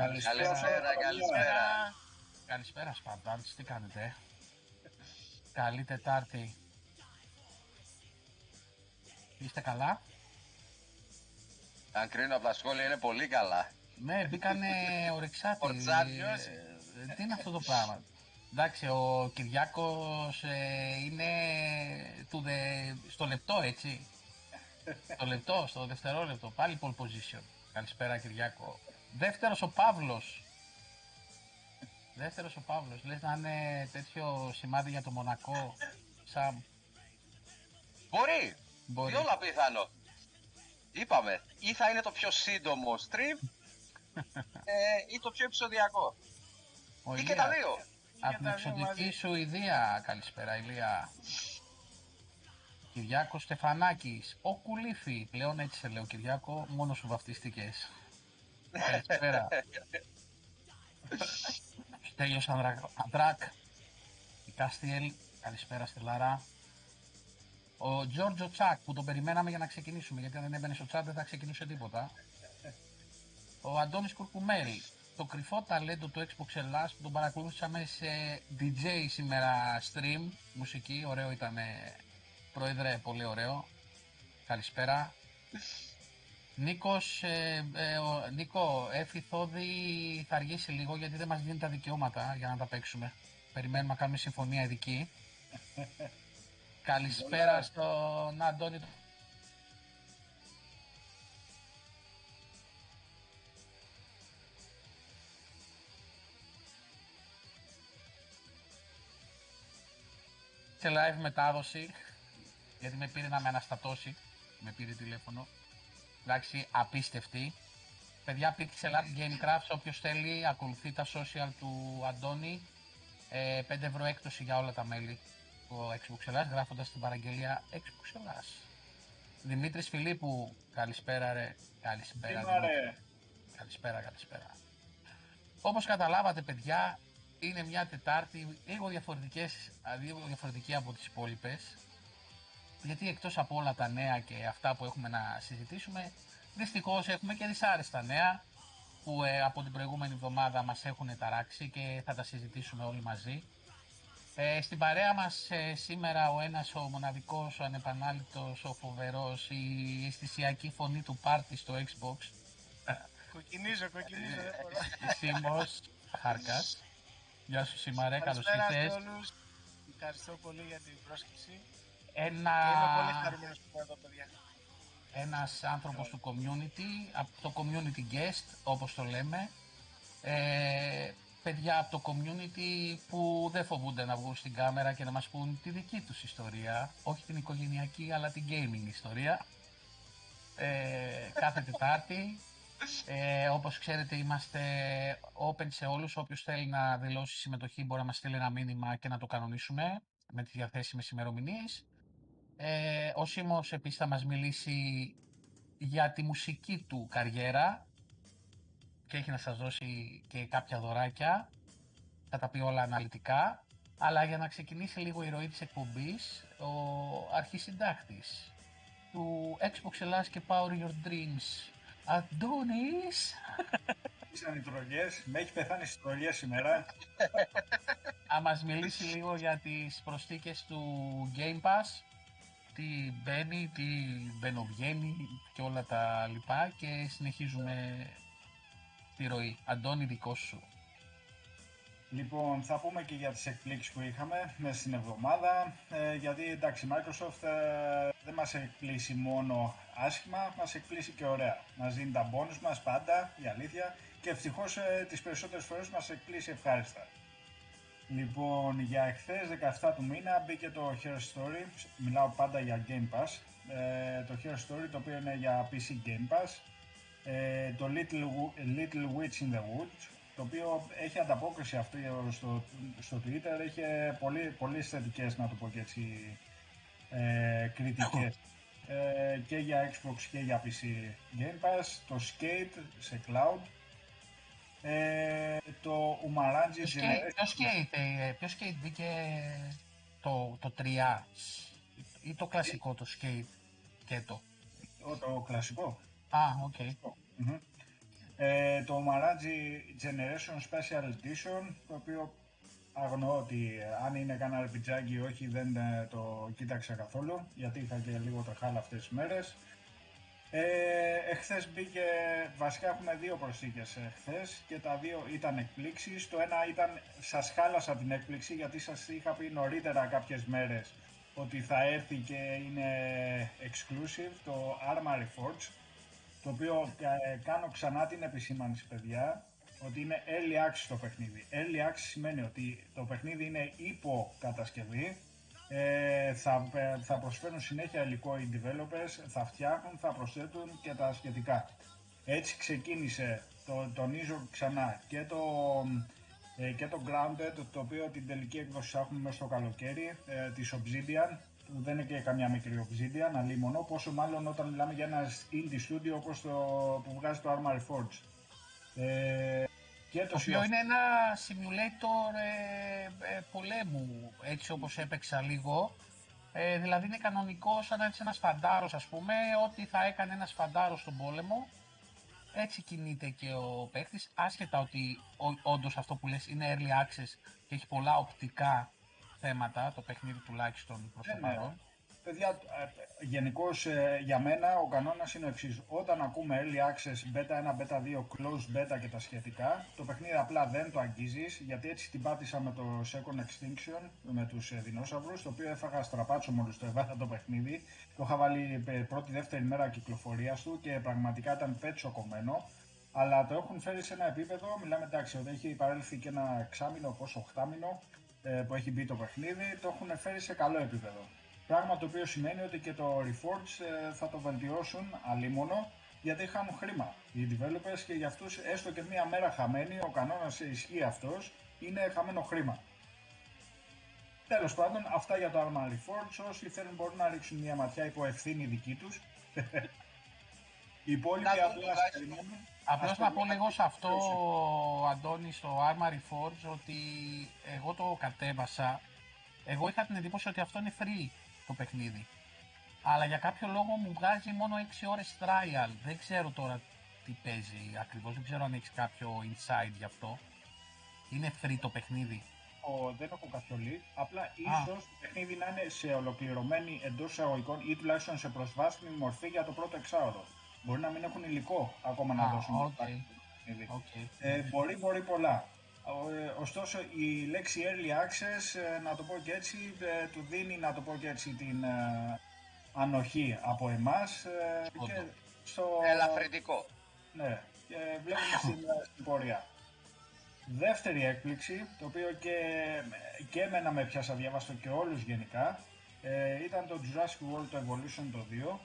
Καλησπέρα, καλησπέρα. Καλησπέρα, Σπαρτάνς, τι κάνετε. Καλή Τετάρτη. Είστε καλά; Αν κρίνω από τα σχόλια είναι πολύ καλά. Ναι, μπήκανε ορεξάτοι. Ορτσάτιος. Ε, Τι είναι αυτό το πράγμα; Εντάξει, ο Κυριάκος ε, είναι του δε, στο λεπτό, έτσι. στο λεπτό, στο δευτερόλεπτο. Πάλι pole position. Καλησπέρα, Κυριάκο. Δεύτερος ο Παύλος. Δεύτερος ο Παύλος. Λες να είναι τέτοιο σημάδι για το Μονακό. Σαν Μπορεί. Μπορεί. Διόλα πιθανό. Είπαμε, ή θα είναι το πιο σύντομο stream ε, ή το πιο επεισοδιακό. ο Ή και τα Ηλίας. δύο. Από την εξωτική Σουηδία. Καλησπέρα, Ηλία. Κυριάκος Στεφανάκης. Ο Κουλήφη. Πλέον έτσι σε λέω, Κυριάκο. Μόνος σου βαφτίστηκες. Καλησπέρα. Στέλιος Ανδρα- Ανδράκ. Η Κάστιελ. Καλησπέρα, Στελάρα. Ο Τζόρτζο Τσάκ που τον περιμέναμε για να ξεκινήσουμε. Γιατί αν δεν έμπαινε στο chat δεν θα ξεκινούσε τίποτα. Ο Αντώνης Κουρκουμέλη. Το κρυφό ταλέντο του Xbox Ελλάς που τον παρακολούθησαμε σε DJ σήμερα stream, μουσική, ωραίο ήταν πρόεδρε, πολύ ωραίο. Καλησπέρα. Νίκος, ε, ε, ο, Νίκο, Έφη Θόδη θα αργήσει λίγο γιατί δεν μας δίνει τα δικαιώματα για να τα παίξουμε. Περιμένουμε να κάνουμε συμφωνία ειδική. Καλησπέρα στον Αντώνη σε live μετάδοση γιατί με πήρε να με αναστατώσει με πήρε τηλέφωνο εντάξει απίστευτη παιδιά Pixel Art Gamecraft όποιος θέλει ακολουθεί τα social του Αντώνη ε, 5 ευρώ έκπτωση για όλα τα μέλη του Xbox Ελλάς γράφοντας την παραγγελία Xbox Ελλάς Δημήτρης Φιλίππου καλησπέρα ρε καλησπέρα Είμαι Δημήτρη. ρε. Καλησπέρα, καλησπέρα. Όπως καταλάβατε παιδιά, είναι μια Τετάρτη λίγο, διαφορετικές, α, λίγο διαφορετική από τις υπόλοιπες. Γιατί εκτός από όλα τα νέα και αυτά που έχουμε να συζητήσουμε, δυστυχώς έχουμε και δυσάρεστα νέα που ε, από την προηγούμενη εβδομάδα μας έχουν ταράξει και θα τα συζητήσουμε όλοι μαζί. Ε, στην παρέα μας ε, σήμερα ο ένας ο μοναδικός, ο ανεπανάληπτος, ο φοβερός, η αισθησιακή φωνή του πάρτι στο Xbox, Κοκκινίζω, κοκκινίζω. δεν μπορώ. Σίμος Χάρκας. Γεια σου Σίμαρε, καλώς Καλησπέρα σε ήρθες. όλους. Ευχαριστώ πολύ για την πρόσκληση. Ένα, Και είμαι πολύ χαρούμενος που είμαι εδώ, παιδιά. Ένας άνθρωπος του community, από το community guest, όπως το λέμε. Ε, παιδιά από το community που δεν φοβούνται να βγουν στην κάμερα και να μας πούν τη δική τους ιστορία. Όχι την οικογενειακή, αλλά την gaming ιστορία. Ε, κάθε Τετάρτη. Ε, όπως ξέρετε είμαστε open σε όλους. Όποιος θέλει να δηλώσει συμμετοχή μπορεί να μας στείλει ένα μήνυμα και να το κανονίσουμε με τις διαθέσιμες ημερομηνίες. Ε, ο Σίμος επίσης θα μας μιλήσει για τη μουσική του καριέρα και έχει να σας δώσει και κάποια δωράκια. Θα τα πει όλα αναλυτικά. Αλλά για να ξεκινήσει λίγο η ροή της εκπομπής, ο αρχισυντάκτης του Xbox Ελλάς και Power Your Dreams, Αντώνης, Τις ανητρογές. Με έχει πεθάνει στις τρολιές σήμερα. θα μας μιλήσει λίγο για τις προσθήκες του Game Pass, τι μπαίνει, τι μπαινοβγαίνει και όλα τα λοιπά και συνεχίζουμε τη ροή. Αντώνη δικό σου. Λοιπόν, θα πούμε και για τις εκπλήξεις που είχαμε μέσα στην εβδομάδα. Ε, γιατί εντάξει, η Microsoft ε, δεν μας εκπλήσει μόνο άσχημα, μας εκπλήσει και ωραία. Μας δίνει τα bonus μας πάντα, η αλήθεια. Και ευτυχώς ε, τις περισσότερες φορές μας εκπλήσει ευχάριστα. Λοιπόν, για εχθές 17 του μήνα μπήκε το Hero Story. Μιλάω πάντα για Game Pass. Ε, το Hero Story το οποίο είναι για PC Game Pass. Ε, το Little, Wo- Little Witch in the Woods το οποίο έχει ανταπόκριση αυτό στο, στο Twitter, έχει πολύ, πολύ θετικές, να το πω και έτσι, ε, κριτικές. Ε, και για Xbox και για PC Game Pass, το Skate σε Cloud, ε, το Umarangi Ποιος skate, Generation ποιος skate, ε, ποιος skate μπήκε το, το 3 ή το κλασικό το skate και το. το, το κλασικό. Α, οκ. Μμμ. Ε, το Maraji Generation Special Edition, το οποίο αγνοώ ότι ε, αν είναι κανένα RPG ή όχι δεν ε, το κοίταξα καθόλου, γιατί είχα και λίγο τρεχάλα αυτές τις μέρες. Ε, εχθές μπήκε, βασικά έχουμε δύο προσθήκες εχθές και τα δύο ήταν εκπλήξεις. Το ένα ήταν, σας χάλασα την έκπληξη γιατί σας είχα πει νωρίτερα κάποιες μέρες ότι θα έρθει και είναι exclusive το Armory Forge το οποίο ε, κάνω ξανά την επισήμανση παιδιά ότι είναι early access το παιχνίδι. Early access σημαίνει ότι το παιχνίδι είναι υποκατασκευή, ε, θα, ε, θα προσφέρουν συνέχεια υλικό οι developers, θα φτιάχνουν, θα προσθέτουν και τα σχετικά. Έτσι ξεκίνησε, το τονίζω ξανά, και το, ε, και το Grounded, το οποίο την τελική έκδοση έχουμε μέσα στο καλοκαίρι, ε, της Obsidian, που δεν είναι και καμιά μικρή Obsidian, αλίμονο, πόσο μάλλον όταν μιλάμε για ένα indie studio όπως το που βγάζει το Armory Forge. Ε, και το οποίο είναι ένα simulator ε, ε, πολέμου, έτσι όπως έπαιξα λίγο. Ε, δηλαδή είναι κανονικό σαν να είσαι ένας φαντάρος ας πούμε, ό,τι θα έκανε ένας φαντάρος στον πόλεμο. Έτσι κινείται και ο παίχτης, άσχετα ότι όντως αυτό που λες είναι early access και έχει πολλά οπτικά θέματα, το παιχνίδι τουλάχιστον προς το ναι, ναι. παρόν. Παιδιά, ε, γενικώς ε, για μένα ο κανόνας είναι ο εξής. Όταν ακούμε early access, beta 1, beta 2, closed beta και τα σχετικά, το παιχνίδι απλά δεν το αγγίζεις, γιατί έτσι την πάτησα με το Second Extinction, με τους ε, δεινόσαυρους, το οποίο έφαγα στραπάτσο μόλις το έβαλα το παιχνίδι. Το είχα βάλει πρώτη-δεύτερη μέρα κυκλοφορίας του και πραγματικά ήταν πέτσο κομμένο. Αλλά το έχουν φέρει σε ένα επίπεδο, μιλάμε εντάξει, ότι έχει παρέλθει και ένα εξάμεινο, πόσο οχτάμινο, που έχει μπει το παιχνίδι, το έχουν φέρει σε καλό επίπεδο. Πράγμα το οποίο σημαίνει ότι και το Reforge ε, θα το βελτιώσουν αλίμονο γιατί χάνουν χρήμα οι developers και για αυτούς έστω και μία μέρα χαμένη, ο κανόνας ισχύει αυτός, είναι χαμένο χρήμα. Τέλος πάντων, αυτά για το Arma Reforge, όσοι θέλουν μπορούν να ρίξουν μία ματιά υπό ευθύνη δική τους. Οι υπόλοιποι απλά περιμένουν. Απλώς να πω λίγο σε αυτό, Αντώνη, στο Arma Reforge, ότι εγώ το κατέβασα. Εγώ είχα την εντύπωση ότι αυτό είναι free το παιχνίδι. Αλλά για κάποιο λόγο μου βγάζει μόνο 6 ώρες trial. Δεν ξέρω τώρα τι παίζει ακριβώς, δεν ξέρω αν έχεις κάποιο insight γι' αυτό. Είναι free το παιχνίδι. Ο, δεν έχω καθόλου. Απλά ίσως το παιχνίδι να είναι σε ολοκληρωμένη εντός εισαγωγικών ή τουλάχιστον σε προσβάσιμη μορφή για το πρώτο εξάωρο. Μπορεί να μην έχουν υλικό ακόμα να δώσουν. Okay. Okay. Ε, μπορεί, μπορεί πολλά. Ε, ωστόσο η λέξη early access, ε, να το πω και έτσι, ε, του δίνει να το πω και έτσι την ανοχή από εμάς και στο... Ελαφρυντικό. Ναι, και βλέπουμε στην, πορεία. Δεύτερη έκπληξη, το οποίο και, και εμένα με πιάσα διάβαστο και όλους γενικά, ήταν το Jurassic World Evolution το 2,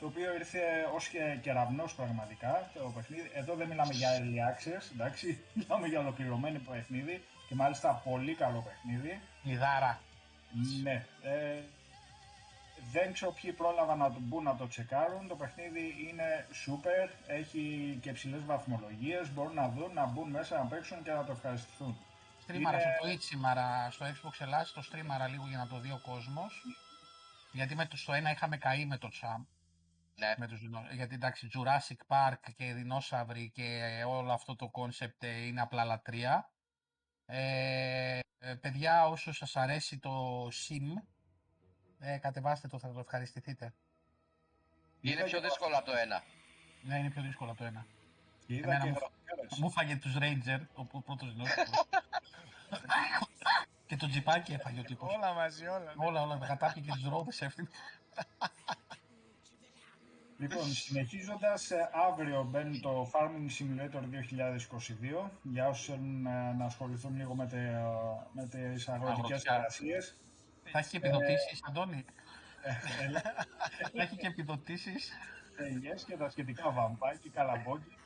το οποίο ήρθε ως και κεραυνός πραγματικά το παιχνίδι. Εδώ δεν μιλάμε για early access, εντάξει, μιλάμε για ολοκληρωμένο παιχνίδι και μάλιστα πολύ καλό παιχνίδι. Λιδάρα. Ναι. Ε, δεν ξέρω ποιοι πρόλαβαν να το μπουν να το τσεκάρουν. Το παιχνίδι είναι super, έχει και ψηλές βαθμολογίες. Μπορούν να δουν, να μπουν μέσα, να παίξουν και να το ευχαριστηθούν. Στρίμαρα είναι... στο Twitch σήμερα, στο Xbox Ελλάδας, το στρίμαρα λίγο για να το δει ο κόσμος. Γιατί με το, στο ένα είχαμε καεί με το τσαμπ. Ναι. Με τους, γιατί εντάξει, Jurassic Park και δεινόσαυροι και όλο αυτό το κόνσεπτ είναι απλά λατρεία. Ε, ε, παιδιά, όσο σας αρέσει το Sim, ε, κατεβάστε το, θα το ευχαριστηθείτε. Είναι πιο δύσκολο από το ένα. Ναι, είναι πιο δύσκολο από το ένα. Εμένα μου, μου φάγε τους Ranger, ο πρώτος δεινόσαυρος. και το τζιπάκι έφαγε ο τύπος. Όλα μαζί, όλα. Ναι. Όλα, όλα. Κατάπηκε και τους ρόδες έφυγε. Λοιπόν, συνεχίζοντας, ε, αύριο μπαίνει το Farming Simulator 2022 για όσους θέλουν ε, να ασχοληθούν λίγο με, τε, με τις αγροτικές εργασίες. Θα έχει και επιδοτήσεις, ε, Αντώνη. Θα έχει και επιδοτήσεις. Yes, και τα σχετικά βαμπάκι, καλαμπόκι.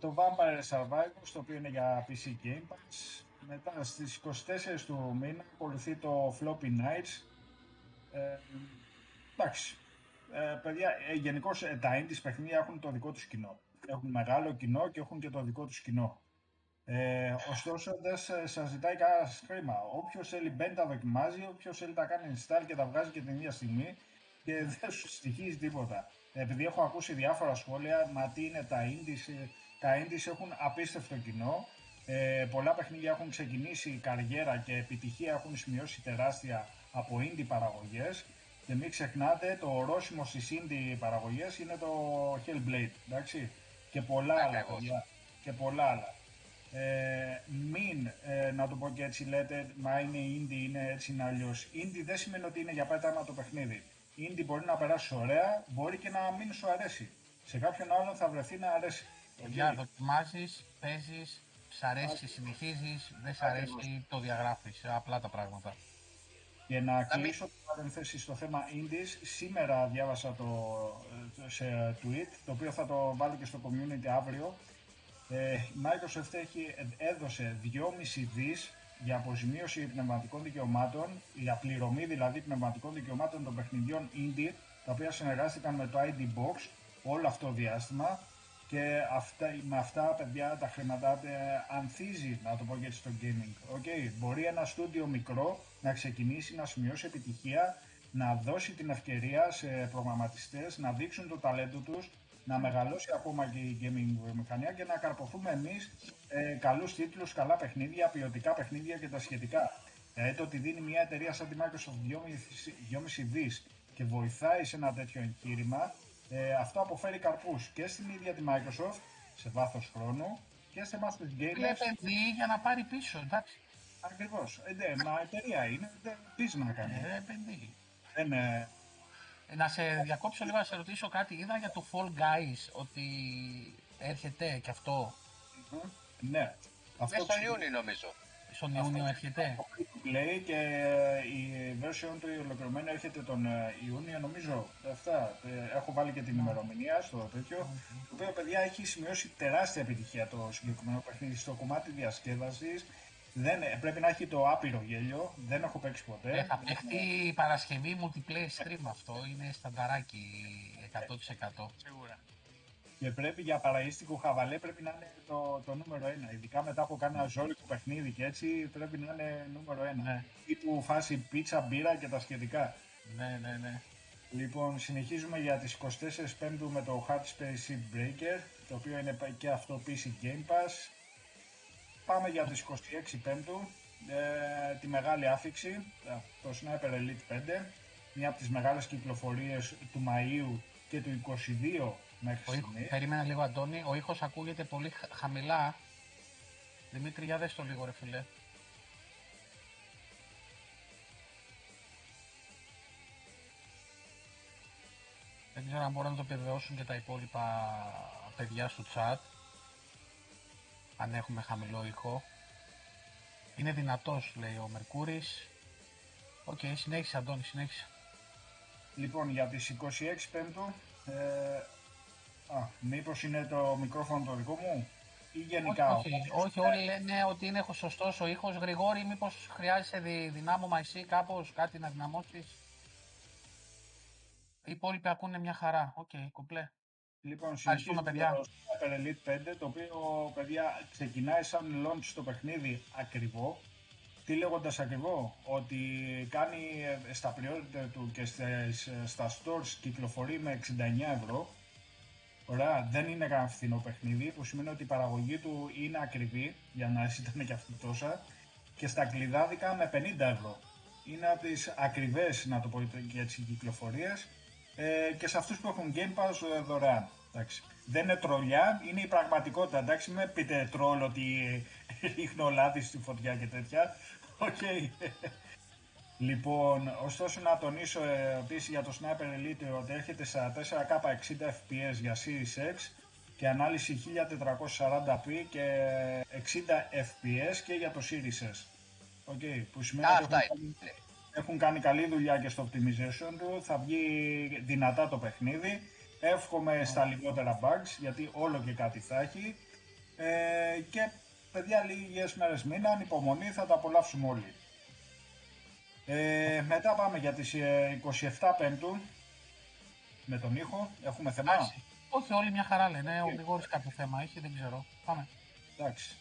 το Vampire Survivors, το οποίο είναι για PC Game Pass. Μετά στις 24 του μήνα ακολουθεί το Floppy Nights. Εντάξει. Ε, παιδιά, ε, γενικώς ε, τα indies παιχνίδια έχουν το δικό τους κοινό. Έχουν μεγάλο κοινό και έχουν και το δικό τους κοινό. Ε, ωστόσο, δεν σας ζητάει κανένα χρήμα. Όποιος θέλει μπαίνει τα δοκιμάζει, όποιος θέλει τα κάνει install και τα βγάζει και την ίδια στιγμή και δεν σου στοιχίζει τίποτα. επειδή έχω ακούσει διάφορα σχόλια, μα τι είναι τα indies, ε, τα indies έχουν απίστευτο κοινό. Ε, πολλά παιχνίδια έχουν ξεκινήσει καριέρα και επιτυχία έχουν σημειώσει τεράστια από indie παραγωγές και μην ξεχνάτε το ορόσημο στις indie παραγωγές είναι το Hellblade, εντάξει, και πολλά άλλα Ακριβώς. παιδιά, και πολλά άλλα. Ε, μην, ε, να το πω και έτσι λέτε, μα είναι indie, είναι έτσι, είναι αλλιώς. Indie δεν σημαίνει ότι είναι για πέταμα το παιχνίδι. Indie μπορεί να περάσει ωραία, μπορεί και να μην σου αρέσει. Σε κάποιον άλλον θα βρεθεί να αρέσει. Παιδιά, Οκ. δοκιμάζεις, παίζεις, σ' αρέσει, συνεχίζει, δεν σ' αρέσει, το διαγράφεις. Απλά τα πράγματα. Για να μην- κλείσω την παρένθεση στο θέμα Indies, σήμερα διάβασα το, ε, σε tweet, το οποίο θα το βάλω και στο community αύριο. Ε, η Microsoft έχει, έδωσε 2,5 δις για αποζημίωση πνευματικών δικαιωμάτων, για πληρωμή δηλαδή πνευματικών δικαιωμάτων των παιχνιδιών Indie, τα οποία συνεργάστηκαν με το ID Box όλο αυτό το διάστημα και αυτά, με αυτά παιδιά τα χρήματα ε, ανθίζει να το πω και έτσι στο gaming. Okay. Μπορεί ένα στούντιο μικρό να ξεκινήσει να σημειώσει επιτυχία, να δώσει την ευκαιρία σε προγραμματιστές να δείξουν το ταλέντο τους, να μεγαλώσει ακόμα και η gaming βιομηχανία και να καρποθούμε εμείς ε, καλούς τίτλους, καλά παιχνίδια, ποιοτικά παιχνίδια και τα σχετικά. Δηλαδή το ότι δίνει μια εταιρεία σαν τη Microsoft 2,5 δις και βοηθάει σε ένα τέτοιο εγχείρημα, ε, αυτό αποφέρει καρπούς και στην ίδια τη Microsoft σε βάθος χρόνου και σε εμάς τους Είναι gamers. παιδί για να πάρει πίσω, εντάξει. Ακριβώς. Ε, ναι, μα εταιρεία είναι, δεν πεις να κάνει. Ε, παιδί. Δεν, ε, Ε, Να σε διακόψω λίγο να σε ρωτήσω κάτι. Είδα για το Fall Guys ότι έρχεται και αυτό. ναι. Μέσα Αυτό στον Ιούνιο νομίζω. Στον Ιούνιο έρχεται. Play και η version του η ολοκληρωμένη έρχεται τον ε, Ιούνιο νομίζω. Αυτά. Ε, Έχω βάλει και την ημερομηνία στο τέτοιο. Το οποίο παιδιά έχει σημειώσει τεράστια επιτυχία το συγκεκριμένο παιχνίδι στο κομμάτι διασκέδασης. Δεν, ε, πρέπει να έχει το άπειρο γέλιο. Δεν έχω παίξει ποτέ. Ε, θα παιχτεί η Παρασκευή multiplayer stream αυτό. Είναι στανταράκι 100%. Σίγουρα. Και πρέπει για παραίστικο χαβαλέ πρέπει να είναι το, το νούμερο ένα. Ειδικά μετά από κάνα ζώρικο παιχνίδι και έτσι πρέπει να είναι νούμερο ένα. Ναι. Τύπου φάση πίτσα, μπύρα και τα σχετικά. Ναι, ναι, ναι. Λοιπόν, συνεχίζουμε για τις 24 Πέμπτου με το Hard Space Ship Breaker, το οποίο είναι και αυτό PC Game Pass. Πάμε για τις 26 Πέμπτου, ε, τη μεγάλη άφηξη, ε, το Sniper Elite 5, μια από τις μεγάλες κυκλοφορίες του Μαΐου και του 22 μέχρι Ο ήχο, στιγμής. περίμενα λίγο Αντώνη, ο ήχος ακούγεται πολύ χα- χαμηλά. Δημήτρη, για δες το λίγο ρε φίλε. Δεν ξέρω αν μπορούν να το επιβεβαιώσουν και τα υπόλοιπα παιδιά στο chat. Αν έχουμε χαμηλό ήχο. Είναι δυνατός, λέει ο Μερκούρης. Οκ, συνέχισε Αντώνη, συνέχισε. Λοιπόν, για τις 26 Πέμπτου, ε, α, μήπως είναι το μικρόφωνο το δικό μου ή γενικά; Όχι, όχι, όχι, όλοι λένε ότι είναι σωστός ο ήχος. Γρηγόρη, μήπως χρειάζεσαι δι, δυνάμωμα εσύ κάπως κάτι να δυναμώσεις. Οι υπόλοιποι ακούνε μια χαρά. Οκ, κουπλέ. Λοιπόν, Ευχαριστούμε, συνεχίζουμε παιδιά. το Sniper Elite 5, το οποίο, παιδιά, ξεκινάει σαν launch στο παιχνίδι ακριβό. Τι λέγοντας ακριβό, ότι κάνει ε, στα pre του και στις, ε, στα stores κυκλοφορεί με 69 ευρώ. Ωραία, δεν είναι κανένα φθηνό παιχνίδι, που σημαίνει ότι η παραγωγή του είναι ακριβή, για να ήταν και αυτή τόσα, και στα κλειδάδικα με 50 ευρώ. Είναι από τις ακριβές, να το πω και έτσι, κυκλοφορίες, ε, και σε αυτούς που έχουν Game Pass ε, δωρεάν. Εντάξει. Δεν είναι τρολιά, είναι η πραγματικότητα. Εντάξει, με πείτε τρόλ ότι ε, ρίχνω λάδι στη φωτιά και τέτοια. Οκ. Λοιπόν, ωστόσο να τονίσω ε, επίσης για το Sniper Elite ότι έρχεται στα 4K 60 FPS για Series X και ανάλυση 1440p και 60 FPS και για το Series S. OK, που σημαίνει ότι Αυτά έχουν είναι. κάνει- έχουν κάνει καλή δουλειά και στο optimization του, θα βγει δυνατά το παιχνίδι. Εύχομαι στα λιγότερα bugs, γιατί όλο και κάτι θα έχει. Ε, και παιδιά λίγες μέρες μήναν, υπομονή, θα τα απολαύσουμε όλοι. Ε, μετά πάμε για τις ε, 27 Πέμπτου, με τον ήχο, έχουμε θέμα; Εντάξει. Όχι, όλοι μια χαρά λένε. Ο Γρηγόρη κάποιο θέμα έχει, δεν ξέρω. Πάμε. Εντάξει.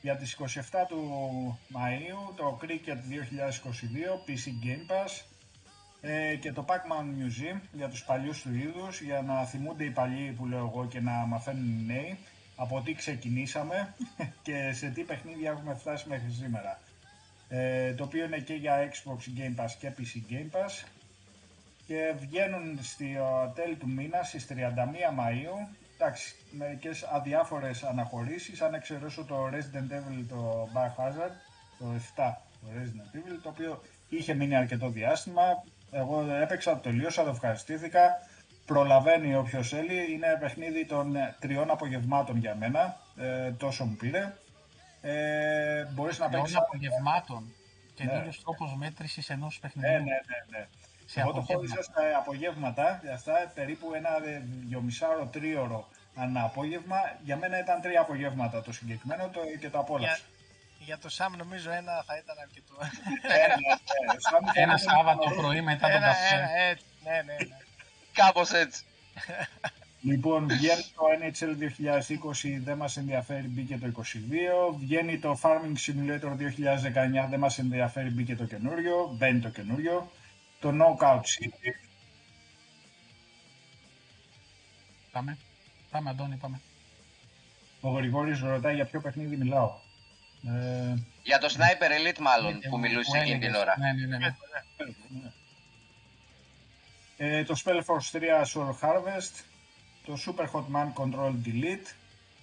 Για τις 27 του Μαΐου, το Cricket 2022, PC Game Pass. Ε, και το Pac-Man Museum για τους παλιούς του είδους, για να θυμούνται οι παλιοί που λέω εγώ και να μαθαίνουν οι νέοι από τι ξεκινήσαμε και σε τι παιχνίδια έχουμε φτάσει μέχρι σήμερα. Ε, το οποίο είναι και για Xbox Game Pass και PC Game Pass. Και βγαίνουν στη τέλη του μήνα στις 31 Μαΐου. Εντάξει, μερικές αδιάφορες αναχωρήσεις. Αν εξαιρέσω το Resident Evil το Biohazard το 7 το Resident Evil το οποίο είχε μείνει αρκετό διάστημα εγώ έπαιξα, το τελείωσα, το ευχαριστήθηκα προλαβαίνει όποιος θέλει είναι παιχνίδι των τριών απογευμάτων για μένα ε, τόσο μου πήρε ε, μπορείς να παίξεις Τριών απογευμάτων και ναι. τρόπος μέτρησης ενός παιχνιδιού ναι, ναι, ναι, ναι. Εγώ το χώρισα στα απογεύματα, για αυτά περίπου ένα δυομισάωρο, τρίωρο ανά απόγευμα. Για μένα ήταν τρία απογεύματα το συγκεκριμένο το, και το απόλαυσα. Για, για το Σαμ νομίζω ένα θα ήταν αρκετό. Ε, ναι, ναι, ένα Σάββατο πρωί μετά τον καφέ. ναι, ναι, ναι. Κάπως έτσι. Λοιπόν, βγαίνει το NHL 2020, δεν μας ενδιαφέρει, μπήκε το 22. Βγαίνει το Farming Simulator 2019, δεν μας ενδιαφέρει, μπήκε το καινούριο. Μπαίνει το καινούριο το Knockout City. Πάμε. Πάμε, Αντώνη, πάμε. Ο Γρηγόρης ρωτάει για ποιο παιχνίδι μιλάω. Ε... Για το Sniper Elite μάλλον που μιλούσε εκείνη την ώρα. Ναι, ναι, ναι. ναι. Ε, το Spellforce 3 Soul Harvest, το Super Hotman Control Delete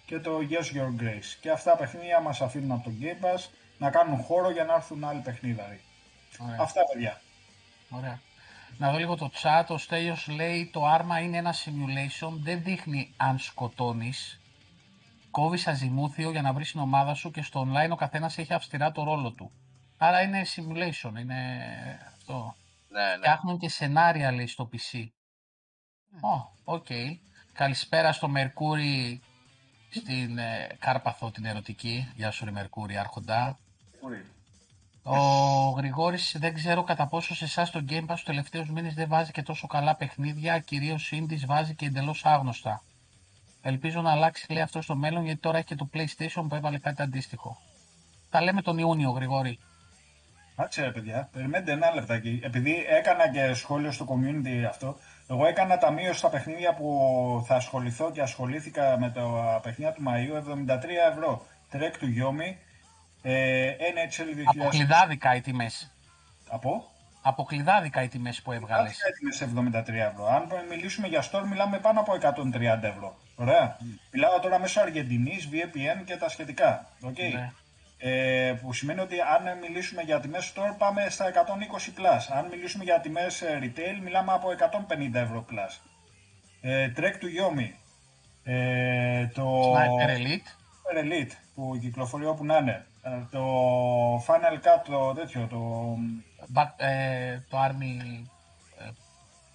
και το Yes Your Grace. Και αυτά τα παιχνίδια μας αφήνουν από το Game Pass να κάνουν χώρο για να έρθουν άλλοι παιχνίδαροι. Αυτά παιδιά. Ωραία. Να δω λίγο το chat. Ο Στέλιος λέει το Arma είναι ένα simulation. Δεν δείχνει αν σκοτώνεις. Κόβεις αζιμούθιο για να βρεις την ομάδα σου και στο online ο καθένας έχει αυστηρά το ρόλο του. Άρα είναι simulation. Είναι αυτό. Ναι, ναι. Φτιάχνουν και σενάρια λέει στο PC. Ω, οκ. Καλησπέρα στο Μερκούρι στην ε, Κάρπαθο την ερωτική. Γεια σου ρε Μερκούρι, άρχοντα. Ο Γρηγόρης δεν ξέρω κατά πόσο σε εσάς το Game Pass τους τελευταίους μήνες δεν βάζει και τόσο καλά παιχνίδια, κυρίως indies βάζει και εντελώς άγνωστα. Ελπίζω να αλλάξει λέει αυτό στο μέλλον γιατί τώρα έχει και το PlayStation που έβαλε κάτι αντίστοιχο. Τα λέμε τον Ιούνιο, Γρηγόρη. Κάτσε ρε παιδιά, περιμένετε ένα λεπτάκι. Επειδή έκανα και σχόλιο στο community αυτό, εγώ έκανα ταμείο στα παιχνίδια που θα ασχοληθώ και ασχολήθηκα με τα παιχνίδια του Μαΐου 73 ευρώ. Τρέκ του Γιώμη, ε, NHL 2000. Αποκλειδάδικα οι τιμές. Από; Αποκλειδάδικα οι τιμές που έβγαλες. οι τιμές 73 ευρώ. Αν μιλήσουμε για store, μιλάμε πάνω από 130 ευρώ. Ωραία. Mm. Μιλάω τώρα μέσω Αργεντινής, VPN και τα σχετικά. Okay. Ναι. Ε, που σημαίνει ότι αν μιλήσουμε για τιμές store πάμε στα 120 plus. Αν μιλήσουμε για τιμές ε, retail μιλάμε από 150 ευρώ plus. Ε, Trek του Yomi. Ε, το Sniper Elite. Sniper Elite που κυκλοφορεί όπου να είναι. Ε, το Final Cut, το τέτοιο, το... Back, ε, το Army... Ε,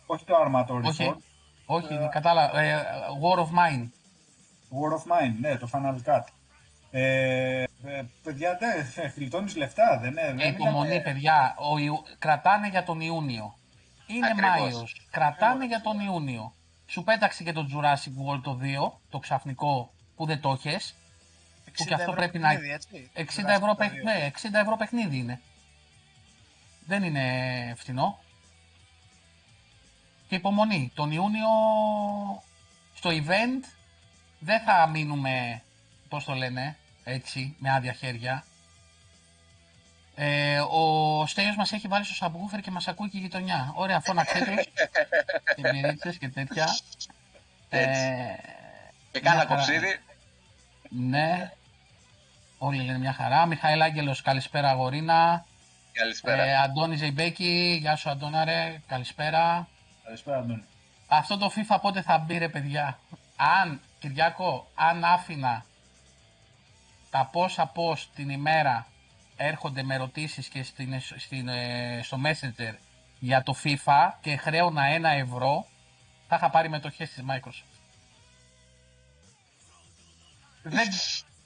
όχι το Arma, το Όχι, όχι ε, κατάλαβα. Ε, War of Mine. War of Mine, ναι, το Final Cut. Ε, παιδιά, δεν γλιτώνεις λεφτά, δεν είναι. Υπομονή, παιδιά. Ο Ιου... Κρατάνε για τον Ιούνιο. Είναι Μάιος. Κρατάνε για τον Ιούνιο. Σου πέταξε και το Jurassic World το 2, το ξαφνικό που δεν το έχεις που και αυτό πρέπει να. 60 ευρώ, παιχνίδι, ναι, 60 ευρώ παιχνίδι είναι. Δεν είναι φθηνό. Και υπομονή. Τον Ιούνιο στο event δεν θα μείνουμε, πώς το λένε, έτσι, με άδεια χέρια. Ε, ο Στέλιος μας έχει βάλει στο σαμπούφερ και μας ακούει και η γειτονιά. Ωραία, φώναξε τους και μυρίτσες και τέτοια. Ε, και κάνα κοψίδι. Ναι, Όλοι λένε μια χαρά. Μιχαήλ Άγγελος, καλησπέρα αγορίνα. Καλησπέρα. Ε, Αντώνη Ζεϊμπέκη, γεια σου Αντώναρε, καλησπέρα. Καλησπέρα Αντώνη. Αυτό το FIFA πότε θα μπει ρε παιδιά; Αν, Κυριάκο, αν άφηνα τα πόσα πώς την ημέρα έρχονται με ερωτήσεις και στην, στην, ε, στο Messenger για το FIFA και χρέωνα ένα ευρώ, θα είχα πάρει μετοχές της Microsoft. Δεν,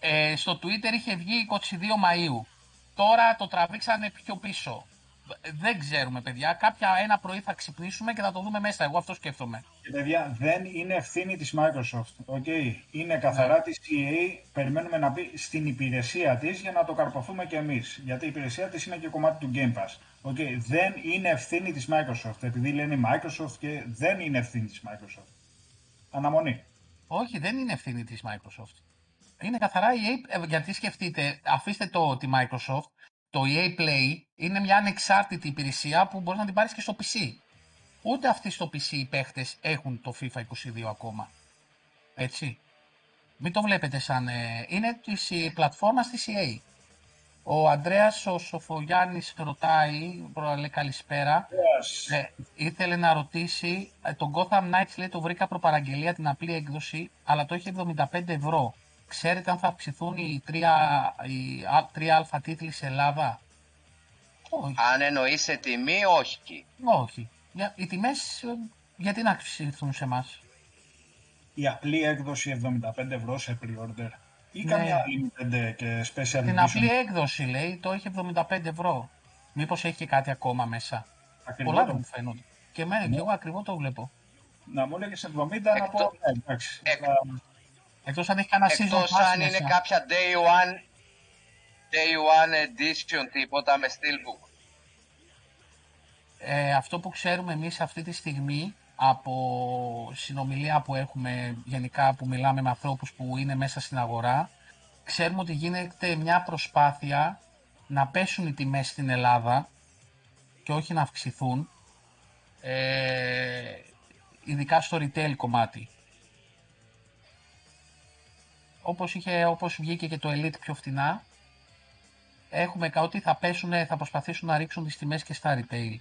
ε, στο Twitter είχε βγει 22 Μαΐου. Τώρα το τραβήξανε πιο πίσω. Δεν ξέρουμε, παιδιά. Κάποια ένα πρωί θα ξυπνήσουμε και θα το δούμε μέσα. Εγώ αυτό σκέφτομαι. Και παιδιά, δεν είναι ευθύνη της Microsoft. Okay. Είναι καθαρά ναι. της EA. Περιμένουμε να μπει στην υπηρεσία της για να το καρποθούμε κι εμείς. Γιατί η υπηρεσία της είναι και κομμάτι του Game Pass. Okay, δεν είναι ευθύνη της Microsoft, επειδή λένε Microsoft και δεν είναι ευθύνη της Microsoft. Αναμονή. Όχι, δεν είναι ευθύνη της Microsoft. Είναι καθαρά η EA, ε, γιατί σκεφτείτε, αφήστε το τη Microsoft, το EA Play είναι μια ανεξάρτητη υπηρεσία που μπορείς να την πάρεις και στο PC. Ούτε αυτοί στο PC οι παίχτες έχουν το FIFA 22 ακόμα. Έτσι. Μην το βλέπετε σαν... Ε, είναι της η πλατφόρμα της EA. Ο Ανδρέας ο Σοφογιάννης ρωτάει, λέει καλησπέρα, Yes. ε, ήθελε να ρωτήσει, ε, τον Gotham Knights λέει το βρήκα προπαραγγελία την απλή έκδοση, αλλά το έχει 75 ευρώ. Ξέρετε αν θα αυξηθούν οι 3, οι α- 3α τίτλοι σε Ελλάδα. Όχι. Αν εννοείς σε τιμή, όχι. Όχι. Για, οι τιμές ε, γιατί να αυξηθούν σε εμάς; Η απλή έκδοση 75 ευρώ σε pre-order ή Ναι. καμιά limited και special Την edition. απλή έκδοση λέει το έχει 75 ευρώ. Μήπως έχει και κάτι ακόμα μέσα; Ακριβό Πολλά το- δεν μου φαίνονται. Και εμένα και εγώ ακριβό το βλέπω. Να μου έλεγε 70 να Εκτό- πω. Ναι, εντάξει. εκ- Θα- Εκτός αν έχεις κανένα season Εκτός pass αν είναι μέσα. κάποια day one, day one edition τίποτα με steelbook. Ε, αυτό που ξέρουμε εμείς αυτή τη στιγμή από συνομιλία που έχουμε γενικά που μιλάμε με ανθρώπους που είναι μέσα στην αγορά ξέρουμε ότι γίνεται μια προσπάθεια να πέσουν οι τιμές στην Ελλάδα και όχι να αυξηθούν ε, ειδικά στο retail κομμάτι. Όπως, είχε, όπως βγήκε και το Elite πιο φτηνά έχουμε κα- ότι θα πέσουν, θα προσπαθήσουν να ρίξουν τις τιμές και στα retail.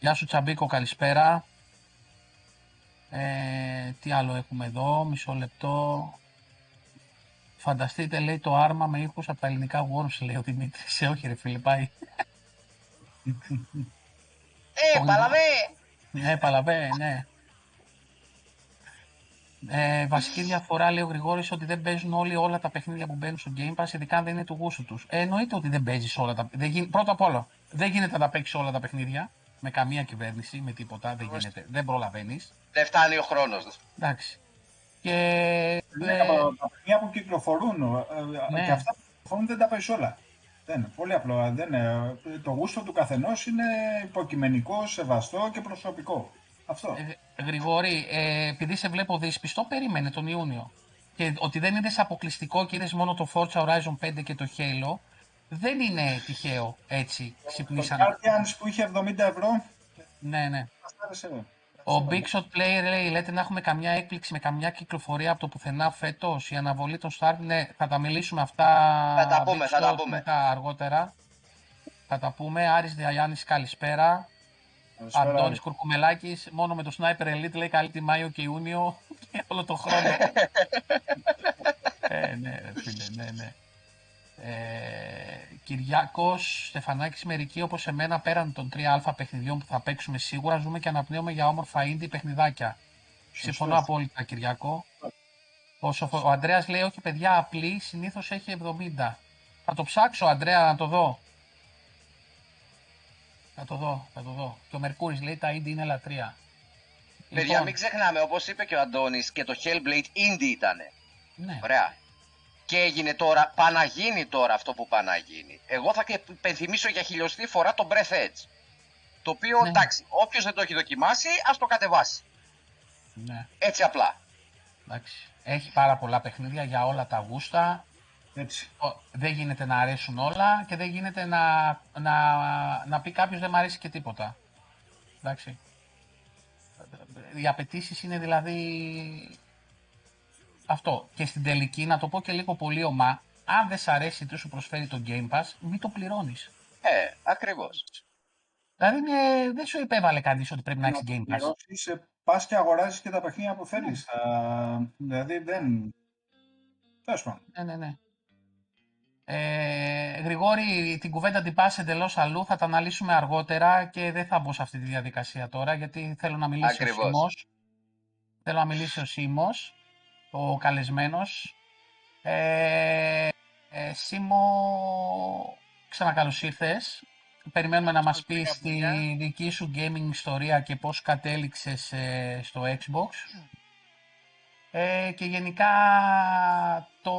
Γεια σου Τσαμπίκο, καλησπέρα. Ε, τι άλλο έχουμε εδώ, μισό λεπτό. Φανταστείτε, λέει, το άρμα με ήχους από τα ελληνικά Worms, λέει ο Δημήτρης. Ε, όχι ρε φίλε, πάει. Ε, Όχι. παλαβέ! Ναι, παλαβέ, ναι. Ε, βασική διαφορά, λέει ο Γρηγόρης, ότι δεν παίζουν όλοι όλα τα παιχνίδια που μπαίνουν στο Game Pass, ειδικά αν δεν είναι του γούστου τους. Ε, εννοείται ότι δεν παίζεις όλα τα δεν γι... Πρώτα απ' όλα, δεν γίνεται να τα παίξεις όλα τα παιχνίδια με καμία κυβέρνηση, με τίποτα. Δεν γίνεται. Δεν προλαβαίνεις. Δεν φτάνει ο χρόνος. Εντάξει. Και. Ναι, ε, από τα παιχνίδια που κυκλοφορούν ε, Ναι. και αυτά που κυκλοφορούν δεν τα παίζεις όλα. Δεν είναι. Πολύ απλό. Δεν είναι. Το γούστο του καθενός είναι υποκειμενικό, σεβαστό και προσωπικό. Αυτό. Ε, Γρηγόρη, ε, επειδή σε βλέπω δύσπιστο, περίμενε τον Ιούνιο. Και ότι δεν είναι αποκλειστικό και είδες μόνο το Forza Horizon 5 και το Halo, δεν είναι τυχαίο έτσι. Το Ξυπνήσαν. Guardians που είχε 70 ευρώ. Ναι, ναι. μας άρεσε εδώ. Ο Big Shot Player λέει: Λέτε να έχουμε καμιά έκπληξη με καμιά κυκλοφορία από το πουθενά φέτος. Η αναβολή των Start. Ναι, θα τα μιλήσουμε αυτά. Θα τα πούμε, Big θα τα Shot, πούμε. Μετά αργότερα. Θα τα πούμε. Άρης Διαγιάννης, καλησπέρα. Καλησπέρα. Αντώνης Κουρκουμελάκης, μόνο με το Sniper Elite λέει καλή τη Μάιο και Ιούνιο και όλο το χρόνο. ε, ναι, ρε φίλε, ναι, ναι. Ε, Κυριάκος, Στεφανάκης μερικοί όπως εμένα πέραν των 3α παιχνιδιών που θα παίξουμε σίγουρα ζούμε και αναπνέουμε για όμορφα indie παιχνιδάκια. Συμφωνώ απόλυτα Κυριάκο. Ο, Σοφο... ο Ανδρέας λέει όχι παιδιά απλή συνήθως έχει 70. Θα το ψάξω Ανδρέα να το δω. Θα το δω, θα το δω. Και ο Μερκούρης λέει τα indie είναι λατρεία. Παιδιά, Λοιπόν, μην ξεχνάμε, όπως είπε και ο Αντώνης, και το Hellblade indie ήτανε. ναι. Ωραία. Και έγινε τώρα, παναγίνει τώρα αυτό που παναγίνει. Εγώ θα υπενθυμίσω για χιλιοστή φορά το Breath Edge. Το οποίο, Ναι. εντάξει, όποιος δεν το έχει δοκιμάσει, ας το κατεβάσει. ναι. Έτσι απλά. Εντάξει. Έχει πάρα πολλά παιχνίδια για όλα τα γούστα. Έτσι. Ο- Δεν γίνεται να αρέσουν όλα και δεν γίνεται να, να, να πει κάποιος δεν μου αρέσει και τίποτα. Εντάξει. Οι απαιτήσεις είναι δηλαδή αυτό. Και στην τελική, να το πω και λίγο πολύ ομά, αν δεν σ' αρέσει τι σου προσφέρει το Game Pass, μην το πληρώνεις. Ε, ακριβώς. Δηλαδή είναι- δεν σου υπέβαλε κανείς ότι πρέπει να έχεις Game Pass. πληρώσεις, ε, πας και αγοράζεις και τα παιχνίδια που θέλεις. Θα- Δηλαδή δεν... Τέλος πάντων. Ναι, ναι, ναι. Ε, Γρηγόρη, την κουβέντα την πας εντελώς αλλού, θα τα αναλύσουμε αργότερα και δεν θα μπω σε αυτή τη διαδικασία τώρα, γιατί θέλω να μιλήσει Ακριβώς. ο Σίμος. Θέλω να μιλήσει ο Σίμος, ο καλεσμένος. Ε, ε, Σίμο, ξανακαλώς ήρθες. Περιμένουμε να μας πεις τη Φιλιά, δική σου gaming ιστορία και πώς κατέληξες ε, στο Xbox. Ε, και γενικά το,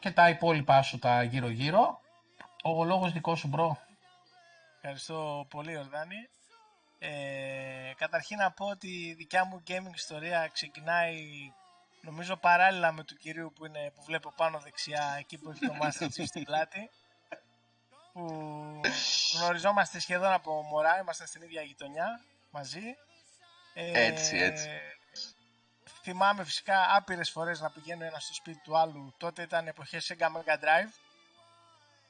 και τα υπόλοιπα σου τα γύρω-γύρω. Ο λόγος δικός σου, bro. Ευχαριστώ πολύ, Ιορδάνη. Ε, καταρχήν να πω ότι η δικιά μου gaming ιστορία ξεκινάει νομίζω παράλληλα με του κυρίου που, είναι, που βλέπω πάνω δεξιά εκεί που έχει το Master Chief στην πλάτη που γνωριζόμαστε σχεδόν από μωρά, είμαστε στην ίδια γειτονιά μαζί. Ε, έτσι, έτσι. Θυμάμαι φυσικά άπειρες φορές να πηγαίνω ένα στο σπίτι του άλλου. Τότε ήταν εποχές Sega Mega Drive.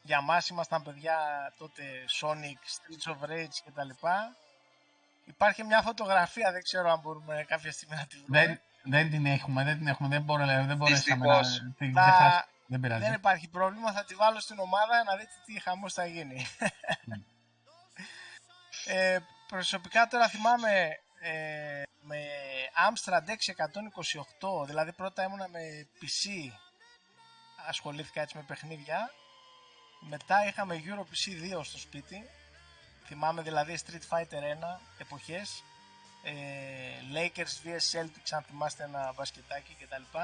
Για μας ήμασταν παιδιά τότε Sonic, Streets of Rage κτλ. Υπάρχει μια φωτογραφία, δεν ξέρω αν μπορούμε κάποια στιγμή να τη βρούμε. Δεν, δεν την έχουμε, δεν την έχουμε, δεν, μπορώ, δεν μπορέσαμε να την ξεχάσουμε. Δεν, πειράζει. δεν υπάρχει πρόβλημα, θα τη βάλω στην ομάδα να δείτε τι χαμός θα γίνει. Ναι. ε, προσωπικά τώρα θυμάμαι ε, με Amstrad 628, δηλαδή πρώτα ήμουνα με PC, ασχολήθηκα έτσι με παιχνίδια. Μετά είχαμε Euro PC 2 στο σπίτι, θυμάμαι δηλαδή Street Fighter 1 εποχές, ε, Lakers vs Celtics αν θυμάστε ένα μπασκετάκι κτλ.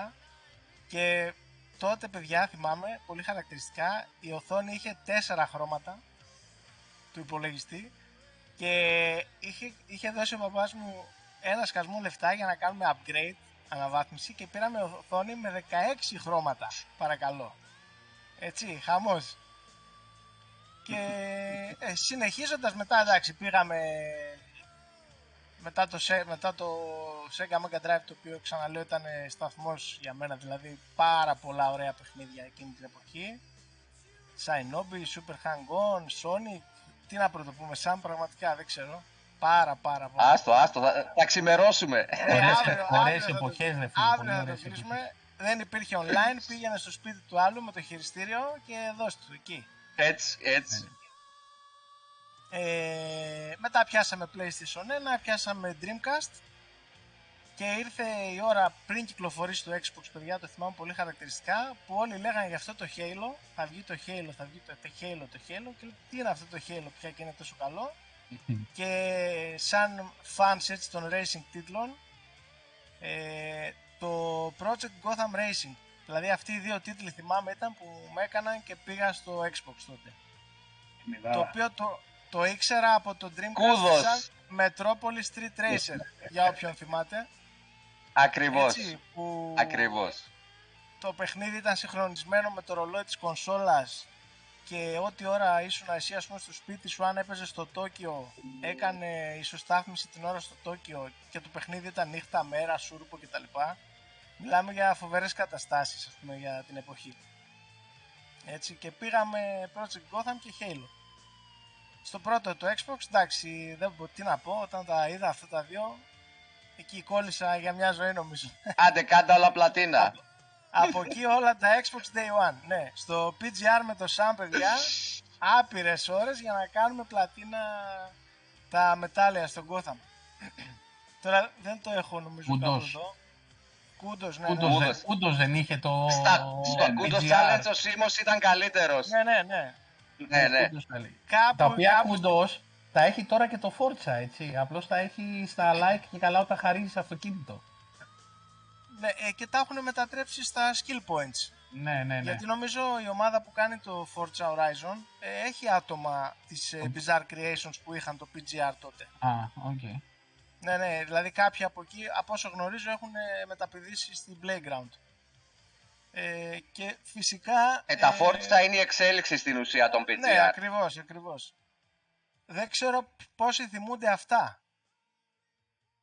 Και τότε παιδιά θυμάμαι πολύ χαρακτηριστικά η οθόνη είχε τέσσερα χρώματα του υπολογιστή και είχε, είχε δώσει ο παπάς μου ένα σκασμό λεφτά για να κάνουμε upgrade, αναβάθμιση και πήραμε οθόνη με 16 χρώματα, παρακαλώ. Έτσι, χαμός. Και ε, συνεχίζοντας μετά, εντάξει, πήγαμε μετά το, μετά το Sega Mega Drive το οποίο ξαναλέω ήταν σταθμός για μένα δηλαδή πάρα πολλά ωραία παιχνίδια εκείνη την εποχή Shinobi, Super Hang-On, Sonic τι να πρωτοπούμε σαν πραγματικά δεν ξέρω πάρα πάρα πολλά Άστο, άστο, θα, θα ξημερώσουμε. Ε, Ωραίες εποχές ρε φίλε Αύριο θα το κλείσουμε. Δεν υπήρχε online, πήγαινε στο σπίτι του άλλου με το χειριστήριο και δώσ' του εκεί. Έτσι, έτσι. Ε, μετά πιάσαμε PlayStation 1, πιάσαμε Dreamcast και ήρθε η ώρα πριν κυκλοφορήσει το Xbox, παιδιά, το θυμάμαι πολύ χαρακτηριστικά, που όλοι λέγανε για αυτό το Halo, θα βγει το Halo, θα βγει το, Halo, το Halo και τι είναι αυτό το Halo πια και είναι τόσο καλό; Και σαν fans έτσι των racing τίτλων ε, το Project Gotham Racing δηλαδή αυτοί οι δύο τίτλοι θυμάμαι ήταν που με έκαναν και πήγα στο Xbox τότε το οποίο το, το ήξερα από το Dreamcast σαν Metropolis Street Racer, για όποιον θυμάται. Ακριβώς. Ακριβώς. Το παιχνίδι ήταν συγχρονισμένο με το ρολόι της κονσόλας και ό,τι ώρα ήσουν εσύ ας πούμε στο σπίτι σου αν έπαιζες στο Τόκιο έκανε ισοστάθμιση την ώρα στο Τόκιο και το παιχνίδι ήταν νύχτα, μέρα, σούρπο κτλ. Μιλάμε για φοβερές καταστάσεις ας πούμε για την εποχή. Έτσι και πήγαμε Project Gotham και Halo. Στο πρώτο το Xbox, εντάξει, δεν πω τι να πω, όταν τα είδα αυτά τα δύο, εκεί κόλλησα για μια ζωή νομίζω. Άντε κάντα όλα πλατίνα. Από εκεί όλα τα Xbox Day One, ναι. Στο PGR με το Sam, παιδιά, άπειρες ώρες για να κάνουμε πλατίνα τα μετάλλια στον Gotham. Τώρα δεν το έχω νομίζω Κούντος. εδώ. Κούντος, ναι, Κούντος, ναι. δεν, Κούντος δεν είχε το Στα, στο Κούντος Challenge ο Σίμος ήταν καλύτερος. Ναι, ναι, ναι. Ναι, ναι. Κάπου, τα οποία κάπου... κουντός τα έχει τώρα και το Forza, έτσι. Απλώς τα έχει στα like και καλά όταν χαρίζεις αυτοκίνητο. Ναι, ε, και τα έχουν μετατρέψει στα skill points. Ναι, ναι, ναι. Γιατί νομίζω η ομάδα που κάνει το Forza Horizon ε, έχει άτομα της ε, Bizarre Creations που είχαν το PGR τότε. Α, OK. Okay. Ναι, ναι, δηλαδή κάποιοι από εκεί, από όσο γνωρίζω, έχουν μεταπηδήσει στην Playground. Ε, και φυσικά... Ε, τα Forza είναι η εξέλιξη στην ουσία των PGR. Ναι, ακριβώς, ακριβώς. Δεν ξέρω πόσοι θυμούνται αυτά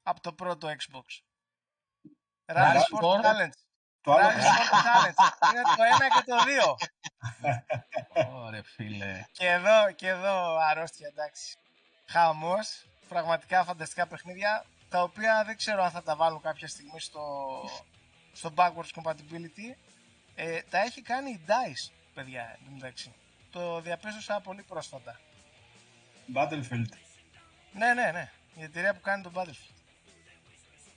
από το πρώτο Xbox. Rally Sport Talents. Το άλλο Rally Sport Talents. Είναι το ένα και το δύο. Ωραία φίλε. Και εδώ, και εδώ αρρώστια, εντάξει. Χαμός. Πραγματικά φανταστικά παιχνίδια, τα οποία δεν ξέρω αν θα τα βάλω κάποια στιγμή στο, στο backwards compatibility. Ε, τα έχει κάνει η DICE, παιδιά, εντάξει. Το διαπίστωσα πολύ πρόσφατα. Battlefield. Ναι, ναι, ναι. Η εταιρεία που κάνει το Battlefield.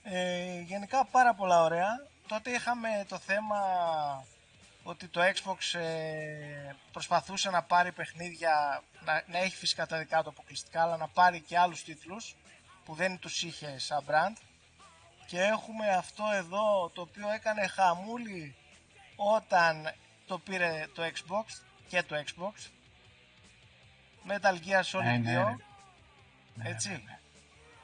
Ε, γενικά πάρα πολλά ωραία. Τότε είχαμε το θέμα ότι το Xbox ε, προσπαθούσε να πάρει παιχνίδια, να, να έχει φυσικά τα δικά του αποκλειστικά, αλλά να πάρει και άλλους τίτλους που δεν τους είχε σαν brand. Και έχουμε αυτό εδώ το οποίο έκανε χαμούλη όταν το πήρε το Xbox και το Xbox Metal Gear Solid Ναι, ναι, 2. ρε. Ναι, Έτσι. ναι, ναι.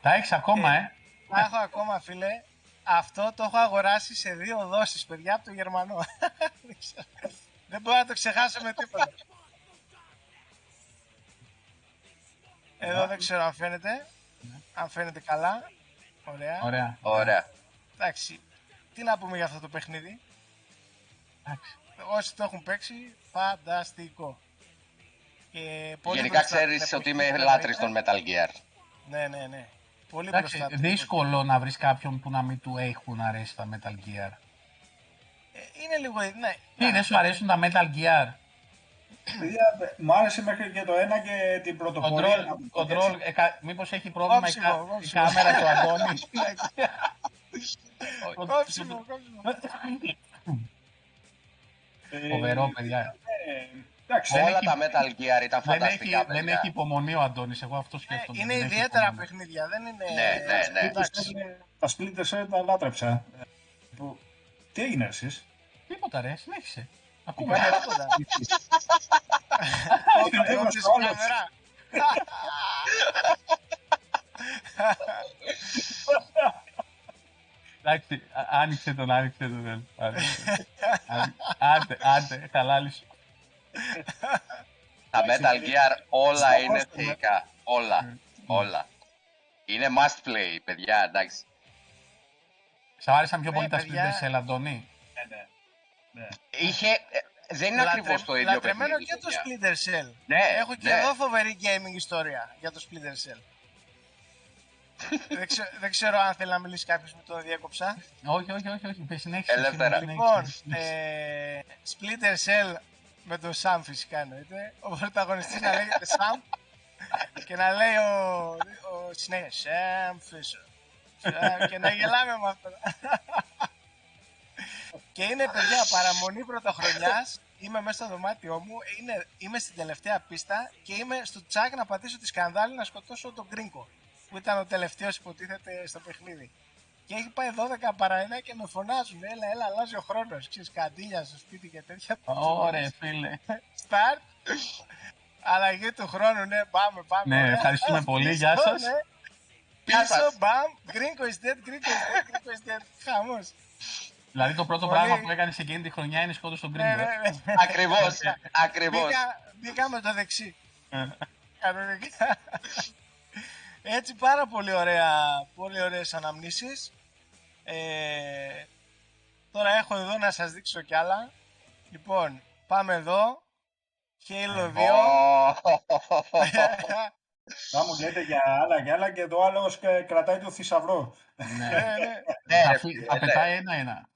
Τα έχεις ακόμα, ε; Τα έχω ακόμα, φίλε. Αυτό το έχω αγοράσει σε δύο δόσεις, παιδιά, από το Γερμανό. Δεν ξέρω. Δεν μπορώ να το ξεχάσω με τίποτα. Εδώ δεν ξέρω αν φαίνεται. Αν φαίνεται καλά. Ωραία. Ωραία. Ωραία. Εντάξει. Τι να πούμε για αυτό το παιχνίδι; Εντάξει. Όσοι το έχουν παίξει, φανταστικό. Και πολύ Γενικά μπροστά ξέρεις στην ότι εποχή είμαι που λάτρης ήταν. των Metal Gear. Ναι, ναι, ναι. Πολύ Εντάξει, μπροστά. από την δύσκολο να βρεις κάποιον που να μην του έχουν αρέσει τα Metal Gear. εποχή. Ε, Είναι λίγο. Ναι. Τι, δεν σου αρέσουν τα Metal Gear; Παιδιά, Μου άρεσε μέχρι και το ένα και την πρωτοπορία. Control, να το πω control, έτσι. ε, κα- μήπως έχει πρόβλημα η, Κόψιμο, κα- η κόψιμο. κάμερα του Αντώνη; Κόψιμο, κόψιμο. Ε, Φοβερό, παιδιά. Ε, Εντάξει, Δεν Όλα έχει- τα Metal Gear ήταν Δεν έχει, φανταστικά. δεν παιδιά. έχει υπομονή ο Αντώνης, εγώ αυτό Ε, σκέφτομαι. είναι δεν έχει ιδιαίτερα υπομονή. παιχνίδια, δεν είναι. Ναι, ναι, ναι. Εντάξει. τα Splinter Cell τα λάτρεψα. Ε, που- Τι έγινε εσείς; Τίποτα ρε, συνέχισε. Ακούμε. Είπα τίποτα. Είμαστε Κόψεις όλος. κάμερα. Εντάξει, α- άνοιξε τον, άνοιξε τον. δεν. Άνοιξε. Άν- Άντε, άντε, χαλάλη Τα Metal Gear όλα Στο είναι κόστο, ναι. θεϊκά. Όλα. Όλα. Είναι must play, παιδιά, εντάξει. Σ' άρεσαν πιο Ναι, πολύ τα παιδιά. Splinter Cell, Αντώνη; Ναι, ναι. Ναι. Είχε. ε, δεν είναι Λατρε- ακριβώς το ίδιο Λατρεμένο παιχνίδι. και το παιδιά. Splinter Cell. Ναι, Έχω και ναι. εδώ φοβερή gaming ιστορία για το Splinter Cell. δεν, ξέ- δεν ξέρω αν θέλει να μιλήσει κάποιος που το διέκοψα. Όχι, όχι, όχι, όχι. Πες, συνέχισε. Ελεύθερα. συνέχισε, Λοιπόν, συνέχισε. ε, Splinter Cell με τον Sam φυσικά εννοείται. Ο πρωταγωνιστής να λέγεται Sam και να λέει ο, ο συνέχεια Sam Fisher. Sam, και να γελάμε με αυτό. και είναι παιδιά παραμονή πρωτοχρονιάς. Είμαι μέσα στο δωμάτιό μου, είναι, είμαι στην τελευταία πίστα και είμαι στο τσάκ να πατήσω τη σκανδάλη να σκοτώσω τον Γκρίνκο που ήταν ο τελευταίος υποτίθεται στο παιχνίδι. Και έχει πάει 12 παρά 1 και με φωνάζουν. Έλα, έλα, αλλάζει ο χρόνος. Ξέρεις, καντήλια στο σπίτι και τέτοια. Ωραία, φίλε. Start. Αλλαγή του χρόνου, ναι, πάμε, πάμε. Ναι, Ωραία. ευχαριστούμε πολύ, Πίσω, γεια σας. ναι. Γεια Πίσω, σας. μπαμ, γκρίνκο is dead, γκρίνκο is dead, γκρίνκο is dead. Χαμός. Δηλαδή το πρώτο Πολύ- πράγμα που έκανες σε εκείνη τη χρονιά είναι σκότω τον Ναι, Γκρίνγκο. ναι, ναι. Ακριβώς. Ακριβώς. Μπήκα, μπήκα με το δεξί. ε. Κανονικά. Έτσι πάρα πολύ ωραία, πολύ ωραίες αναμνήσεις. Ε, τώρα έχω εδώ να σας δείξω κι άλλα. Λοιπόν, πάμε εδώ. Halo 2. Θα μου λέτε για άλλα και άλλα και το άλλο κρατάει το θησαυρό. Ναι, ναι. Ναι, Θα ρε, φύ- φίλε, Θα ναι. πετάει ένα-ένα.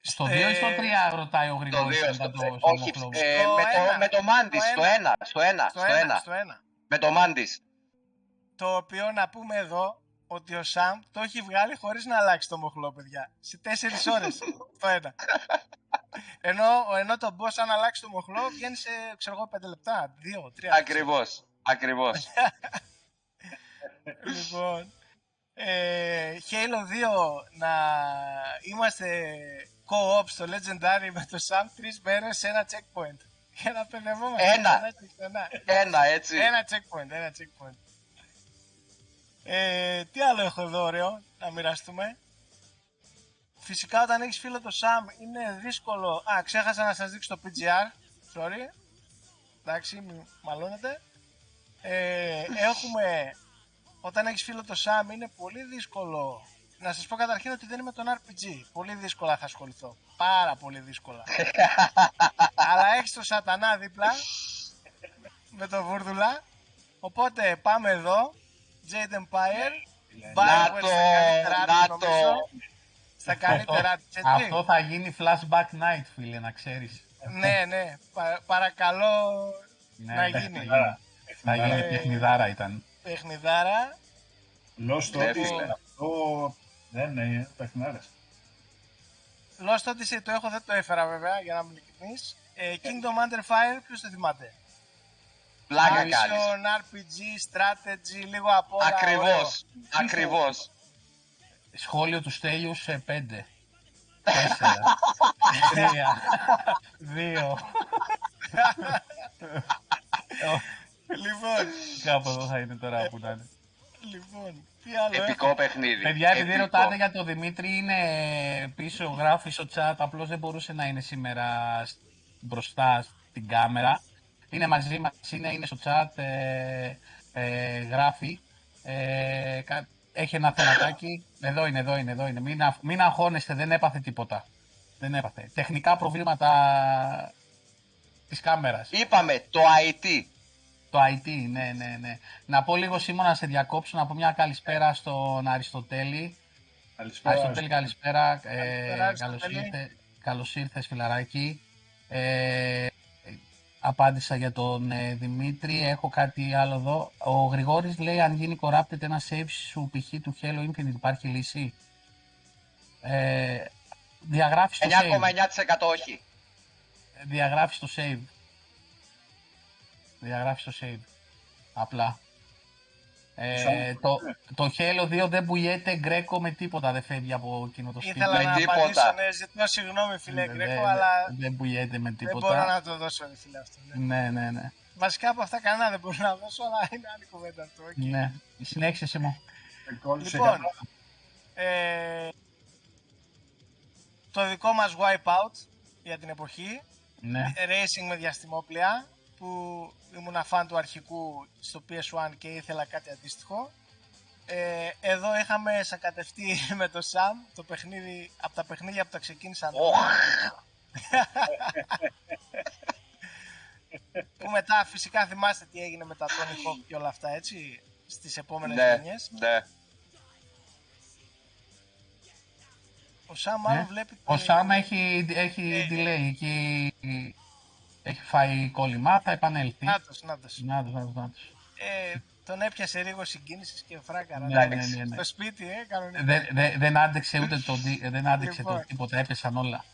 Στο 2 ή στο Ε, 3 ρωτάει ο Το Γρηγόρης δύο, μετά στο- το όχι, Σολομοκλώβη. ε, Στο με το, ένα. με το Μάντις, Στο στο ένα. ένα, στο ένα, Στο στο ένα, ένα. στο ένα. Με το Μάντις. Το οποίο να πούμε εδώ ότι ο Σαμ το έχει βγάλει χωρίς να αλλάξει το μοχλό, παιδιά. Σε 4 ώρες το ένα. Ενώ, ενώ το boss αν αλλάξει το μοχλό βγαίνει σε, ξέρω εγώ, 5 λεπτά, 2, 3. Ακριβώς, ακριβώς. Λοιπόν, ε, Halo 2 να είμαστε co-op στο Legendary με το Sam τρεις μέρες σε ένα checkpoint. Για να παιδευόμαστε Ένα. ξανά και ξανά. Ένα, έτσι. Ένα checkpoint, ένα checkpoint. Ε, τι άλλο έχω εδώ ωραίο να μοιραστούμε. Φυσικά όταν έχεις φίλο το Sam είναι δύσκολο... Α, ξέχασα να σας δείξω το PGR. Sorry. Εντάξει, μη μαλώνετε. Ε, έχουμε... Όταν έχεις φίλο το Sam είναι πολύ δύσκολο. Να σας πω καταρχήν ότι δεν είμαι τον RPG. Πολύ δύσκολα θα ασχοληθώ. Πάρα πολύ δύσκολα. Αλλά έχεις το σατανά δίπλα με το βούρδουλα. Οπότε πάμε εδώ. Jade Empire. Να Bioware το, στα καλύτερά να του το. νομίζω. Στα καλύτερά του, έτσι. Αυτό θα γίνει flashback night, φίλε, να ξέρεις. Ναι, ναι. Πα- παρακαλώ Ναι, να ναι, γίνει. θα γίνει. Θα γίνει Ε, παιχνιδάρα ήταν. Παιχνιδάρα. Lost Ναι, Odyssey, φίλε. αυτό δεν είναι παιχνάρες. Lost Odyssey το έχω, δεν το έφερα βέβαια για να είμαι ειλικρινής. Ε, Kingdom Under Fire, ποιος το θυμάται; Πλάκα κάνεις. Action, RPG, strategy, λίγο από όλα. ωραίο. Ακριβώς, ακριβώς. Σχόλιο του Στέλιου σε 5. 4. 3. 2. λοιπόν, Κάπου εδώ θα είναι τώρα που να είναι. λοιπόν, τι άλλο Επικό έχω. παιχνίδι. Παιδιά, επειδή Επικό. ρωτάτε για το Δημήτρη, είναι πίσω, γράφει στο chat, απλώς δεν μπορούσε να είναι σήμερα σ- μπροστά στην κάμερα. Είναι μαζί μας, είναι, είναι στο chat, ε, ε, γράφει. Ε, κα- έχει ένα θεματάκι. Εδώ είναι, εδώ είναι, εδώ είναι. Μην, αγ- μην αγχώνεστε, δεν έπαθε τίποτα. Δεν έπαθε. Τεχνικά προβλήματα της κάμερας. Είπαμε το IT. Το IT, ναι, ναι, ναι. Να πω λίγο Σίμωνα να σε διακόψω, να πω μια καλησπέρα στον Αριστοτέλη. Καλησπέρα. Αριστοτέλη, καλησπέρα. Ε, Καλησπέρα, καλώς, Αριστοτέλη. ήρθε, καλώς ήρθες, φιλαράκι. Ε, απάντησα για τον ε, Δημήτρη. Έχω κάτι άλλο εδώ. Ο Γρηγόρης λέει αν γίνει corrupted ένα save σου π.χ. του Halo Infinite υπάρχει λύση; Ε, διαγράφεις το save. 9,9% όχι. Διαγράφεις το save. Διαγράφεις το save. Απλά. Ε, Σαν- το, το Halo 2 δεν πουλιέται γκρέκο με τίποτα, δεν φεύγει από εκείνο το σπίτι. Ήθελα με να τίποτα. απαντήσω, ναι, ζητώ συγγνώμη φίλε Δεν- Γκρέκο, δεν- αλλά Δεν πουλιέται με δεν τίποτα. μπορώ να το δώσω ρε φίλε αυτό. Ναι. Ναι, ναι, ναι. Βασικά από αυτά κανένα δεν μπορώ να δώσω, αλλά είναι άλλη κουβέντα αυτό. οκ. ναι. Συνέχισε Σίμω. Κόλλησε Λοιπόν, καλά. ε, το δικό μας Wipeout για την εποχή, Ναι. racing με διαστημόπλια, που ήμουν φαν του αρχικού στο PS1 και ήθελα κάτι αντίστοιχο. Ε, εδώ είχαμε σακατευτεί με το Sam, το παιχνίδι, από τα παιχνίδια που τα ξεκίνησαν Οχ. που μετά φυσικά θυμάστε τι έγινε με τα Tony Hawk και όλα αυτά έτσι στις επόμενες Ναι, γενιές. ναι. Ο Sam μάλλον Ναι. βλέπει... Ο τη- Σάμ έχει, έχει Ε, delay εκεί. Έχει φάει κόλλημα, θα επανέλθει. Νάτος, νάτος. Νάτος, νάτος, νάτος. Ε, τον έπιασε λίγο συγκίνησης και φράκαρα. Ναι, ναι, ναι, ναι, ναι. Στο σπίτι, ε, κανονικά. Δεν, δεν, δεν άντεξε ούτε το, δι- δεν άντεξε Λοιπόν. το τίποτα, έπεσαν όλα.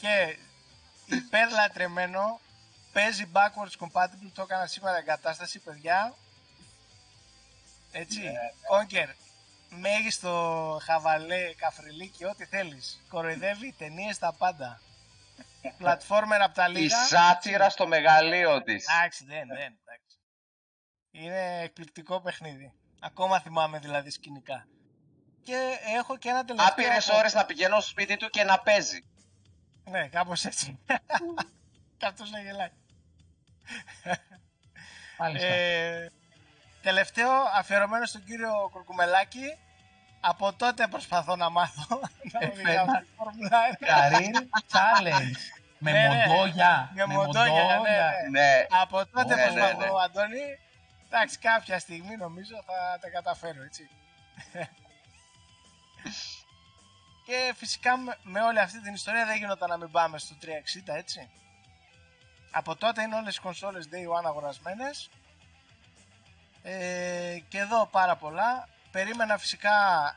Και υπερλατρεμένο παίζει backwards compatible, το έκανα σήμερα εγκατάσταση, παιδιά. Έτσι, Conker, μέγιστο χαβαλέ, καφριλίκι, ό,τι θέλεις. Κοροϊδεύει ταινίες τα πάντα. Πλατφόρμερ από τα Η λίγα. σάτυρα στο μεγαλείο της. Εντάξει, δεν, δεν, εντάξει. Είναι εκπληκτικό παιχνίδι. Ακόμα θυμάμαι δηλαδή σκηνικά. Και έχω και ένα τελευταίο... Άπειρες ώρες να πηγαίνω στο σπίτι του και να παίζει. Ναι, κάπως έτσι. και αυτός να γελάει. Μάλιστα. Ε, τελευταίο αφιερωμένο στον κύριο Κουρκουμελάκη. Από τότε προσπαθώ να μάθω να Ε, οδηγάω φέρνα- στη Φόρμουλα 1. Career Challenge. με Ναι, ναι. μοντόγια. Με μοντόγια, ναι, ναι. Ναι, Από τότε Ναι, προσπαθώ, ναι, ναι. Αντώνη. Εντάξει, κάποια στιγμή νομίζω θα τα καταφέρω, έτσι. και φυσικά με, με όλη αυτή την ιστορία δεν γινόταν να μην πάμε στο 360, έτσι. Από τότε είναι όλες οι κονσόλες Day One αγορασμένες. Ε, και εδώ πάρα πολλά. Περίμενα φυσικά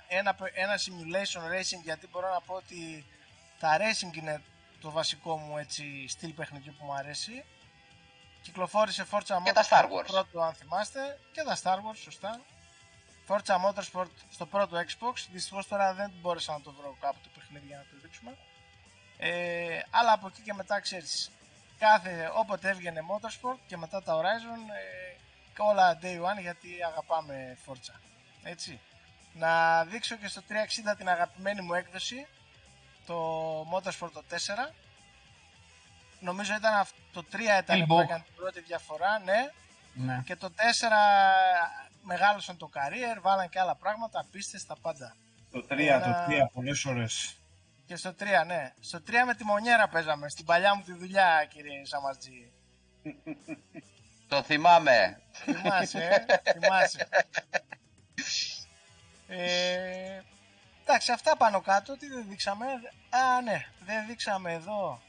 ένα, ένα simulation racing γιατί μπορώ να πω ότι τα racing είναι το βασικό μου έτσι στυλ παιχνιδιού που μου αρέσει. Κυκλοφόρησε Forza Και τα Star Wars. πρώτο αν θυμάστε και τα Star Wars σωστά. Forza Motorsport στο πρώτο Xbox. Δυστυχώς τώρα δεν μπόρεσα να το βρω κάπου το παιχνίδι για να το δείξουμε. Ε, αλλά από εκεί και μετά ξέρεις κάθε όποτε έβγαινε Motorsport και μετά τα Horizon ε, και όλα Day One γιατί αγαπάμε Forza. Έτσι. Να δείξω και στο 360 την αγαπημένη μου έκδοση το Motorsport το 4 νομίζω ήταν αυτό, το 3 ήταν που Steelbook. έκανε την πρώτη διαφορά ναι Ναι. και το 4 μεγάλωσαν το career, βάλαν και άλλα πράγματα, πίστες, τα πάντα. Το 3, Ένα- το 3, πολλές ώρες. Και στο 3, ναι. Στο 3 με τη μονιέρα παίζαμε, στην παλιά μου τη δουλειά, κύριε Σαμαρτζή. το θυμάμαι. Θυμάσαι, ε; θυμάσαι. Ε, εντάξει, αυτά πάνω κάτω, τι δεν δείξαμε. Α, ναι, δεν δείξαμε εδώ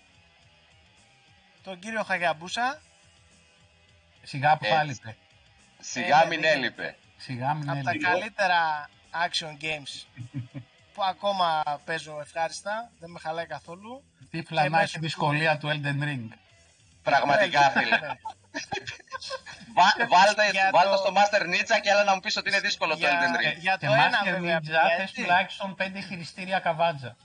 τον κύριο Χαγιαμπούσα. Σιγά που Έτσι. πάλιπε. Σιγά Ε, μην ναι, έλειπε. Σιγά μην από τα έλειπε. καλύτερα action games που ακόμα παίζω ευχάριστα, δεν με χαλάει καθόλου. Τι Και φλανά μέσω έχει του- δυσκολία του Elden Ring. Πραγματικά, Ναι, φίλε. Ναι. Βα- Βάλτε Για βάλτε το- στο Master Ninja και άλλα να μου πεις ότι είναι δύσκολο το Για- Elden Ring. Για Και το ένα Master βέβαια. Ninja παιδιά, θες έτσι. τουλάχιστον πέντε χειριστήρια καβάτζα.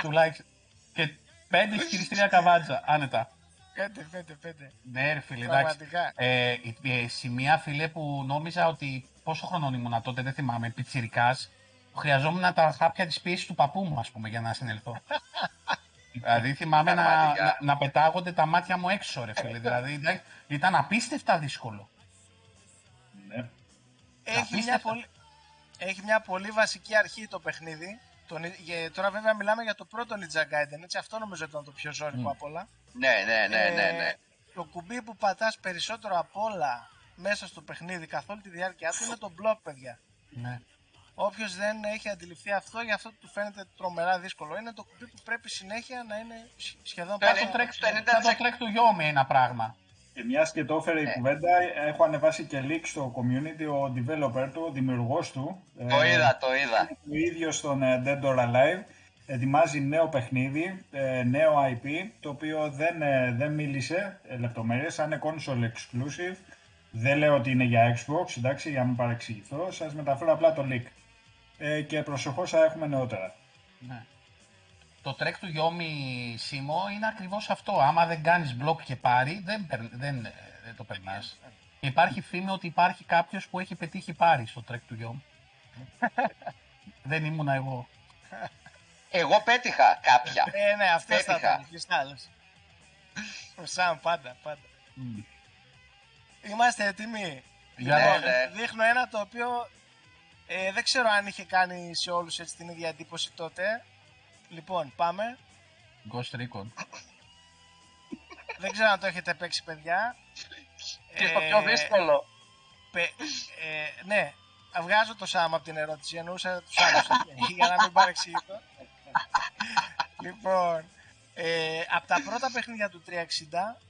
τουλάχιστον. Και πέντε χειριστήρια καβάτζα, άνετα. Πέντε, πέντε, πέντε. Ναι, ρε φίλε, εντάξει. Πραγματικά. Ε, η- η σημεία, φίλε, που νόμιζα ότι. Πόσο χρονών ήμουνα τότε, δεν θυμάμαι, πιτσιρικάς. Χρειαζόμουν τα χάπια της πίεσης του παππού μου, ας πούμε, για να συνελθώ. δηλαδή θυμάμαι να, Πραγματικά. να, να πετάγονται τα μάτια μου έξω, ρε φίλε. δηλαδή ήταν- ήταν απίστευτα δύσκολο. Ναι. Έχει Απίστευτα. μια, πολύ, έχει μια πολύ βασική αρχή το παιχνίδι. Το, νι- για- τώρα βέβαια μιλάμε για το πρώτο Ninja Gaiden, έτσι. Αυτό νομίζω ήταν το πιο ζώρικο Μμ. απ' όλα. Ναι, ναι, ναι, ναι, Ε, ναι. Το κουμπί που πατάς περισσότερο απ' όλα μέσα στο παιχνίδι καθ' όλη τη διάρκεια του είναι το block, παιδιά. Ναι. Όποιος δεν έχει αντιληφθεί αυτό, γι' αυτό του φαίνεται τρομερά δύσκολο. Είναι το κουμπί που πρέπει συνέχεια να είναι σχ- σχεδόν Το πάνω Σαν είναι το από τρέξ το 90% σαν το τρέξ του Γιώμη ένα πράγμα. Και μιας και το έφερε η Ε. κουβέντα, έχω ανεβάσει και link στο community ο developer του, ο δημιουργός του. Το ε, είδα, το είδα. Ο ίδιο στον ε, Dead or Alive ετοιμάζει νέο παιχνίδι, ε, νέο IP, το οποίο δεν, ε, δεν μίλησε ε, λεπτομέρειες, θα είναι console exclusive. Δεν λέω ότι είναι για Xbox, εντάξει, για να μην παρεξηγηθώ. Σας μεταφέρω απλά το link. Ε, και προσεχώς θα έχουμε νεότερα. Ναι. Το τρέκ του Γιώμη Σίμω είναι ακριβώς αυτό. Άμα δεν κάνεις μπλοκ και πάρει, δεν, περ- δεν, ε, δεν το περνάς. Και υπάρχει φήμη ότι υπάρχει κάποιος που έχει πετύχει πάρει στο τρέκ του Γιώμη. δεν ήμουνα εγώ. Εγώ πέτυχα κάποια. Ε, ναι, αυτός θα Πέτυχα. ήταν. Ποιος άλλος. Ο Σαμ, πάντα, πάντα. Μμ. Είμαστε έτοιμοι. Για Ναι, να- ναι. Δείχνω ένα το οποίο ε, δεν ξέρω αν είχε κάνει σε όλους έτσι την ίδια εντύπωση τότε. Λοιπόν, πάμε. Ghost Recon. δεν ξέρω αν το έχετε παίξει, παιδιά. Και στο Ε, πιο δύσκολο. Πε- ε, ναι, βγάζω το Σάμ από την ερώτηση. Εννοούσα τους άλλους. για να μην παρεξηγηθώ. λοιπόν, ε, από τα πρώτα παιχνίδια του 360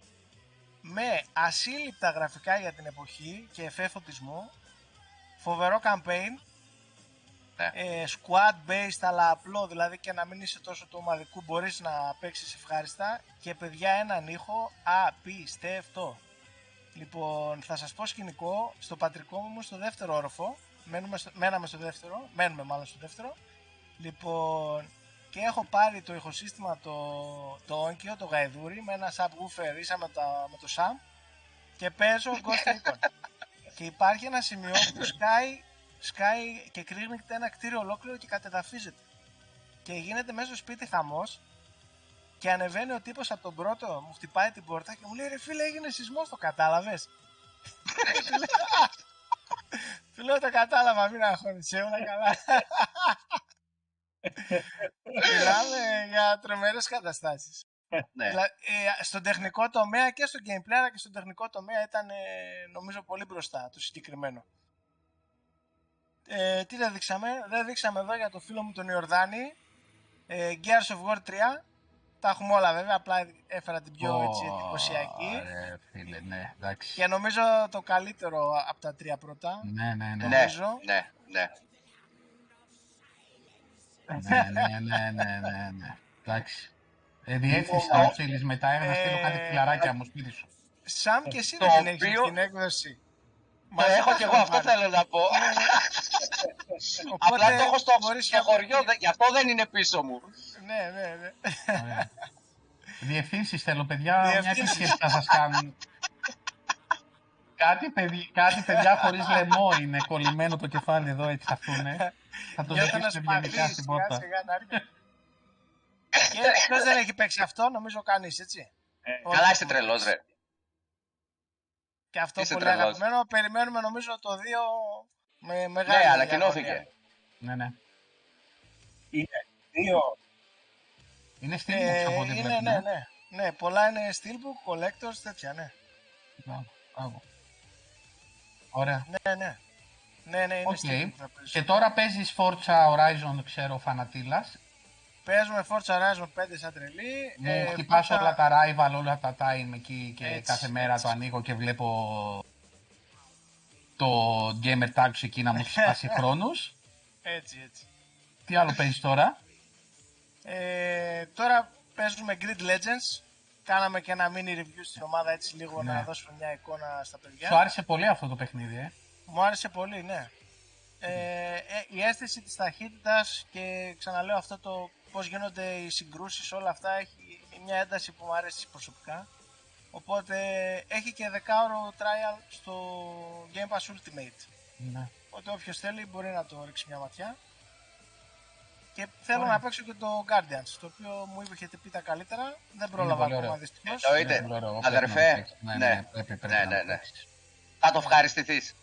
με ασύλληπτα γραφικά για την εποχή και εφέ φωτισμού, φοβερό campaign, Ναι. ε, squad based αλλά απλό, δηλαδή και να μην είσαι τόσο του ομαδικού μπορείς να παίξεις ευχάριστα. Και παιδιά έναν ήχο απίστευτο. Λοιπόν, θα σας πω σκηνικό, στο πατρικό μου στο δεύτερο όροφο, μένουμε στο, μέναμε στο δεύτερο, μένουμε μάλλον στο δεύτερο, λοιπόν, και έχω πάρει το ηχοσύστημα το, το Onkyo, το γαϊδούρι, με ένα subwoofer ίσα με, τα, με το Sam και παίζω Ghost Recon. και υπάρχει ένα σημείο που σκάει, σκάει και κρύβνεται ένα κτίριο ολόκληρο και κατεδαφίζεται. Και γίνεται μέσα στο σπίτι χαμός και ανεβαίνει ο τύπος από τον πρώτο, μου χτυπάει την πόρτα και μου λέει ρε φίλε έγινε σεισμός, το κατάλαβες; Του λέω το κατάλαβα, μην αγχώνεσαι, όλα καλά. Μιλάμε για τρομερές καταστάσεις. Ναι. Δηλαδή, ε, στον τεχνικό τομέα και στο gameplay αλλά και στον τεχνικό τομέα ήταν ε, νομίζω πολύ μπροστά το συγκεκριμένο. Ε, τι δεν δείξαμε, δεν δείξαμε εδώ για το φίλο μου τον Ιορδάνη ε, Gears of War 3 τα έχουμε όλα βέβαια, απλά έφερα την πιο έτσι, εντυπωσιακή Ωραία, φίλε, ναι, εντάξει. και νομίζω το καλύτερο από τα τρία πρώτα. Ναι, ναι, ναι. Ναι, νομίζω. ναι, ναι. ναι, ναι, ναι, ναι, ναι, ναι. Εντάξει. Ε, διεύθυνση Λοιπόν, να μου στείλεις μετά, για να στείλω κάτι ε, φιλαράκια μου σπίτι σου. Σαμ και εσύ Το δεν την έχεις οποίο- την έκδοση. Το Μαζί έχω τα και εγώ, έχουμε αυτό πάρει. θέλω να πω. Οπότε Απλά το έχω στο μπορείς και να χωριό, πεις- δεν- γι' αυτό δεν είναι πίσω μου. Ναι, ναι, ναι. Ωραία. Διευθύνσεις θέλω, παιδιά, μια και Διευθύνσεις. σχέση θα σας κάνουν. Κάτι, παιδι- κάτι παιδιά χωρίς λαιμό είναι κολλημένο το κεφάλι εδώ, έτσι θα έρθουνε. Θα το Νιώθω να ζητήσουν ευγενικά σπαγείς, στην σιγά πόρτα. Σιγά να έρχεται. Και ποιος δεν έχει παίξει αυτό, νομίζω κανείς, έτσι. Ε, Όχι. Καλά είσαι τρελός ρε. Και αυτό Είσαι πολύ τρελός. αγαπημένο. Περιμένουμε νομίζω το 2 με μεγάλη Ναι, αγωνία. ανακοινώθηκε. Ναι, ναι. είναι δύο. Είναι στην Ε, από ό,τι είναι, βλέπουμε. ναι, ναι. Ναι, πολλά είναι steelbook, collectors, τέτοια, ναι. Μπράβο, μπράβο. Ωραία. Ναι, ναι. Ναι, ναι, είναι Οκ. steelbook. θα Και περισσότερο. τώρα παίζεις Forza Horizon, ξέρω, φανατήλας. Παίζουμε Forza Horizon 5 σαν τρελή. Μου Ε, χτυπάς πρώτα- όλα τα rival, όλα τα time εκεί και Έτσι, κάθε μέρα έτσι. το ανοίγω και βλέπω το gamer tag σου εκεί να μου σπάσει χρόνους. Έτσι, έτσι. Τι άλλο παίζεις τώρα; Ε, τώρα παίζουμε Grid Legends. Κάναμε και ένα mini review στην ομάδα έτσι λίγο Ναι. να δώσουμε μια εικόνα στα παιδιά. Σου άρεσε πολύ αυτό το παιχνίδι, ε; Μου άρεσε πολύ, ναι. Ε, ε, η αίσθηση της ταχύτητας και ξαναλέω αυτό το πώς γίνονται οι συγκρούσεις, όλα αυτά έχει μια ένταση που μου αρέσει προσωπικά. Οπότε έχει και 10ωρο trial στο Game Pass Ultimate. Ναι. Οπότε όποιος θέλει μπορεί να το ρίξει μια ματιά. Και θέλω Ωραία. να παίξω και το Guardians, το οποίο μου είπε έχετε πει τα καλύτερα. Δεν πρόλαβα πολύ ακόμα ωραίο. δυστυχώς. Εννοείται. Ναι, ωραίο, πρέπει Αδερφέ, να παίξεις. Ναι, ναι, ναι. πρέπει, πρέπει Ναι, να ναι, ναι. παίξεις. Θα το ευχαριστηθείς.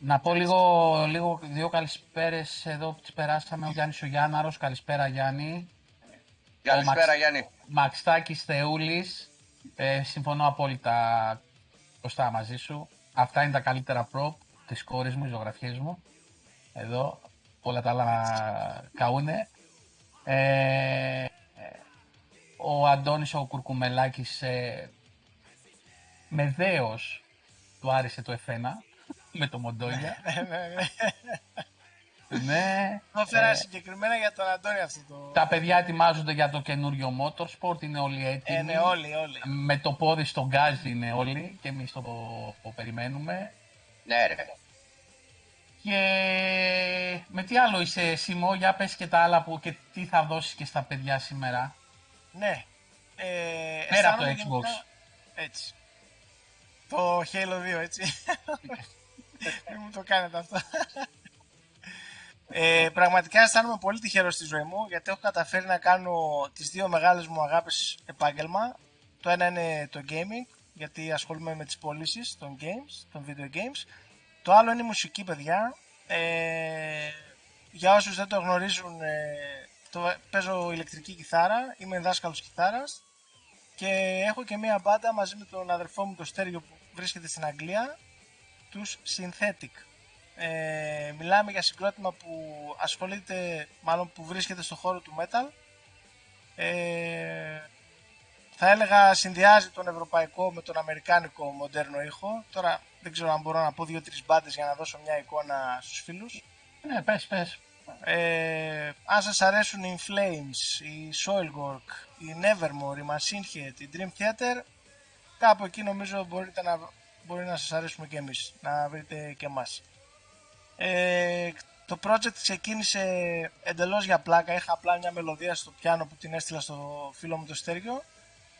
Να πω λίγο, λίγο δύο καλησπέρες εδώ που τις περάσαμε. Ο Γιάννης ο Γιάνναρος, καλησπέρα Γιάννη. Καλησπέρα, Μαξ. Γιάννη. Μαξτάκης Θεούλης, ε, συμφωνώ απόλυτα Κωστά μαζί σου. Αυτά είναι τα καλύτερα prop της κόρης μου, οι ζωγραφιές μου. Εδώ, όλα τα άλλα καούνε. Ε, ο Αντώνης ο Κουρκουμελάκης ε, με δέος του άρεσε το F1 με το Μοντόγια. ναι. Το έφερα ε, συγκεκριμένα για τον Αντώνη αυτό το. τα παιδιά ετοιμάζονται για το καινούριο Motorsport, είναι όλοι έτοιμοι. Ε, ναι, όλοι, όλοι. Με το πόδι στον γκάζ είναι όλοι και εμείς το, το περιμένουμε. Ναι, ρε. Και με τι άλλο είσαι Σιμό, για πες και τα άλλα που και τι θα δώσεις και στα παιδιά σήμερα. Ναι. Ε, Πέρα από το αισθάνομαι Xbox. γενικά- Έτσι. Το Halo 2, έτσι. Μην μου το κάνετε αυτό. Ε, πραγματικά αισθάνομαι πολύ τυχερός στη ζωή μου γιατί έχω καταφέρει να κάνω τις δύο μεγάλες μου αγάπες επάγγελμα. Το ένα είναι το gaming γιατί ασχολούμαι με τις πωλήσεις των games, των video games. Το άλλο είναι η μουσική παιδιά. Ε, για όσους δεν το γνωρίζουν, ε, το, παίζω ηλεκτρική κιθάρα, είμαι δάσκαλος κιθάρας και έχω και μία μπάντα μαζί με τον αδερφό μου το Στέργιο που βρίσκεται στην Αγγλία, τους Synthetic. Ε, μιλάμε για συγκρότημα που ασχολείται, μάλλον που βρίσκεται στο χώρο του metal. Ε, θα έλεγα συνδυάζει τον ευρωπαϊκό με τον αμερικάνικο μοντέρνο ήχο. Τώρα δεν ξέρω αν μπορώ να πω δύο-τρεις μπάντες για να δώσω μια εικόνα στους φίλους. Ναι, πες, πες. Ε, αν σας αρέσουν οι In Flames, η Soilwork, η Nevermore, η Machine Head, η Dream Theater, κάπου εκεί νομίζω μπορείτε να, μπορεί να σας αρέσουμε και εμείς, να βρείτε και εμάς. Ε, το project ξεκίνησε εντελώς για πλάκα, είχα απλά μια μελωδία στο πιάνο που την έστειλα στο φίλο μου το Στέργιο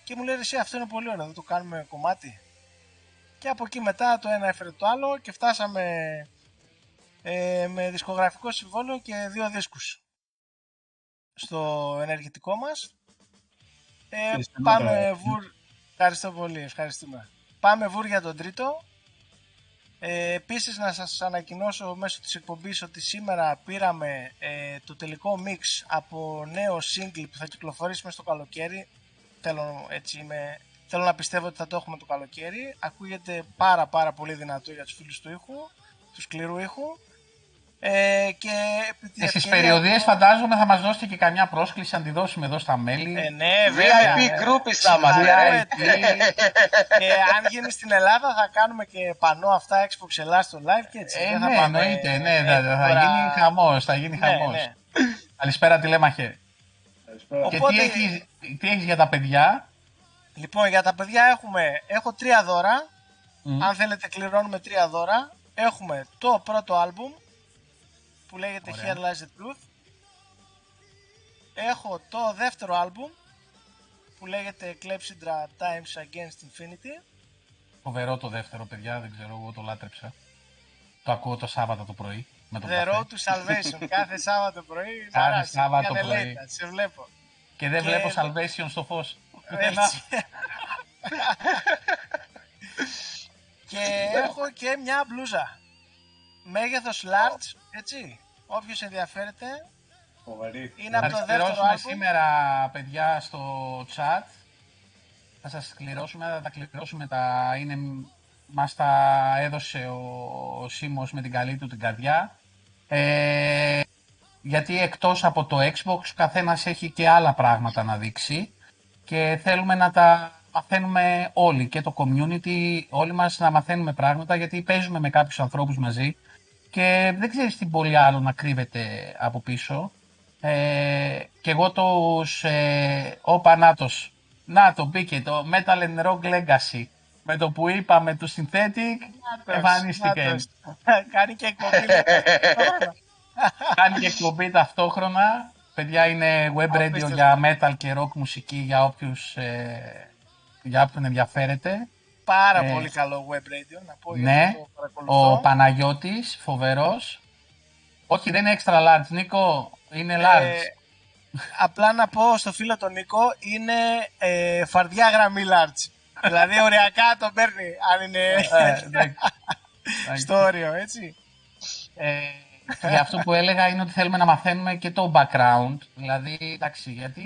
και μου λέει εσύ αυτό είναι πολύ ωραίο, δεν το κάνουμε κομμάτι. Και από εκεί μετά το ένα έφερε το άλλο και φτάσαμε ε, με δισκογραφικό συμβόλαιο και δύο δίσκους στο ενεργητικό μας. Ε, Ευχαριστούμε, πάμε ε. βουρ... Ευχαριστώ πολύ, ευχαριστούμε. Πάμε βουρ για τον τρίτο. Ε, επίσης να σας ανακοινώσω μέσω της εκπομπής ότι σήμερα πήραμε ε, το τελικό mix από νέο single που θα κυκλοφορήσει μέσα στο καλοκαίρι. Θέλω, έτσι, είμαι, θέλω να πιστεύω ότι θα το έχουμε το καλοκαίρι. Ακούγεται πάρα πάρα πολύ δυνατό για τους φίλους του ήχου, του σκληρού ήχου. Ε, και επί τη Ε, στις ευκαιρία περιοδίες αυτό- φαντάζομαι θα μας δώσετε και καμιά πρόσκληση να τη δώσουμε εδώ στα μέλη. Ε, ναι, βέβαια. VIP ε. groupies θα είμαστε, ρε. και αν γίνει στην Ελλάδα θα κάνουμε και πανό αυτά Xbox Ελλάδα στο live και έτσι. Ε, δεν θα ναι, πάμε εννοείται, ναι, θα, θα εύκολα. γίνει χαμός, θα γίνει Ναι, χαμός. ναι. Καλησπέρα τηλέμαχε. Καλησπέρα. Και Οπότε- τι έχεις, τι έχεις για τα παιδιά; Λοιπόν, για τα παιδιά έχουμε, έχω τρία δώρα. Μμ. Αν θέλετε κληρώνουμε τρία δώρα. Έχουμε το πρώτο άλμπουμ που λέγεται Ωραία. Here Lies the Truth. Έχω το δεύτερο άλμπουμ που λέγεται Clepsydra Times Against Infinity. Φοβερό το δεύτερο, παιδιά, δεν ξέρω, εγώ το λάτρεψα. Το ακούω το Σάββατο το πρωί. Με τον The καφέ. Road to Salvation. Κάθε Σάββατο πρωί. Κάθε μ' αρέσει, Σάββατο μια πρωί. τελέητα, Σε βλέπω. Και δεν Και- βλέπω Salvation στο φως. Έτσι. και έχω και μια μπλούζα. Μέγεθος large, έτσι. Όποιος ενδιαφέρεται, Φοβερή. είναι από Θα το τις δεύτερο κληρώσουμε άλμπουμ. σήμερα, παιδιά, στο chat. Θα σας κληρώσουμε, θα τα κληρώσουμε τα... Είναι... Μας τα έδωσε ο, ο Σίμος με την καλή του την καρδιά. Ε, γιατί εκτός από το Xbox, καθένας έχει και άλλα πράγματα να δείξει και θέλουμε να τα μαθαίνουμε όλοι και το community, όλοι μας να μαθαίνουμε πράγματα γιατί παίζουμε με κάποιους ανθρώπους μαζί και δεν ξέρεις τι πολύ άλλο να κρύβεται από πίσω. Ε, και εγώ τους, ε, ο Πανάτος, να το μπήκε το Metal and Rock Legacy, με το που είπαμε του Synthetic, εμφανίστηκε. Νάτος. Κάνει και εκπομπή. Κάνει και εκπομπή ταυτόχρονα. Παιδιά είναι web radio Απίστευτο. για metal και rock μουσική για όποιους ε, για όποιον ενδιαφέρεται. Πάρα Ε, πολύ καλό web radio, να πω ναι, γιατί το παρακολουθώ. Ο Παναγιώτης, φοβερός. Όχι, δεν είναι extra large, Νίκο, είναι large. Ε, απλά να πω στο φίλο τον Νίκο, είναι ε, φαρδιά γραμμή large. δηλαδή οριακά τον παίρνει, αν είναι Ε, εντάξει. στο όριο, έτσι. Ε, και αυτό που έλεγα είναι ότι θέλουμε να μαθαίνουμε και το background. Δηλαδή, εντάξει, γιατί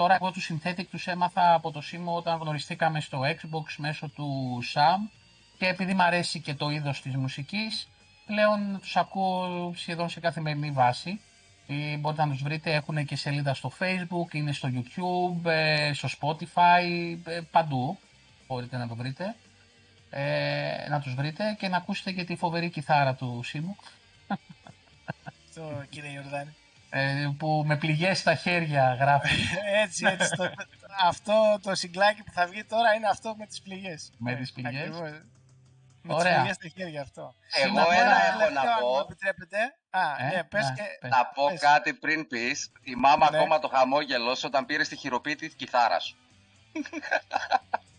τώρα εγώ τους Synthetic τους έμαθα από το Σίμω όταν γνωριστήκαμε στο Xbox μέσω του Sam και επειδή μου αρέσει και το είδος της μουσικής, πλέον τους ακούω σχεδόν σε καθημερινή βάση. Ε, Μπορείτε να τους βρείτε, έχουν και σελίδα στο Facebook, είναι στο YouTube, ε, στο Spotify, ε, παντού μπορείτε να το βρείτε. Ε, να τους βρείτε και να ακούσετε και τη φοβερή κιθάρα του Σίμου Το κύριε Ιορδάνη. Ε, που με πληγές στα χέρια γράφει έτσι, έτσι. Το, αυτό το συγκλάκι που θα βγει τώρα είναι αυτό με τις πληγές. Με τις πληγές; Ακριβώς. Με Ωραία. τις πληγές στα χέρια αυτό. Εγώ Να πω ένα έχω τελευταίο, να αν μου πω. επιτρέπετε. Α, Ε, ναι, πες ναι, και... πες. Να πω Πες. κάτι πριν πεις. Θυμάμαι Ναι. ακόμα το χαμόγελος σου όταν πήρε τη χειροποίητη της κιθάρας σου.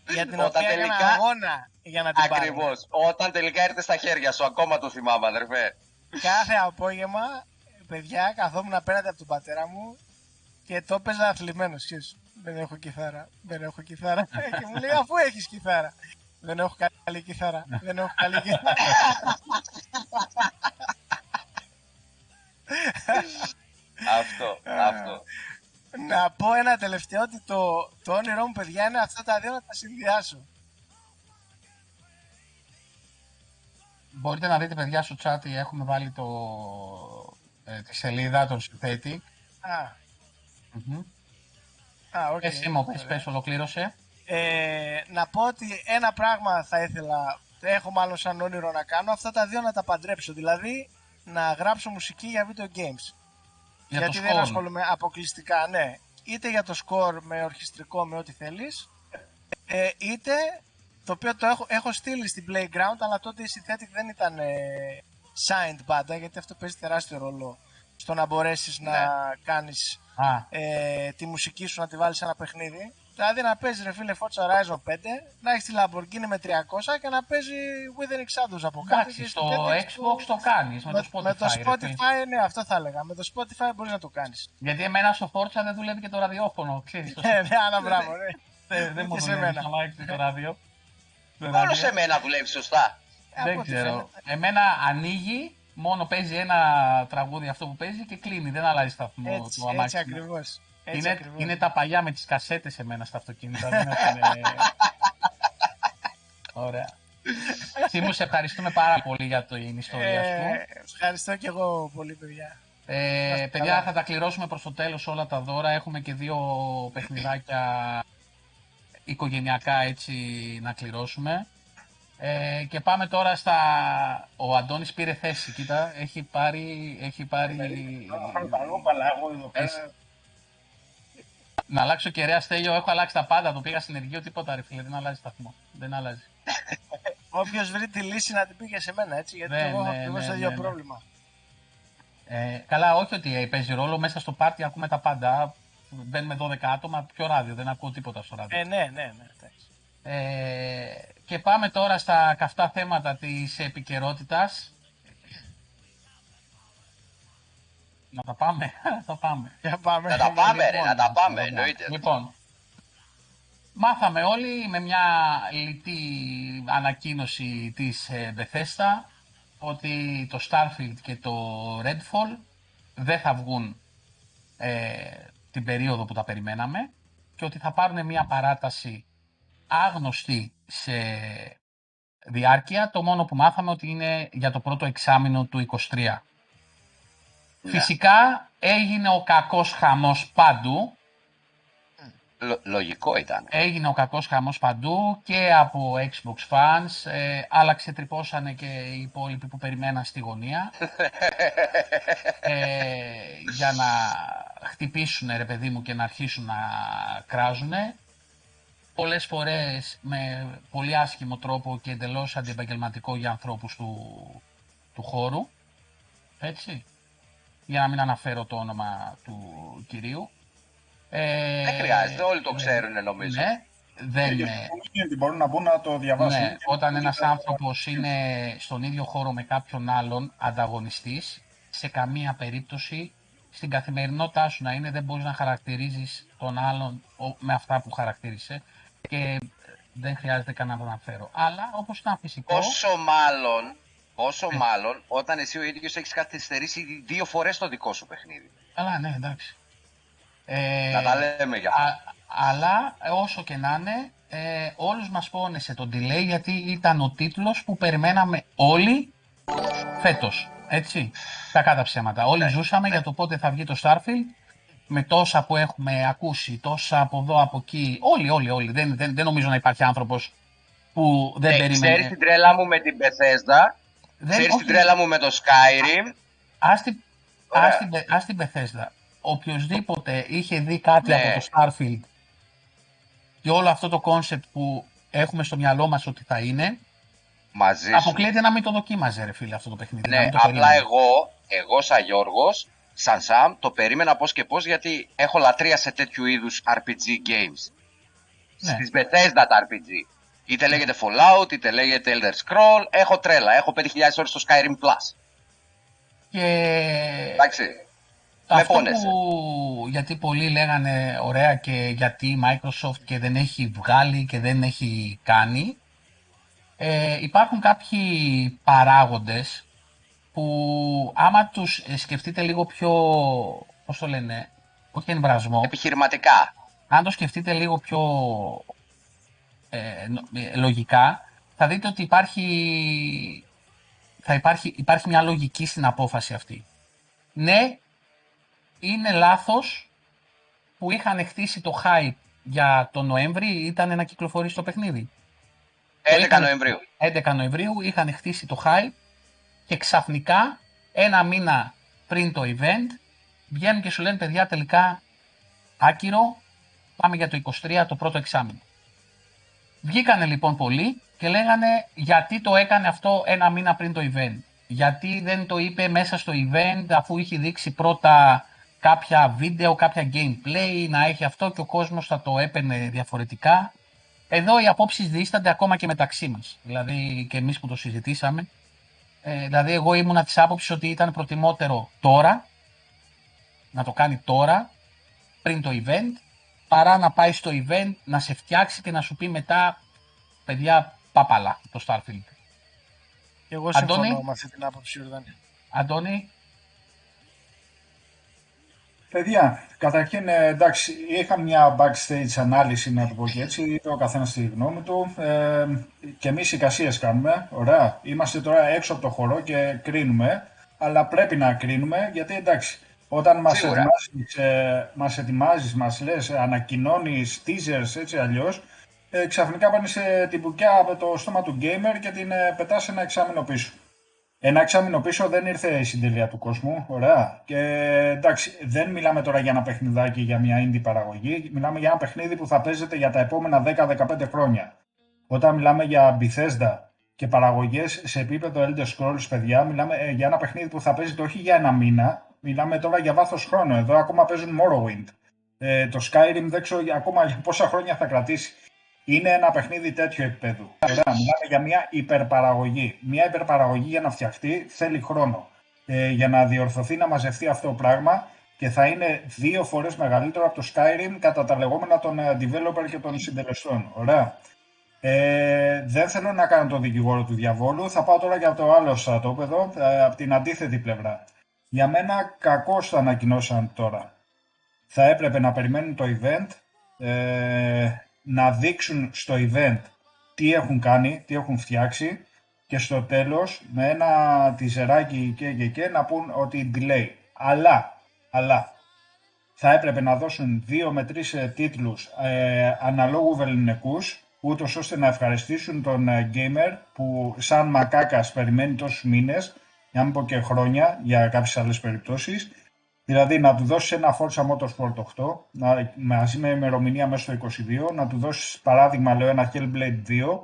Για την Όταν οποία έκανα τελικά- αγώνα για να την πάρω. Ακριβώς. Όταν τελικά ήρθε στα χέρια σου, ακόμα το θυμάμαι, αδερφέ. Κάθε απόγευμα, παιδιά, καθόμουν απέναντι από τον πατέρα μου και το έπαιζα αθλημένο. Δεν έχω κιθάρα, δεν έχω κιθάρα. και μου λέει, αφού έχεις κιθάρα. Δεν έχω καλή κιθάρα, δεν έχω καλή κιθάρα. αυτό, αυτό. να πω ένα τελευταίο ότι το, το όνειρό μου, παιδιά, είναι αυτά τα δύο να τα συνδυάσω. Μπορείτε να δείτε παιδιά στο chat έχουμε βάλει το, ε, τη σελίδα των Synthetic. Α, Μμμ. α, οκ. Πες Σίμω, πες, Ωραία. πες, ολοκλήρωσε. Ε, να πω ότι ένα πράγμα θα ήθελα, έχω μάλλον σαν όνειρο να κάνω, αυτά τα δύο να τα παντρέψω. Δηλαδή να γράψω μουσική για video games. Για Γιατί το δεν σκόρ. ασχολούμαι αποκλειστικά, ναι. Είτε για το σκορ με ορχιστρικό, με ό,τι θέλεις, ε, είτε το οποίο το έχω, έχω στείλει στην Playground, αλλά τότε η Synthetic δεν ήταν ε, signed πάντα, γιατί αυτό παίζει τεράστιο ρόλο στο να μπορέσεις να κάνεις Α, ε, τη μουσική σου να τη βάλεις σε ένα παιχνίδι. Δηλαδή να παίζει ρε φίλε Forza Horizon 5, να έχεις τη Lamborghini με 300 και να παίζει Withering Shadows από κάτω. εντάξει, και στο Synthetic Xbox το κάνεις με, το Spotify. με το ρε φίλε. Spotify, ναι, αυτό θα έλεγα. Με το Spotify μπορείς να το κάνεις. Γιατί εμένα στο Forza δεν δουλεύει και το ραδιόφωνο, ξέρεις. το Ναι, ναι, άνα μπράβο, ναι. Δεν, δεν μου Και σε δουλεύει μένα. καλά έξω το ράδιο. Το Μόνο ράδιο. σε μένα δουλεύει σωστά. Από Δεν ό,τι ξέρω. φαίνεται. Εμένα ανοίγει, μόνο παίζει ένα τραγούδι αυτό που παίζει και κλείνει. Δεν αλλάζει σταθμό Έτσι, το έτσι αμάξι. ακριβώς. Έτσι Είναι, ακριβώς. είναι τα παλιά με τις κασέτες εμένα στα αυτοκίνητα. δεν έχουν... Ωραία. Σίμου, σε ευχαριστούμε πάρα πολύ για την ιστορία σου. Ε, ευχαριστώ και εγώ πολύ, παιδιά. Ε, Είμαστε παιδιά, καλά. θα τα κληρώσουμε προς το τέλος όλα τα δώρα. Έχουμε και δύο παιχνιδάκια οικογενειακά έτσι να κληρώσουμε. Ε, και πάμε τώρα στα... Ο Αντώνης πήρε θέση, κοίτα, έχει πάρει... Έχει πάρει... Εγώ παλάγω εδώ πέρα. Εσύ. Να αλλάξω κεραία στέλιο, έχω αλλάξει τα πάντα, το πήγα συνεργείο, τίποτα ρε φίλε, δεν αλλάζει σταθμό. Δεν αλλάζει. Όποιος βρει τη λύση να την πήγε σε μένα, έτσι, γιατί Ναι, εγώ έχω ναι, ακριβώς ναι, το ίδιο ναι, ναι. πρόβλημα. Ε, καλά, όχι ότι παίζει ρόλο, μέσα στο πάρτι ακούμε τα πάντα. Μπαίνουμε 12 άτομα, πιο ράδιο, δεν ακούω τίποτα στο ράδιο. Ε, ναι, ναι, ναι. Εντάξει. Ε, και πάμε τώρα στα καυτά θέματα της επικαιρότητας. Να τα πάμε, θα πάμε. Για πάμε. Να τα πάμε, ρε, Λοιπόν, να τα πάμε, λοιπόν, εννοείται. Λοιπόν, μάθαμε όλοι με μια λιτή ανακοίνωση της ε, Bethesda ότι το Starfield και το Redfall δεν θα βγουν ε, την περίοδο που τα περιμέναμε και ότι θα πάρουν μια παράταση άγνωστη σε διάρκεια. Το μόνο που μάθαμε ότι είναι για το πρώτο εξάμεινο του 23. Ναι. Φυσικά έγινε ο κακός χαμός παντού. Λο- λογικό ήταν. Έγινε ο κακός χαμός παντού και από Xbox fans. Ε, αλλά ξετρυπώσανε και οι υπόλοιποι που περιμέναν στη γωνία. ε, για να χτυπήσουν ρε παιδί μου και να αρχίσουν να κράζουνε. Πολλές φορές με πολύ άσχημο τρόπο και εντελώς αντιεπαγγελματικό για ανθρώπους του, του χώρου. Έτσι. Για να μην αναφέρω το όνομα του κυρίου. Ε, Δεν χρειάζεται, όλοι το ξέρουν νομίζω. ναι. δεν... Και ε, στο community μπορούν να μπουν να το διαβάσουν. Ναι, και- όταν ένας άνθρωπος είναι στον ίδιο χώρο με κάποιον άλλον ανταγωνιστής, σε καμία περίπτωση στην καθημερινότητά σου να είναι δεν μπορείς να χαρακτηρίζεις τον άλλον ο- με αυτά που χαρακτήρισε και ε, δεν χρειάζεται καν να το αναφέρω. Αλλά όπως ήταν φυσικό, Πόσο μάλλον, πόσο Ναι. μάλλον όταν εσύ ο ίδιος έχεις καθυστερήσει δύο φορές το δικό σου παιχνίδι. καλά ναι εντάξει. Ε, Να τα λέμε για αυτό. Α, αλλά ε, όσο και να είναι, ε, όλους μας πόνεσε το delay γιατί ήταν ο τίτλος που περιμέναμε όλοι φέτος. Έτσι, κακά τα ψέματα. Όλοι ζούσαμε για το πότε θα βγει το Starfield με τόσα που έχουμε ακούσει, τόσα από εδώ, από εκεί. Όλοι, όλοι, όλοι. Δεν, δεν, δεν νομίζω να υπάρχει άνθρωπος που δεν Ε, περίμενε. Ξέρεις την τρέλα μου με την Bethesda, δεν, ξέρεις όχι, την τρέλα μου με το Skyrim; Ας την, Ωραία. ας την, Be- ας την Bethesda. Οποιοςδήποτε είχε δει κάτι Ναι. από το Starfield και όλο αυτό το concept που έχουμε στο μυαλό μας ότι θα είναι, Μαζί σου. αποκλείεται να μην το δοκίμαζε ρε φίλε αυτό το παιχνίδι. να Ναι, μην το απλά περίμενε. εγώ, εγώ σαν Γιώργος, σαν Σαμ, το περίμενα πώς και πώς γιατί έχω λατρεία σε τέτοιου είδους RPG games. Ναι. Στις Bethesda τα RPG. Είτε λέγεται Fallout, είτε λέγεται Elder Scroll, έχω τρέλα, έχω 5.000 ώρες στο Skyrim Plus. Και Εντάξει, με αυτό πόνεσε. που, γιατί πολλοί λέγανε ωραία και γιατί η Microsoft και δεν έχει βγάλει και δεν έχει κάνει, ε, υπάρχουν κάποιοι παράγοντες που άμα τους ε, σκεφτείτε λίγο πιο, πώς το λένε, όχι εμβρασμό, Επιχειρηματικά. αν το σκεφτείτε λίγο πιο ε, νο- ε, λογικά, θα δείτε ότι υπάρχει, θα υπάρχει, υπάρχει μια λογική στην απόφαση αυτή. Ναι, είναι λάθος που είχαν χτίσει το hype για τον Νοέμβρη, ήταν να κυκλοφορήσει το παιχνίδι. 11 ήταν- Νοεμβρίου. 11 Νοεμβρίου είχαν χτίσει το hype και ξαφνικά ένα μήνα πριν το event βγαίνουν και σου λένε παιδιά τελικά άκυρο πάμε για το 23 το πρώτο εξάμεινο. Βγήκανε λοιπόν πολλοί και λέγανε γιατί το έκανε αυτό ένα μήνα πριν το event; Γιατί δεν το είπε μέσα στο event αφού είχε δείξει πρώτα κάποια βίντεο, κάποια gameplay, να έχει αυτό και ο κόσμος θα το έπαιρνε διαφορετικά. Εδώ οι απόψεις δίστανται ακόμα και μεταξύ μας. Δηλαδή και εμείς που το συζητήσαμε. Ε, δηλαδή εγώ ήμουνα της άποψης ότι ήταν προτιμότερο τώρα, να το κάνει τώρα, πριν το event, παρά να πάει στο event, να σε φτιάξει και να σου πει μετά, παιδιά, παπαλά το Starfield. Και εγώ Αντώνη; συμφωνώ με αυτή την άποψη, Ιορδάνη. Αντώνη, Παιδιά, καταρχήν ε, εντάξει, είχα μια backstage ανάλυση, να το πω και έτσι, είπε ο καθένας τη γνώμη του. Ε, και εμείς εικασίες κάνουμε. Ωραία. Είμαστε τώρα έξω από το χώρο και κρίνουμε. Αλλά πρέπει να κρίνουμε γιατί εντάξει, όταν μας Σίγουρα. ετοιμάζεις, ε, μας ετοιμάζεις, μας λες, ανακοινώνεις teasers έτσι αλλιώς, ε, ξαφνικά πάνε σε την μπουκιά από το στόμα του gamer και την ε, πετάς ένα εξάμεινο πίσω. Ένα εξάμεινο πίσω δεν ήρθε η συντελεία του κόσμου. Ωραία. Και εντάξει, δεν μιλάμε τώρα για ένα παιχνιδάκι για μια indie παραγωγή. Μιλάμε για ένα παιχνίδι που θα παίζεται για τα επόμενα 10-15 χρόνια. Όταν μιλάμε για Bethesda και παραγωγές σε επίπεδο Elder Scrolls, παιδιά, μιλάμε ε, για ένα παιχνίδι που θα παίζεται όχι για ένα μήνα. Μιλάμε τώρα για βάθος χρόνου. Εδώ ακόμα παίζουν Morrowind. Ε, το Skyrim δεν ξέρω για- ακόμα για πόσα χρόνια θα κρατήσει. Είναι ένα παιχνίδι τέτοιο επίπεδου. Ωραία, μιλάμε για μια υπερπαραγωγή. Μια υπερπαραγωγή για να φτιαχτεί θέλει χρόνο. Ε, για να διορθωθεί, να μαζευτεί αυτό το πράγμα και θα είναι δύο φορές μεγαλύτερο από το Skyrim κατά τα λεγόμενα των ε, developer και των συντελεστών. Ωραία. Ε, δεν θέλω να κάνω τον δικηγόρο του διαβόλου. Θα πάω τώρα για το άλλο στρατόπεδο, ε, από την αντίθετη πλευρά. Για μένα κακώς το ανακοινώσαν τώρα. Θα έπρεπε να περιμένουν το event, ε, να δείξουν στο event τι έχουν κάνει, τι έχουν φτιάξει και στο τέλος με ένα τυζεράκι και και και να πούν ότι delay. Αλλά, αλλά θα έπρεπε να δώσουν δύο με τρεις ε, τίτλους ε, αναλόγου βεληνικούς ούτως ώστε να ευχαριστήσουν τον ε, gamer που σαν μακάκας περιμένει τόσους μήνες για να μην πω και χρόνια για κάποιες άλλες περιπτώσεις Δηλαδή να του δώσεις ένα Forza Motorsport 8 να, μαζί με ημερομηνία μέσα στο 22, να του δώσεις παράδειγμα λέω ένα Hellblade 2,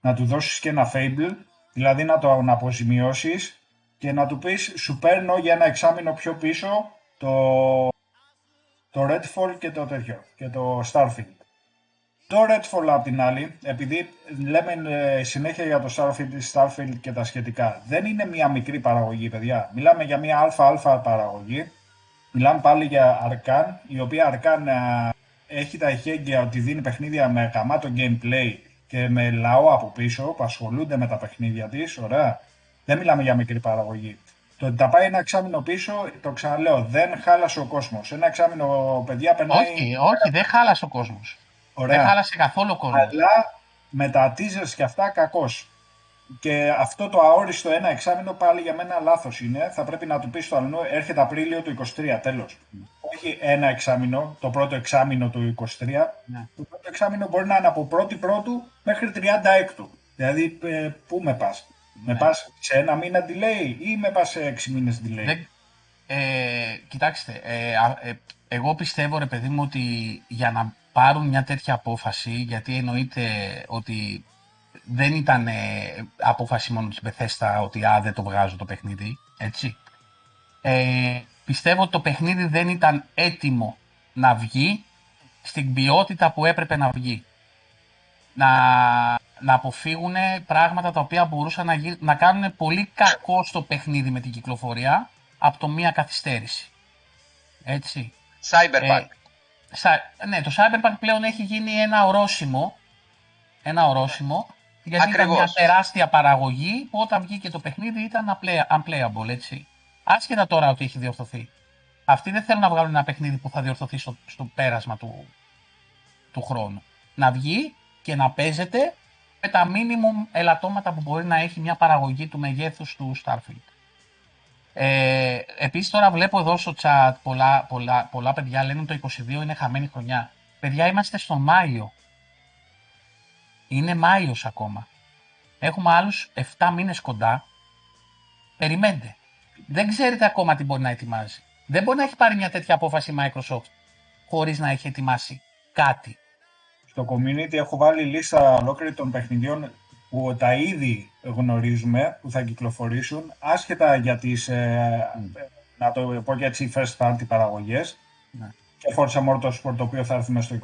να του δώσεις και ένα Fable, δηλαδή να το να αποζημιώσεις και να του πεις σου παίρνω για ένα εξάμεινο πιο πίσω το, το Redfall και το τέτοιο και το Starfield. Το Redfall απ' την άλλη, επειδή λέμε ε, συνέχεια για το Starfield, Starfield και τα σχετικά, δεν είναι μια μικρή παραγωγή, παιδιά. Μιλάμε για μια αλφα-αλφα παραγωγή. Μιλάμε πάλι για Arcan, η οποία Arcan ε, έχει τα εχέγγυα ότι δίνει παιχνίδια με γαμάτο gameplay και με λαό από πίσω που ασχολούνται με τα παιχνίδια της. Ωραία. Δεν μιλάμε για μικρή παραγωγή. Το ότι τα πάει ένα εξάμεινο πίσω, το ξαναλέω, δεν χάλασε ο κόσμος. Ένα εξάμεινο, παιδιά, περνάει. Όχι, όχι, δεν χάλασε ο κόσμος. Δεν χάλασε καθόλου ο κόσμος. Αλλά με τα teasers και αυτά, κακός. Και αυτό το αόριστο ένα εξάμεινο πάλι για μένα λάθος είναι. Θα πρέπει να του πεις στο αλλού, έρχεται Απρίλιο του 23, τέλος. Όχι ένα εξάμεινο, το πρώτο εξάμεινο του 23. Ναι. Το πρώτο εξάμεινο μπορεί να είναι από 1η Πρώτου μέχρι 36. Δηλαδή, ε, πού με πας; Με ναι. πας σε ένα μήνα delay ή με πας σε 6 μήνες delay; ε, κοιτάξτε, ε, ε, εγώ πιστεύω ρε παιδί μου ότι για να πάρουν μια τέτοια απόφαση, γιατί εννοείται ότι δεν ήταν ε, απόφαση μόνο της Bethesda ότι α, δεν το βγάζω το παιχνίδι, έτσι. Ε, πιστεύω ότι το παιχνίδι δεν ήταν έτοιμο να βγει στην ποιότητα που έπρεπε να βγει. Να, να αποφύγουν πράγματα τα οποία μπορούσαν να, να κάνουν πολύ κακό στο παιχνίδι με την κυκλοφορία από το μία καθυστέρηση. Έτσι. Cyberpunk. Ε, ναι, το Cyberpunk πλέον έχει γίνει ένα ορόσημο. Ένα ορόσημο. Γιατί Ακριβώς. ήταν μια τεράστια παραγωγή που όταν βγήκε το παιχνίδι ήταν unplayable, έτσι. Άσχετα τώρα ότι έχει διορθωθεί. Αυτοί δεν θέλουν να βγάλουν ένα παιχνίδι που θα διορθωθεί στο, στο πέρασμα του, του χρόνου. Να βγει και να παίζεται με τα minimum ελαττώματα που μπορεί να έχει μια παραγωγή του μεγέθους του Starfield. Ε, επίσης τώρα βλέπω εδώ στο chat πολλά, πολλά, πολλά παιδιά λένε ότι το 22 είναι χαμένη χρονιά. Παιδιά είμαστε στον Μάιο. Είναι Μάιος ακόμα. Έχουμε άλλους 7 μήνες κοντά. Περιμένετε. Δεν ξέρετε ακόμα τι μπορεί να ετοιμάζει. Δεν μπορεί να έχει πάρει μια τέτοια απόφαση η Microsoft χωρίς να έχει ετοιμάσει κάτι. Στο community έχω βάλει λίστα ολόκληρη των παιχνιδιών που τα ήδη γνωρίζουμε που θα κυκλοφορήσουν άσχετα για τις, ε, να το πω για τις first party παραγωγές ναι. και Forza Motorsport το οποίο θα έρθουμε στο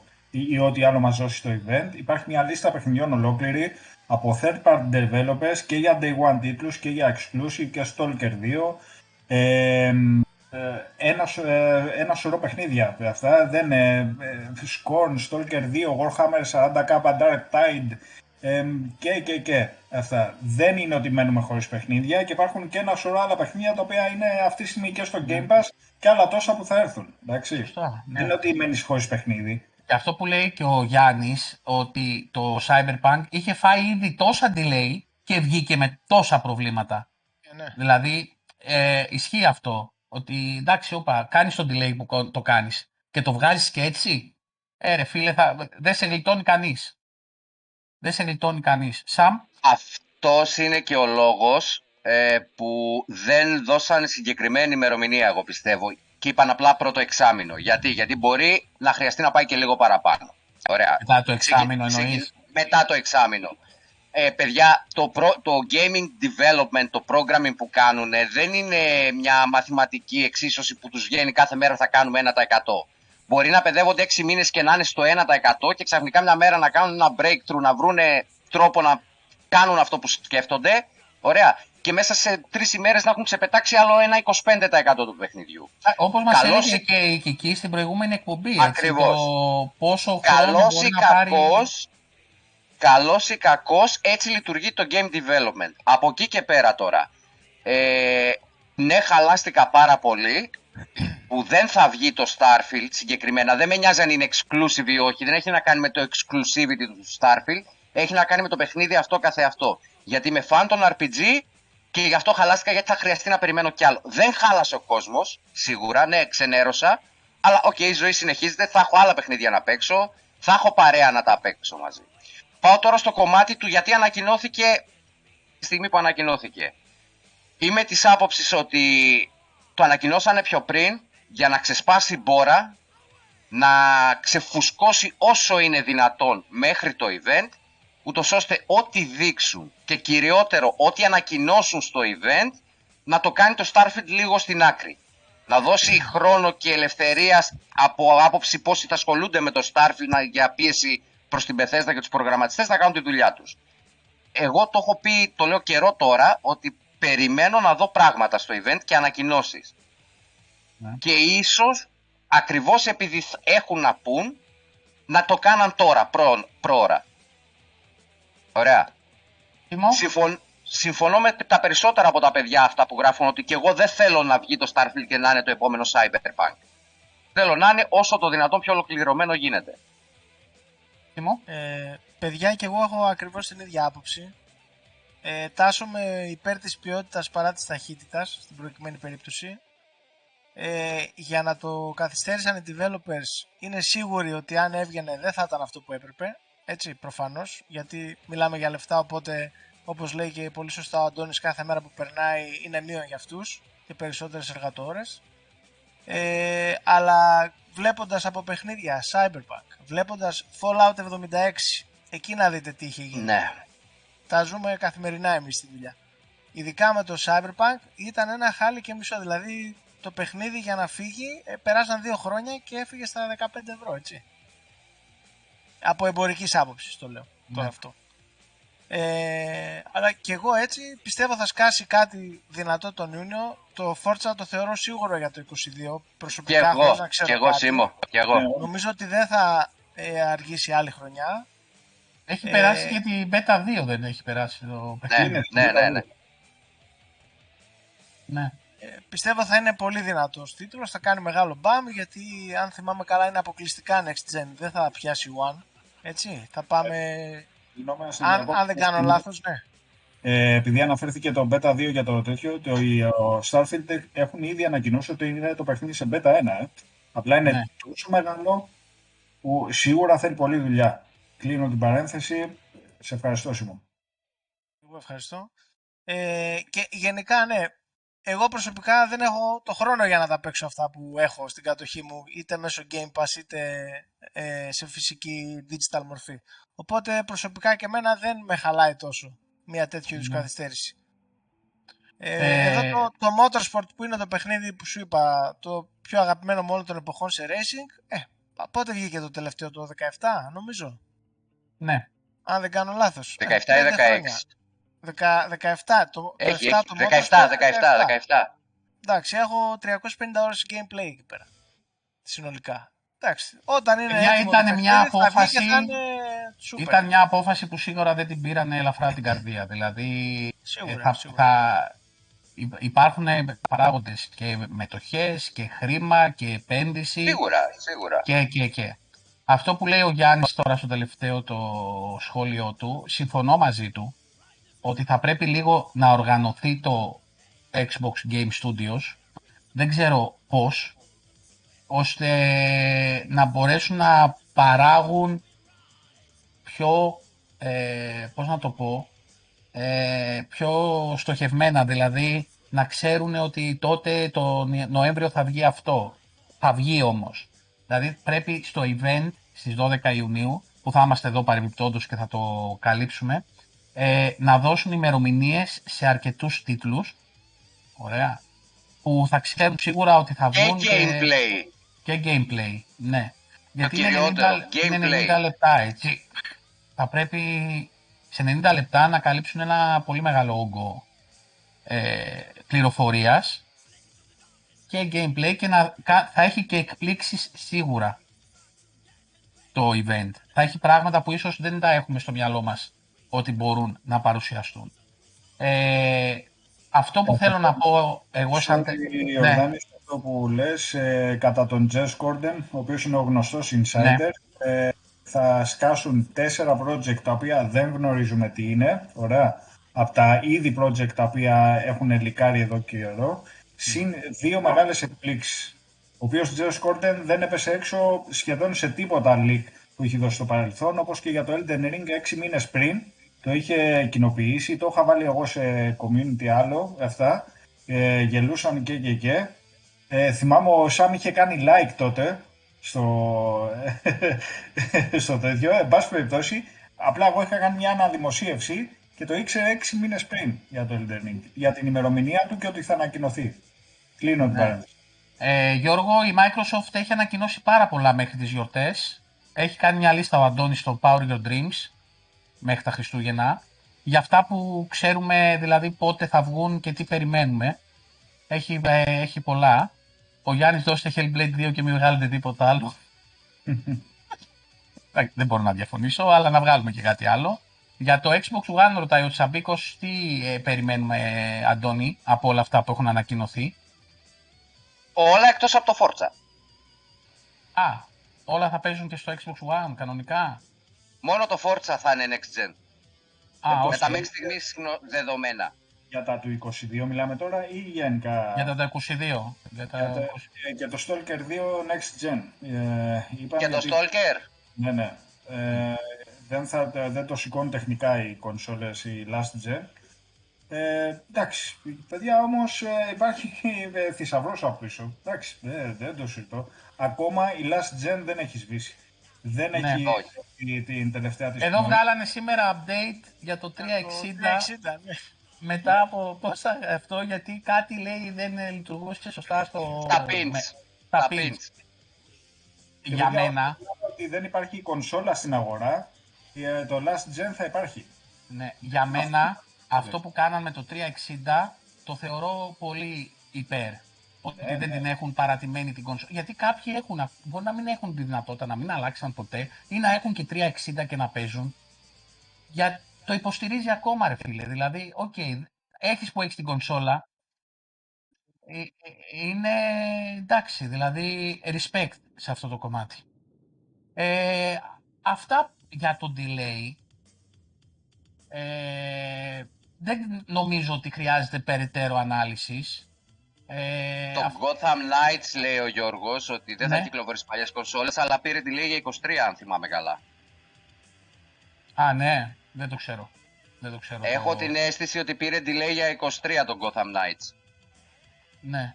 22 ή, ή ό,τι άλλο μας δώσει στο event. Υπάρχει μια λίστα παιχνιδιών ολόκληρη από third party developers και για day one τίτλους και για exclusive και Stalker 2. Ε, ένα, ένα σωρό παιχνίδια αυτά δεν είναι Scorn, Stalker 2, Warhammer 40k, Dark Tide ε, και και και αυτά. Δεν είναι ότι μένουμε χωρίς παιχνίδια και υπάρχουν και ένα σωρό άλλα παιχνίδια τα οποία είναι αυτή τη στιγμή και στο Game Pass και άλλα τόσα που θα έρθουν. Εντάξει. ναι. Δεν είναι ότι μένεις χωρίς παιχνίδι. Και αυτό που λέει και ο Γιάννης, ότι το Cyberpunk είχε φάει ήδη τόσα delay και βγήκε με τόσα προβλήματα. Ε, ναι. Δηλαδή, ε, ισχύει αυτό. Ότι εντάξει, όπα, κάνεις το delay που το κάνεις και το βγάζεις και έτσι. Ε, ρε φίλε, θα, δεν σε γλιτώνει κανείς. Δεν σε γλιτώνει κανείς. Σαμ; Αυτός είναι και ο λόγος ε, που δεν δώσαν συγκεκριμένη ημερομηνία, εγώ πιστεύω. Και είπαν απλά πρώτο εξάμεινο. Γιατί, Γιατί μπορεί να χρειαστεί να πάει και λίγο παραπάνω. Ωραία. Μετά το εξάμεινο εννοείς; Μετά το εξάμεινο. Ε, παιδιά, το, το gaming development, το programming που κάνουν δεν είναι μια μαθηματική εξίσωση που τους βγαίνει κάθε μέρα θα κάνουμε 1%. Μπορεί να παιδεύονται 6 μήνες και να είναι στο 1% και ξαφνικά μια μέρα να κάνουν ένα breakthrough, να βρούνε τρόπο να κάνουν αυτό που σκέφτονται. Ωραία. Και μέσα σε τρεις ημέρες να έχουν ξεπετάξει άλλο ένα 25% του παιχνιδιού. Όπως μας έλεγε και η Κική στην προηγούμενη εκπομπή. Ακριβώς. Πόσο χρόνο μπορεί ή να πάρει... Καλός ή κακός, έτσι λειτουργεί το game development. Από εκεί και πέρα τώρα. Ε, ναι, χαλάστηκα πάρα πολύ που δεν θα βγει το Starfield συγκεκριμένα. Δεν με νοιάζει αν είναι exclusive ή όχι. Δεν έχει να κάνει με το exclusivity του Starfield. Έχει να κάνει με το παιχνίδι αυτό καθεαυτό. Γιατί με φαν τον RPG και γι' αυτό χαλάστηκα γιατί θα χρειαστεί να περιμένω κι άλλο. Δεν χάλασε ο κόσμος, σίγουρα, ναι, ξενέρωσα. Αλλά ΟΚ, okay, η ζωή συνεχίζεται. Θα έχω άλλα παιχνίδια να παίξω. Θα έχω παρέα να τα παίξω μαζί. Πάω τώρα στο κομμάτι του γιατί ανακοινώθηκε τη στιγμή που ανακοινώθηκε. Είμαι της άποψης ότι το ανακοινώσανε πιο πριν για να ξεσπάσει μπόρα, να ξεφουσκώσει όσο είναι δυνατόν μέχρι το event, ούτως ώστε ό,τι δείξουν και κυριότερο ό,τι ανακοινώσουν στο event, να το κάνει το Starfield λίγο στην άκρη. να δώσει χρόνο και ελευθερίας από άποψη πόσοι θα ασχολούνται με το Starfield για πίεση προς την Bethesda και τους προγραμματιστές να κάνουν τη δουλειά τους. Εγώ το έχω πει, το λέω καιρό τώρα, ότι περιμένω να δω πράγματα στο event και ανακοινώσεις. Ναι. Και ίσως ακριβώς επειδή έχουν να πούν, να το κάναν τώρα, προ, προώρα. Ωραία. Τιμό; Συμφων... Συμφωνώ με τα περισσότερα από τα παιδιά αυτά που γράφουν ότι και εγώ δεν θέλω να βγει το Starfield και να είναι το επόμενο Cyberpunk. Θέλω να είναι όσο το δυνατόν πιο ολοκληρωμένο γίνεται. Τιμό; Ε, παιδιά και εγώ έχω ακριβώς την ίδια άποψη. Ε, τάσομαι υπέρ της ποιότητας παρά της ταχύτητας στην προκειμένη περίπτωση. Ε, για να το καθυστέρησαν οι developers είναι σίγουροι ότι αν έβγαινε δεν θα ήταν αυτό που έπρεπε. Έτσι προφανώς γιατί μιλάμε για λεφτά οπότε όπως λέει και πολύ σωστά ο Αντώνης κάθε μέρα που περνάει είναι μείον για αυτούς και περισσότερες εργατόρες. Ε, αλλά βλέποντας από παιχνίδια Cyberpunk, βλέποντας Fallout 76, εκεί να δείτε τι είχε γίνει. Ναι. Τα ζούμε καθημερινά εμείς στη δουλειά. Ειδικά με το Cyberpunk ήταν ένα χάλι και μισό. Δηλαδή το παιχνίδι για να φύγει ε, περάσαν δύο χρόνια και έφυγε στα 15 ευρώ, έτσι. Από εμπορικής άποψης το λέω τώρα Ναι. αυτό. Ε, αλλά και εγώ έτσι πιστεύω θα σκάσει κάτι δυνατό τον Ιούνιο. Το Forza το θεωρώ σίγουρο για το 22. Και Προσωπικά εγώ, χωρίς να ξέρω και εγώ κάτι. Σίμω, και εγώ. Ναι. Νομίζω ότι δεν θα ε, αργήσει άλλη χρονιά. Έχει Ε, περάσει και την Beta 2, δεν έχει περάσει το Ναι, παιχνίδι. Είναι, ναι, ναι, ναι. Ναι. Ε, πιστεύω θα είναι πολύ δυνατός τίτλος, θα κάνει μεγάλο μπαμ γιατί αν θυμάμαι καλά είναι αποκλειστικά next gen, δεν θα πιάσει one. Έτσι, θα πάμε. Συγγνώμη, στην Αν, απόφαση αν δεν κάνω στην- λάθος, ναι. Ε, επειδή αναφέρθηκε το Beta 2 για το τέτοιο, το ο Starfield έχουν ήδη ανακοινώσει ότι είναι το παιχνίδι σε Beta 1. Ε. Απλά είναι Ναι. τόσο μεγάλο που σίγουρα θέλει πολλή δουλειά. Κλείνω την παρένθεση. Σε ευχαριστώ, Σίμω. Εγώ ευχαριστώ. Ε, και γενικά, ναι, εγώ προσωπικά δεν έχω το χρόνο για να τα παίξω αυτά που έχω στην κατοχή μου, είτε μέσω Game Pass, είτε ε, σε φυσική digital μορφή. Οπότε προσωπικά και εμένα δεν με χαλάει τόσο μια τέτοιου είδους Ναι. καθυστέρηση. Ε, Ε, Εδώ το, το Motorsport που είναι το παιχνίδι που σου είπα, το πιο αγαπημένο με όλων των εποχών σε racing, ε, πότε βγήκε το τελευταίο, το 17 νομίζω, ναι. αν δεν κάνω λάθος. 17 ή πέντε 16. Χρόνια. Δεκα- 17, το, το Έχει, 7 έχει. το 17, Motorsport, 17, 17. Εντάξει, έχω 350 ώρες gameplay εκεί πέρα. Συνολικά. Εντάξει, όταν είναι Παιδιά, έτοιμο ήταν το μια παιχνίδι, θα βγει απόφαση- και θα είναι super. Ήταν μια απόφαση που σίγουρα δεν την πήραν ελαφρά την καρδία. Δηλαδή Σίγουρα, ε, θα, σίγουρα. θα υ- υπάρχουν παράγοντες και μετοχές και χρήμα και επένδυση Σίγουρα, σίγουρα. και, και, και. Αυτό που λέει ο Γιάννης τώρα στο τελευταίο το σχόλιο του, συμφωνώ μαζί του ότι θα πρέπει λίγο να οργανωθεί το Xbox Game Studios, δεν ξέρω πώς, ώστε να μπορέσουν να παράγουν πιο, ε, πώς να το πω, ε, πιο στοχευμένα, δηλαδή να ξέρουν ότι τότε το Νοέμβριο θα βγει αυτό. Θα βγει όμως. Δηλαδή πρέπει στο event στις 12 Ιουνίου, που θα είμαστε εδώ παρεμπιπτόντως και θα το καλύψουμε, ε, να δώσουν ημερομηνίες σε αρκετούς τίτλους, ωραία, που θα ξέρουν σίγουρα ότι θα Και βγουν gameplay. και gameplay, ναι. Γιατί είναι 90, κυριότερο, είναι gameplay. 90 λεπτά, έτσι. Θα πρέπει σε 90 λεπτά να καλύψουν ένα πολύ μεγάλο όγκο ε, πληροφορίας και gameplay και να, κα- θα έχει και εκπλήξεις σίγουρα το event. Θα έχει πράγματα που ίσως δεν τα έχουμε στο μυαλό μας ότι μπορούν να παρουσιαστούν. Ε, αυτό που θέλω να πω εγώ σαν... τε- Sorry, Ναι. Ιορδάνη, σε αυτό που λες, ε, κατά τον Jess Gordon, ο οποίος είναι ο γνωστός insider, Ναι. ε, θα σκάσουν τέσσερα project τα οποία δεν γνωρίζουμε τι είναι, ωραία, από τα ήδη project τα οποία έχουν λικάρει εδώ και εδώ, συν δύο μεγάλες εκπλήξεις. Ο οποίος Jess Gordon δεν έπεσε έξω σχεδόν σε τίποτα leak που έχει δώσει στο παρελθόν, όπως και για το Elden Ring έξι μήνες πριν, το είχε κοινοποιήσει, το είχα βάλει εγώ σε community άλλο, αυτά, ε, γελούσαν και και και. Ε, θυμάμαι ο Σάμ είχε κάνει like τότε στο, στο τέτοιο. Εν πάση περιπτώσει, απλά εγώ είχα κάνει μια αναδημοσίευση και το ήξερε 6 μήνες πριν για το Elden Ring, για την ημερομηνία του και ότι θα ανακοινωθεί. Κλείνω την Ναι. παρένθεση. Ε, Γιώργο, η Microsoft έχει ανακοινώσει πάρα πολλά μέχρι τις γιορτές. Έχει κάνει μια λίστα ο Αντώνης στο Power Your Dreams μέχρι τα Χριστούγεννα. Για αυτά που ξέρουμε δηλαδή πότε θα βγουν και τι περιμένουμε. Έχει, ε, έχει πολλά. Ο Γιάννης δώστε Hellblade 2 και μην βγάλετε τίποτα άλλο. Δεν μπορώ να διαφωνήσω, αλλά να βγάλουμε και κάτι άλλο. Για το Xbox One ρωτάει ο Τσαμπίκος τι ε, περιμένουμε, ε, Αντώνη, από όλα αυτά που έχουν ανακοινωθεί; Όλα εκτός από το Forza. Α, όλα θα παίζουν και στο Xbox One κανονικά; Μόνο το Forza θα είναι next gen. Α, Ε, όχι. Με τα μέχρι στιγμής γνω- δεδομένα. Για τα του 22 μιλάμε τώρα ή γενικά; Για τα 22. Για τα Για το, 20. ε, για το Stalker 2 Next Gen. Ε, είπαμε Και το ότι- Stalker; Ναι, ναι. Ε, δεν, θα, δεν το σηκώνει τεχνικά οι κονσόλες, οι last gen. Ε, εντάξει, παιδιά όμως ε, υπάρχει ε, θησαυρός από πίσω. Εντάξει, δεν, δεν το συζητώ. Ακόμα η last gen δεν έχει σβήσει. Δεν Ναι, έχει όχι. την, την τελευταία της Εδώ πνοή. βγάλανε σήμερα update για το 360 360, ναι. μετά από πόσα αυτό γιατί κάτι λέει δεν ε, λειτουργούσε σωστά στο... Τα με- pins. τα Τα pins. pins. Και Για παιδιά, μένα, όταν ότι δεν υπάρχει κονσόλα στην αγορά, ε, το last gen θα υπάρχει. ναι, για μένα αυτό που κάναν με το 360 το θεωρώ πολύ υπέρ. Ότι Ε, δεν ναι. την έχουν παρατημένη την κονσόλα. Γιατί κάποιοι έχουν, α- μπορεί να μην έχουν τη δυνατότητα να μην αλλάξαν ποτέ ή να έχουν και 360 και να παίζουν. Για, το υποστηρίζει ακόμα ρε φίλε. Δηλαδή, ΟΚ, έχεις που έχεις την κονσόλα, ε, ε, είναι εντάξει, δηλαδή respect σε αυτό το κομμάτι. Ε, αυτά για το delay ε, δεν νομίζω ότι χρειάζεται περαιτέρω ανάλυσης. Ε, Το αυ- Gotham Knights λέει ο Γιώργος ότι δεν Ναι. θα κυκλοφορήσει παλιές κονσόλες, αλλά πήρε τη λέει για 23 αν θυμάμαι καλά. Α, ναι, δεν το ξέρω. Δεν το ξέρω. Έχω το... την αίσθηση ότι πήρε delay για 23 τον Gotham Knights. Ναι.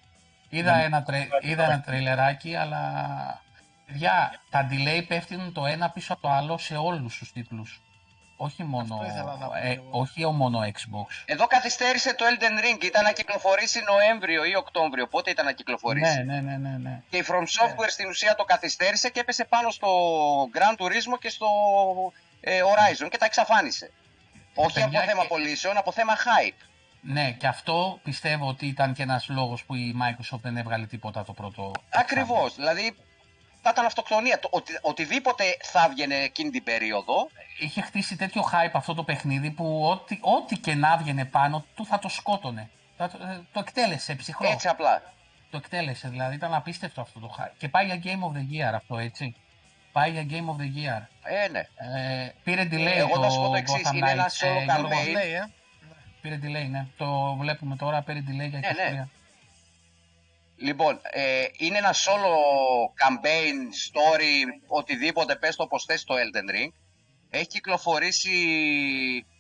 Είδα, Ναι. ένα, τρε... Είδα ένα τρέιλεράκι, αλλά... Παιδιά, τα delay πέφτουν το ένα πίσω από το άλλο σε όλους τους τίτλους. Όχι μόνο, Αυτό ήθελα να πω ε, κι εγώ. όχι μόνο Xbox. Εδώ καθυστέρησε το Elden Ring, ήταν να κυκλοφορήσει Νοέμβριο ή Οκτώβριο, πότε ήταν να κυκλοφορήσει; Ναι, ναι, ναι, ναι, ναι. Και η From Software στην ουσία το καθυστέρησε και έπεσε πάνω στο Gran Turismo και στο ε, Horizon και τα εξαφάνισε. Όχι παιδιά, από θέμα και- πωλήσεων, από θέμα hype. Ναι, και αυτό πιστεύω ότι ήταν και ένας λόγος που η Microsoft δεν έβγαλε τίποτα το πρώτο. Ακριβώς. Δηλαδή θα ήταν αυτοκτονία. Το, οτι, οτιδήποτε θα έβγαινε εκείνη την περίοδο, Είχε χτίσει τέτοιο hype αυτό το παιχνίδι που ό,τι, ό,τι και να έβγαινε πάνω του θα το σκότωνε. Θα το, ε, το εκτέλεσε ψυχρό. έτσι απλά. Το εκτέλεσε, δηλαδή ήταν απίστευτο αυτό το hype. Και πάει για Game of the Year αυτό, έτσι. Πάει για Game of the Year. Ε, ναι. Ε, πήρε delay εγώ το να σου πω το εξής, Gotham είναι ένα Knights, solo ε, Γιώργος. campaign. Λέει, ε. Πήρε delay, ναι. Το βλέπουμε τώρα, πήρε delay για 23. Ναι, ναι. Λοιπόν, ε, είναι ένα solo campaign, story, οτιδήποτε, πες το όπως θες το Elden Ring. Έχει κυκλοφορήσει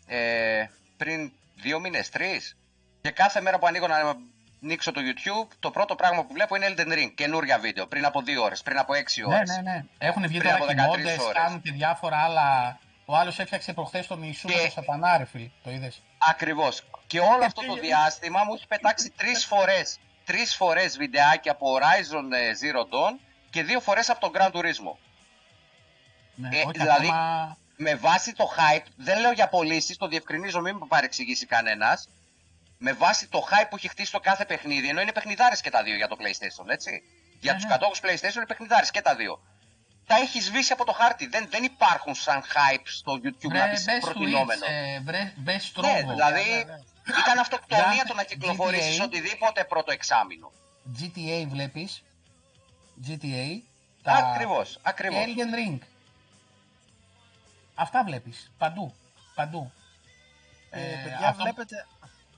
ε, πριν δύο μήνες, τρεις. Και κάθε μέρα που ανοίγω να ανοίξω το YouTube, το πρώτο πράγμα που βλέπω είναι Elden Ring, καινούρια βίντεο, πριν από δύο ώρες, πριν από έξι Ναι, ώρες. ναι, ναι. Έχουν βγει Πριν τώρα από και 13 μόντες, ώρες. κάνουν και διάφορα άλλα. Ο άλλος έφτιαξε προχθές τον Ιησού Και- με το σατανά, ρε φίλε. Το είδες. Ακριβώς. Και όλο αυτό το διάστημα μου έχει πετάξει τρεις φορές, τρεις φορές βιντεάκια από Horizon ε, Zero Dawn και δύο φορές από τον Gran Turismo. Ναι, Ε, όχι δηλαδή- ακόμα... με βάση το hype, δεν λέω για πωλήσεις, το διευκρινίζω, μην με παρεξηγήσει κανένας. Με βάση το hype που έχει χτίσει το κάθε παιχνίδι, ενώ είναι παιχνιδάρες και τα δύο για το PlayStation, έτσι. Για Ναι, τους ναι. κατόχους PlayStation είναι παιχνιδάρες και τα δύο. Τα έχει σβήσει από το χάρτη. Δεν, δεν υπάρχουν σαν hype στο YouTube να Βρε, πει μπες προτινόμενο. Twitch, ε, βρε, μπες Ναι, τρόπο. δηλαδή ναι, ναι. Ήταν αυτοκτονία Grand το να κυκλοφορήσεις GTA. οτιδήποτε πρώτο εξάμεινο. GTA βλέπεις. GTA. Ακριβώ, Και ακριβώς. Elden Ring. Αυτά βλέπεις. Παντού. Παντού. Ε, Ε, παιδιά, αυτό- βλέπετε,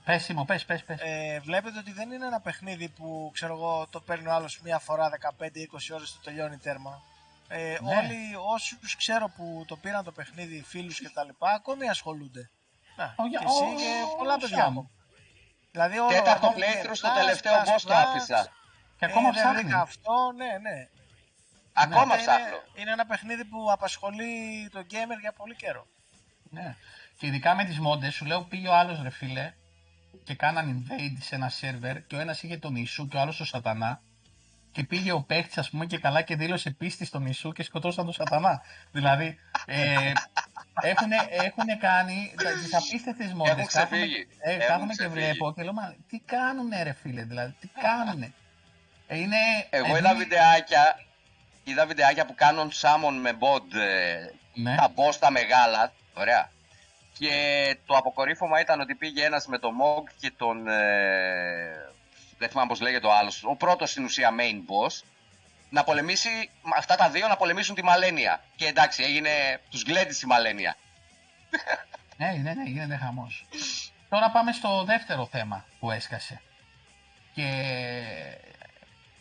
Πες Σίμω, πες, πες, πες. ε, βλέπετε ότι δεν είναι ένα παιχνίδι που ξέρω εγώ το παίρνει ο άλλος μία φορά 15-20 ώρες το τελειώνει τέρμα. Ε, Ναι. Όλοι όσους ξέρω που το πήραν το παιχνίδι, φίλους και τα λοιπά, ακόμη ασχολούνται. Να, Ο, για- και εσύ ο- και ο πολλά παιδιά Σάμ. μου. Δηλαδή όλο Τέταρτο ανέβηκε playthrough στο plus, τελευταίο plus, boss το plus, άφησα. Και ε, ακόμα δεν ψάχνει. βρήκα αυτό, ναι, ναι. Ακόμα Οπότε ψάχνω. είναι, είναι ένα παιχνίδι που απασχολεί τον gamer για πολύ καιρό. Ναι. Και ειδικά με τις μόντες, σου λέω πήγε ο άλλος ρε φίλε και κάναν invade σε ένα σερβερ και ο ένας είχε τον Ιησού και ο άλλος τον Σατανά και πήγε ο παίχτης, ας πούμε, και καλά και δήλωσε πίστη στον Ιησού και σκοτώσαν τον Σατανά. δηλαδή, ε, έχουν κάνει τις απίστευτες μόδες. Έχουν ξεφύγει. Ε, κάθομαι και βλέπω και λέω, μα τι κάνουνε ρε φίλε, δηλαδή, τι κάνουνε. Ε, είναι, Εγώ είδα βιντεάκια, είδα βιντεάκια που κάνουν σάμον με bot ε, ναι. τα boss τα μεγάλα, ωραία. Και το αποκορύφωμα ήταν ότι πήγε ένας με το Mog και τον... Ε, δεν θυμάμαι πώς λέγεται ο άλλος, ο πρώτος στην ουσία main boss, να πολεμήσει, αυτά τα δύο να πολεμήσουν τη Μαλένια. Και εντάξει, έγινε, τους γλέντισε η Μαλένια. Ναι, ναι, ναι, γίνεται χαμός. Τώρα πάμε στο δεύτερο θέμα που έσκασε. Και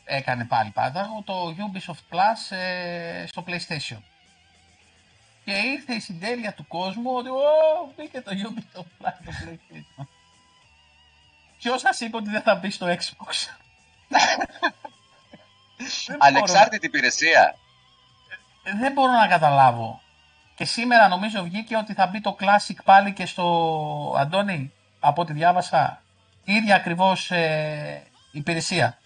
έκανε πάλι πάταγο το Ubisoft Plus ε, στο PlayStation. Και ήρθε η συντέλεια του κόσμου ότι «Ω, μπήκε το Ubisoft Plus στο PlayStation». Ποιος σας είπε ότι δεν θα μπει στο Xbox; Ανεξάρτητη υπηρεσία. Ε, δεν μπορώ να καταλάβω. Και σήμερα νομίζω βγήκε ότι θα μπει το Classic πάλι και στο Αντώνη, από ό,τι διάβασα, ίδια ακριβώς ε, υπηρεσία.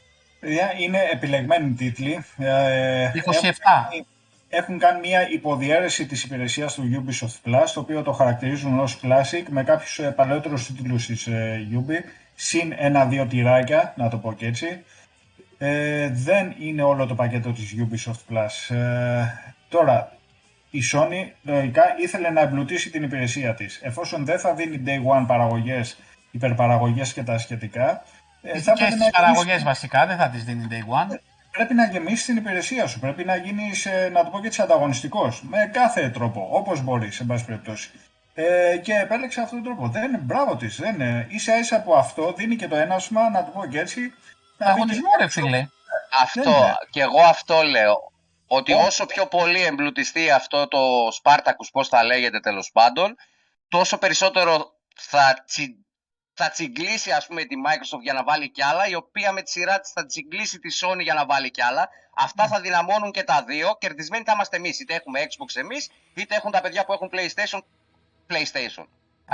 Είναι επιλεγμένοι τίτλοι. 27. Ε, έχουν, κάνει μια υποδιέρεση της υπηρεσίας του Ubisoft Plus, το οποίο το χαρακτηρίζουν ως Classic, με κάποιους ε, παλαιότερους τίτλους της ε, Ubi, συν ένα-δύο τυράκια, να το πω και έτσι. Ε, δεν είναι όλο το πακέτο της Ubisoft Plus. τώρα, η Sony λογικά ήθελε να εμπλουτίσει την υπηρεσία της. Εφόσον δεν θα δίνει day one παραγωγές, υπερπαραγωγές και τα σχετικά, ε, θα πρέπει να παραγωγές βασικά, δεν θα τι δίνει day one. Πρέπει να γεμίσει την υπηρεσία σου. Πρέπει να γίνεις, ε, να το πω και έτσι, ανταγωνιστικός. Με κάθε τρόπο, όπως μπορείς, σε πάση περιπτώσει. Ε, και επέλεξε αυτόν τον τρόπο. Δεν, μπράβο της. Δεν, ίσα ίσα από αυτό δίνει και το ένασμα, να το πω και έτσι. Αγωνισμό, ρε φίλε. Αυτό, και εγώ αυτό λέω. Ότι όσο πιο πολύ εμπλουτιστεί αυτό το Spartacus, πώς θα λέγεται τέλος πάντων, τόσο περισσότερο θα θα τσιγκλίσει ας πούμε τη Microsoft για να βάλει κι άλλα, η οποία με τη σειρά της θα τσιγκλίσει τη Sony για να βάλει κι άλλα. Αυτά θα δυναμώνουν και τα δύο. Κερδισμένοι θα είμαστε εμείς, είτε έχουμε Xbox εμείς, είτε έχουν τα παιδιά που έχουν PlayStation, PlayStation.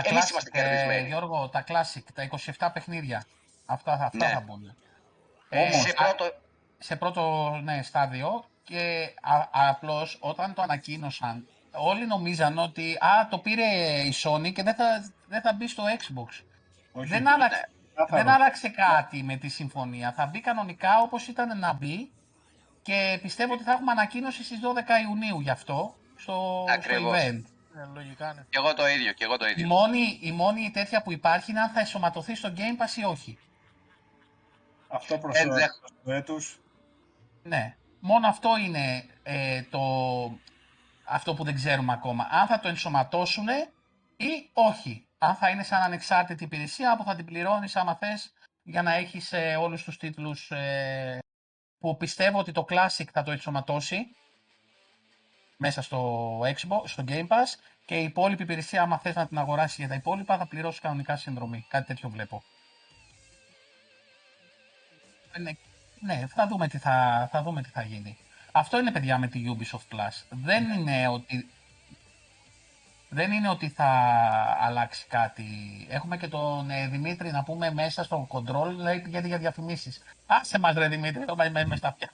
Εμείς είμαστε ε, κερδισμένοι. Ε, Γιώργο, τα Classic, τα 27 παιχνίδια, αυτά, αυτά ναι. θα μπουν. Ε, σε πρώτο... σε πρώτο ναι, στάδιο και απλώς όταν το ανακοίνωσαν όλοι νομίζαν ότι α, το πήρε η Sony και δεν θα, δεν θα μπει στο Xbox δεν, άλλαξε, δεν άλλαξε κάτι με τη συμφωνία. Θα μπει κανονικά όπως ήταν να μπει και πιστεύω ότι θα έχουμε ανακοίνωση στις 12 Ιουνίου γι' αυτό στο, στο event. Ε, λογικά, ναι. Και εγώ το ίδιο, και εγώ το ίδιο. Η μόνη, η μόνη τέτοια που υπάρχει είναι αν θα εσωματωθεί στο Game Pass ή όχι. Αυτό προς το έτους. Ναι. Μόνο αυτό είναι ε, το, αυτό που δεν ξέρουμε ακόμα. Αν θα το ενσωματώσουν ή όχι αν θα είναι σαν ανεξάρτητη υπηρεσία που θα την πληρώνεις άμα θες για να έχεις ε, όλους τους τίτλους ε, που πιστεύω ότι το Classic θα το ενσωματώσει μέσα στο Xbox, στο Game Pass και η υπόλοιπη υπηρεσία άμα θες να την αγοράσεις για τα υπόλοιπα θα πληρώσεις κανονικά συνδρομή. Κάτι τέτοιο βλέπω. Ναι, ναι, θα δούμε τι θα, θα, δούμε τι θα γίνει. Αυτό είναι παιδιά με τη Ubisoft Plus. Δεν είναι ότι δεν είναι ότι θα αλλάξει κάτι. Έχουμε και τον ε, Δημήτρη να πούμε μέσα στο control, λέει γιατί για διαφημίσεις. Άσε μας, ρε Δημήτρη, εδώ με στα αυτιά.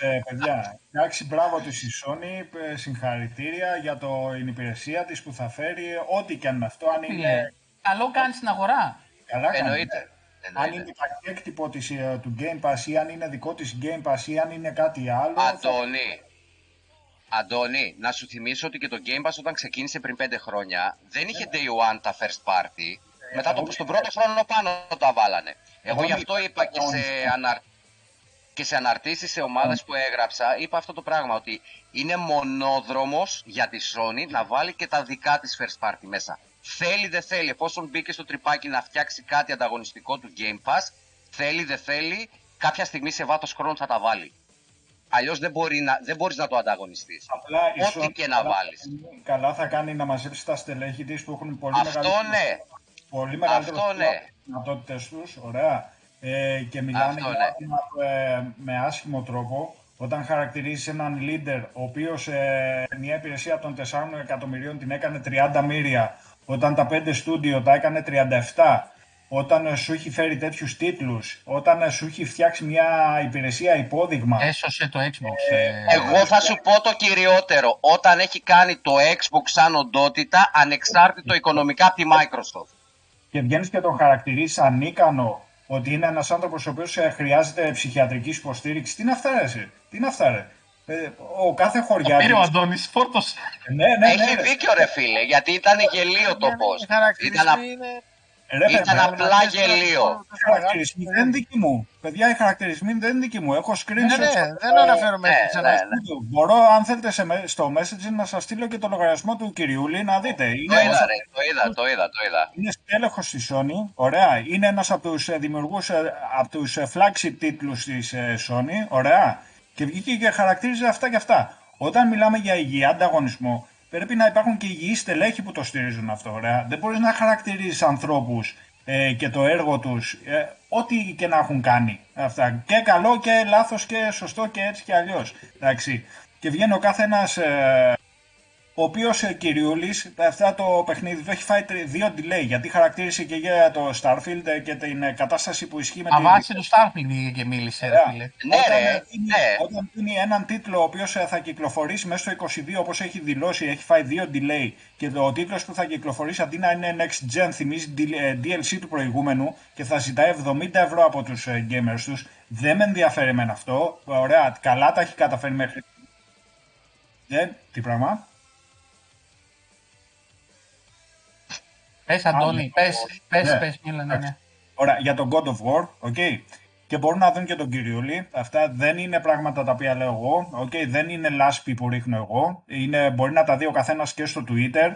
Ε, παιδιά, εντάξει, μπράβο της η Sony, ε, συγχαρητήρια για το, την υπηρεσία της που θα φέρει, ό,τι και αν είναι αυτό, αν είναι... Καλό κάνεις στην αγορά. Καλά Εννοείται. Αν είναι πακέκτυπο της, ε, του Game Pass ή αν είναι δικό της Game Pass ή αν είναι κάτι άλλο. Αντώνη, Αντώνη, να σου θυμίσω ότι και το Game Pass όταν ξεκίνησε πριν 5 χρόνια δεν είχε day one τα first party. Μετά το, στον πρώτο χρόνο πάνω τα βάλανε. Εγώ γι' αυτό είπα και σε, αναρ... και σε αναρτήσεις σε ομάδες που έγραψα, είπα αυτό το πράγμα, ότι είναι μονόδρομος για τη Sony να βάλει και τα δικά της first party μέσα. Θέλει δεν θέλει, εφόσον μπήκε στο τρυπάκι να φτιάξει κάτι ανταγωνιστικό του Game Pass, θέλει δεν θέλει, κάποια στιγμή σε βάθος χρόνου θα τα βάλει. Αλλιώς δεν, μπορεί να, δεν μπορείς να το ανταγωνιστείς. Απλά Ό,τι και να βάλεις. Καλά θα κάνει να μαζέψει τα στελέχη της που έχουν πολύ Αυτό μεγαλύτερο, ναι. πολύ μεγαλύτερο Αυτό ναι. δυνατότητες τους, ωραία. Ε, και μιλάνε Αυτό, ναι. ε, με άσχημο τρόπο όταν χαρακτηρίζει έναν leader ο οποίος ε, μια υπηρεσία των 4 εκατομμυρίων την έκανε 30 μύρια, όταν τα 5 στούντιο τα έκανε 37 όταν σου έχει φέρει τέτοιους τίτλους, όταν σου έχει φτιάξει μια υπηρεσία υπόδειγμα. Έσωσε το Xbox. Ε, Εγώ θα σου πω το κυριότερο. Όταν έχει κάνει το Xbox σαν οντότητα ανεξάρτητο οικονομικά από τη Microsoft. Και βγαίνεις και τον χαρακτηρίζεις ανίκανο ότι είναι ένας άνθρωπος ο οποίος χρειάζεται ψυχιατρική υποστήριξη. Τι είναι αυτά, ρε, Τι είναι αυτά, ρε; Ε, ο κάθε χωριά. Πήρε ο Αντώνης, φόρτωσε. Ναι, ναι, ναι, Έχει ρε. δίκιο ρε φίλε, γιατί ήταν γελίο το πώ. Οι χαρακτηρισμοί Ήταν, α- είναι... Ρε, ήταν παιδιά, απλά γελίο. Οι χαρακτηρισμοί δεν είναι δικοί μου. Παιδιά, οι χαρακτηρισμοί δεν είναι δικοί μου. Έχω Ναι, screenshot. ναι, στο- δεν αναφέρομαι ναι, στις ναι, αναφορές. ναι. Μπορώ, αν θέλετε, σε, με- στο message να σας στείλω και το λογαριασμό του κυριούλη να δείτε. Το Είναι, είδα ρε, το είδα, το είδα, το είδα. είναι στέλεχος στη Sony, ωραία. Είναι ένας από τους ε, δημιουργούς, ε, από τους ε, flagship τίτλους της ε, Sony, ωραία. Και βγήκε και χαρακτήριζε αυτά και αυτά. Όταν μιλάμε για υγιή ανταγωνισμό, πρέπει να υπάρχουν και υγιείς στελέχοι που το στηρίζουν αυτό, ωραία. Δεν μπορείς να χαρακτηρίζεις ανθρώπους ε, και το έργο τους, ε, ό,τι και να έχουν κάνει. Αυτά. Και καλό και λάθος και σωστό και έτσι και αλλιώς. Εντάξει. Και βγαίνει ο κάθε ένας ε, ο οποίος κυριούλης αυτά το παιχνίδι το έχει φάει τρι- δύο delay γιατί χαρακτήρισε και για το Starfield ε, και την ε, κατάσταση που ισχύει με Αβάτσε του Starfield βγήκε και μίλησε, ρε Ωραία. φίλε. Ναι, όταν, ρε, ε, δίνει, ναι. όταν δίνει έναν τίτλο ο οποίος θα κυκλοφορήσει μέσα στο 22 όπως έχει δηλώσει, έχει φάει δύο delay και το, ο τίτλος που θα κυκλοφορήσει αντί να είναι next gen θυμίζει D- ε, DLC του προηγούμενου και θα ζητάει 70 ευρώ από τους ε, gamers τους, δεν με ενδιαφέρει με αυτό. Ωραία, καλά τα έχει καταφέρει μέχρι. Δεν, τι πράγμα; Πες, Αντώνη, πες, πες, Ναι. πες, μίλα, ναι, ναι. Ωραία, για τον God of War, ok. Και μπορούν να δουν και τον Κυριούλη. Αυτά δεν είναι πράγματα τα οποία λέω εγώ. Okay, δεν είναι λάσπη που ρίχνω εγώ. Είναι, μπορεί να τα δει ο καθένας και στο Twitter.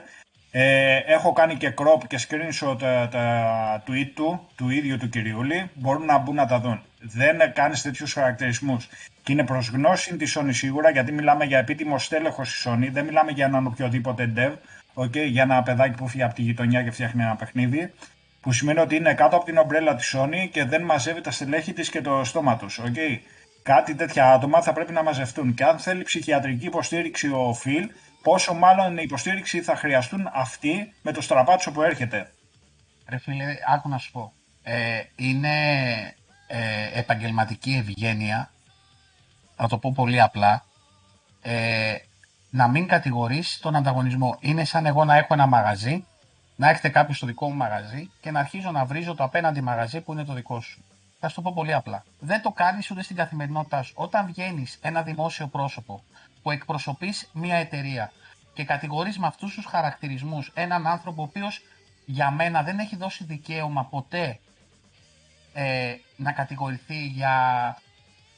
Ε, έχω κάνει και crop και screenshot τα, τα tweet του, του ίδιου του Κυριούλη. Μπορούν να μπουν να τα δουν. Δεν κάνεις τέτοιους χαρακτηρισμούς. Και είναι προς γνώση της Sony σίγουρα, γιατί μιλάμε για επίτιμο στέλεχος στη Sony. Δεν μιλάμε για έναν οποιοδήποτε dev. Okay, για ένα παιδάκι που φύγει από τη γειτονιά και φτιάχνει ένα παιχνίδι που σημαίνει ότι είναι κάτω από την ομπρέλα της Sony και δεν μαζεύει τα στελέχη της και το στόμα τους. Okay. Κάτι τέτοια άτομα θα πρέπει να μαζευτούν. Και αν θέλει ψυχιατρική υποστήριξη ο Phil, πόσο μάλλον υποστήριξη θα χρειαστούν αυτοί με το στραπάτσο που έρχεται. Ρε φίλε, άκου να σου πω. Ε, είναι ε, επαγγελματική ευγένεια, θα το πω πολύ απλά, ε, να μην κατηγορείς τον ανταγωνισμό. Είναι σαν εγώ να έχω ένα μαγαζί, να έχετε κάποιο στο δικό μου μαγαζί και να αρχίζω να βρίζω το απέναντι μαγαζί που είναι το δικό σου. Θα σου το πω πολύ απλά. Δεν το κάνεις ούτε στην καθημερινότητά σου. Όταν βγαίνεις ένα δημόσιο πρόσωπο που εκπροσωπείς μια εταιρεία και κατηγορείς με αυτούς τους χαρακτηρισμούς έναν άνθρωπο ο οποίος για μένα δεν έχει δώσει δικαίωμα ποτέ ε, να κατηγορηθεί για,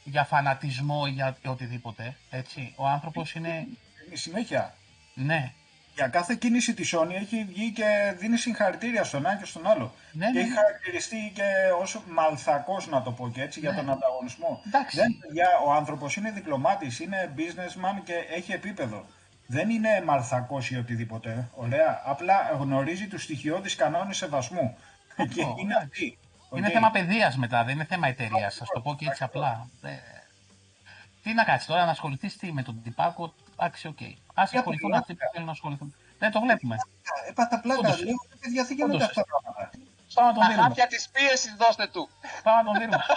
για φανατισμό ή για οτιδήποτε. Έτσι. Ο άνθρωπος είναι... Η συνέχεια. Ναι, Για κάθε κίνηση της Sony έχει βγει και δίνει συγχαρητήρια στον ένα και στον άλλο. Ναι, και ναι, έχει ναι. χαρακτηριστεί και όσο μαλθακός να το πω και έτσι για Ναι. τον ανταγωνισμό. Εντάξει. Δεν, παιδιά, ο άνθρωπος είναι διπλωμάτης, είναι businessman και έχει επίπεδο. Δεν είναι μαλθακός ή οτιδήποτε. Ωραία. Απλά γνωρίζει τους στοιχειώδεις κανόνες σεβασμού. και είναι εντάξει. αυτή. Είναι Οκ. θέμα παιδείας μετά, δεν είναι θέμα εταιρείας. Σα το πω και έτσι απλά. Ε, τι να κάτσει τώρα, να ασχοληθείς τι με τον τυπάκο. Εντάξει, οκ. Α ασχοληθούν πλάκα. αυτοί που θέλουν να ασχοληθούν. Δεν το βλέπουμε. Έπατα πλάκα. Όντως. Λέω, παιδιά, τι γίνεται Όντως. αυτά τα πράγματα. Πάμε να τον Τα δίνουμε. χάπια της πίεσης δώστε του. Πάμε να τον δίνουμε.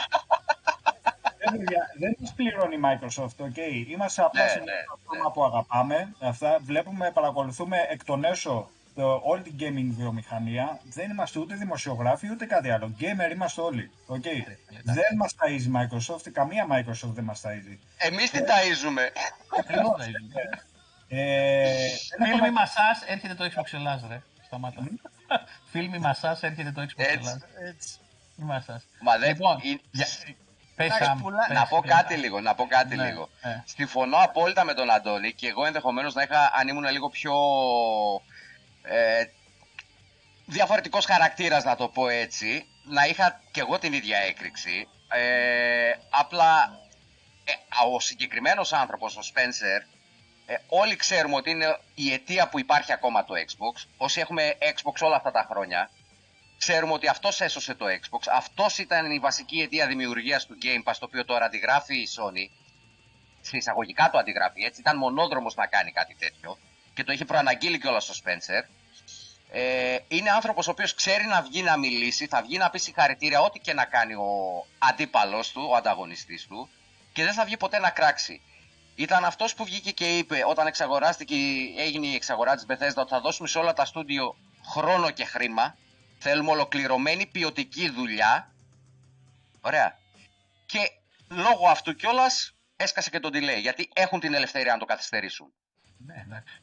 Ε, παιδιά, δεν μας πληρώνει η Microsoft, ok. Είμαστε απλά Ναι, σε μια ναι, πλατφόρμα που αγαπάμε. Αυτά. Βλέπουμε, παρακολουθούμε εκ των έσω το, όλη την gaming βιομηχανία. Δεν είμαστε ούτε δημοσιογράφοι ούτε κάτι άλλο. Gamer είμαστε όλοι. Okay. δεν μας ταΐζει η Microsoft, καμία Microsoft δεν μας ταΐζει. Εμείς την ταΐζουμε. Ακριβώς θα είναι. Ε, δεν Φίλμη έχουμε... μασά έρχεται το Xbox Ελλάς, ρε. Σταμάτα. Φίλμη μασά έρχεται το Xbox Έτσι. Ελλάς. Έτσι. Μη μασάς. Μα δεν... Λοιπόν, είναι- για- Πες, Εντάξει, Σαμ, πουλά- πες, Να πω πες. κάτι λίγο, να πω κάτι Ναι, λίγο. ναι. Συμφωνώ απόλυτα με τον Αντώνη και εγώ ενδεχομένως να είχα, αν ήμουν λίγο πιο ε, διαφορετικός χαρακτήρας να το πω έτσι, να είχα και εγώ την ίδια έκρηξη. Ε, απλά ε, ο συγκεκριμένος άνθρωπος, ο Spencer, ε, όλοι ξέρουμε ότι είναι η αιτία που υπάρχει ακόμα το Xbox. Όσοι έχουμε Xbox όλα αυτά τα χρόνια, ξέρουμε ότι αυτός έσωσε το Xbox. Αυτός ήταν η βασική αιτία δημιουργίας του Game Pass, το οποίο τώρα αντιγράφει η Sony. Σε εισαγωγικά το αντιγράφει, έτσι. Ήταν μονόδρομος να κάνει κάτι τέτοιο. Και το είχε προαναγγείλει κιόλας ο Spencer. Ε, είναι άνθρωπος ο οποίος ξέρει να βγει να μιλήσει, θα βγει να πει συγχαρητήρια ό,τι και να κάνει ο αντίπαλος του, ο ανταγωνιστής του, και δεν θα βγει ποτέ να κράξει. Ήταν αυτός που βγήκε και είπε όταν εξαγοράστηκε, έγινε η εξαγορά της Bethesda ότι θα δώσουμε σε όλα τα στούντιο χρόνο και χρήμα. Θέλουμε ολοκληρωμένη ποιοτική δουλειά. Ωραία. Και λόγω αυτού κιόλας έσκασε και τον delay. Γιατί έχουν την ελευθερία να το καθυστερήσουν. Ναι, εντάξει.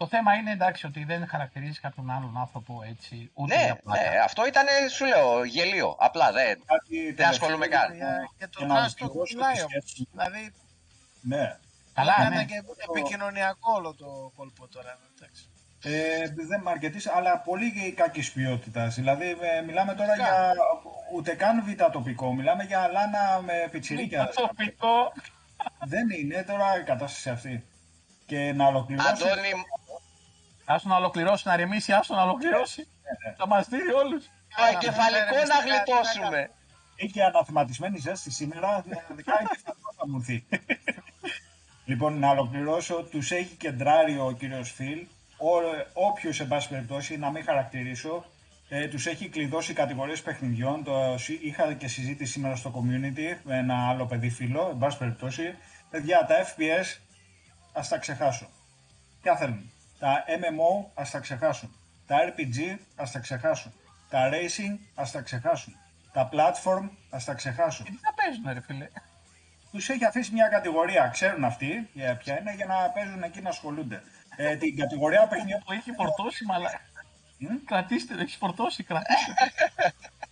Το θέμα είναι εντάξει ότι δεν χαρακτηρίζεις κάποιον άλλον άνθρωπο έτσι. Ούτε Ναι, για πλάκα. ναι, αυτό ήταν, σου λέω, γελίο. Απλά δεν. Κάτι Δεν ασχολούμαι καν. Για- Για τον Για να Άστο ολοκληρώσω πουλάει τη όμως. σκέψη. Δηλαδή Ναι. Καλά, ήταν ναι. και επικοινωνιακό όλο το κόλπο τώρα. εντάξει. Ε, δεν είμαι αρκετής, αλλά πολύ κακής ποιότητας. Δηλαδή, ε, μιλάμε τώρα Φυσικά. για ούτε καν β' τοπικό. Μιλάμε για λάνα με πιτσιρίκια. Τοπικό. δεν είναι τώρα η κατάσταση αυτή. Και να ολοκληρώσω. Αντώνη, Άστο να ολοκληρώσει, να ρεμίσει, άστο να ολοκληρώσει. Θα μα δει όλους. το εγκεφαλικό να γλιτώσουμε. Είχε αναθεματισμένη ζέστη σήμερα, ειδικά και αυτό θα μου έρθει. λοιπόν, να ολοκληρώσω, τους έχει κεντράρει ο κύριος Φιλ, ο- όποιος, εν πάση περιπτώσει, να μην χαρακτηρίσω, ε, τους έχει κλειδώσει κατηγορίες παιχνιδιών, το, συ- είχα και συζήτηση σήμερα στο community με ένα άλλο παιδί φίλο, εν πάση περιπτώσει, παιδιά, τα FPS ας τα ξεχάσω. Ποια θέλουν; Τα MMO ας τα ξεχάσουν. Τα RPG ας τα ξεχάσουν. Τα racing ας τα ξεχάσουν. Τα platform ας τα ξεχάσουν. Τι θα παίζουν, ρε φίλε; Τους έχει αφήσει μια κατηγορία, ξέρουν αυτοί για ποια είναι, για να παίζουν εκεί να ασχολούνται. Ε, την κατηγορία παιχνιδιών... Το έχει φορτώσει, μαλά. Μμ; Κρατήστε, το έχει φορτώσει, κρατήστε.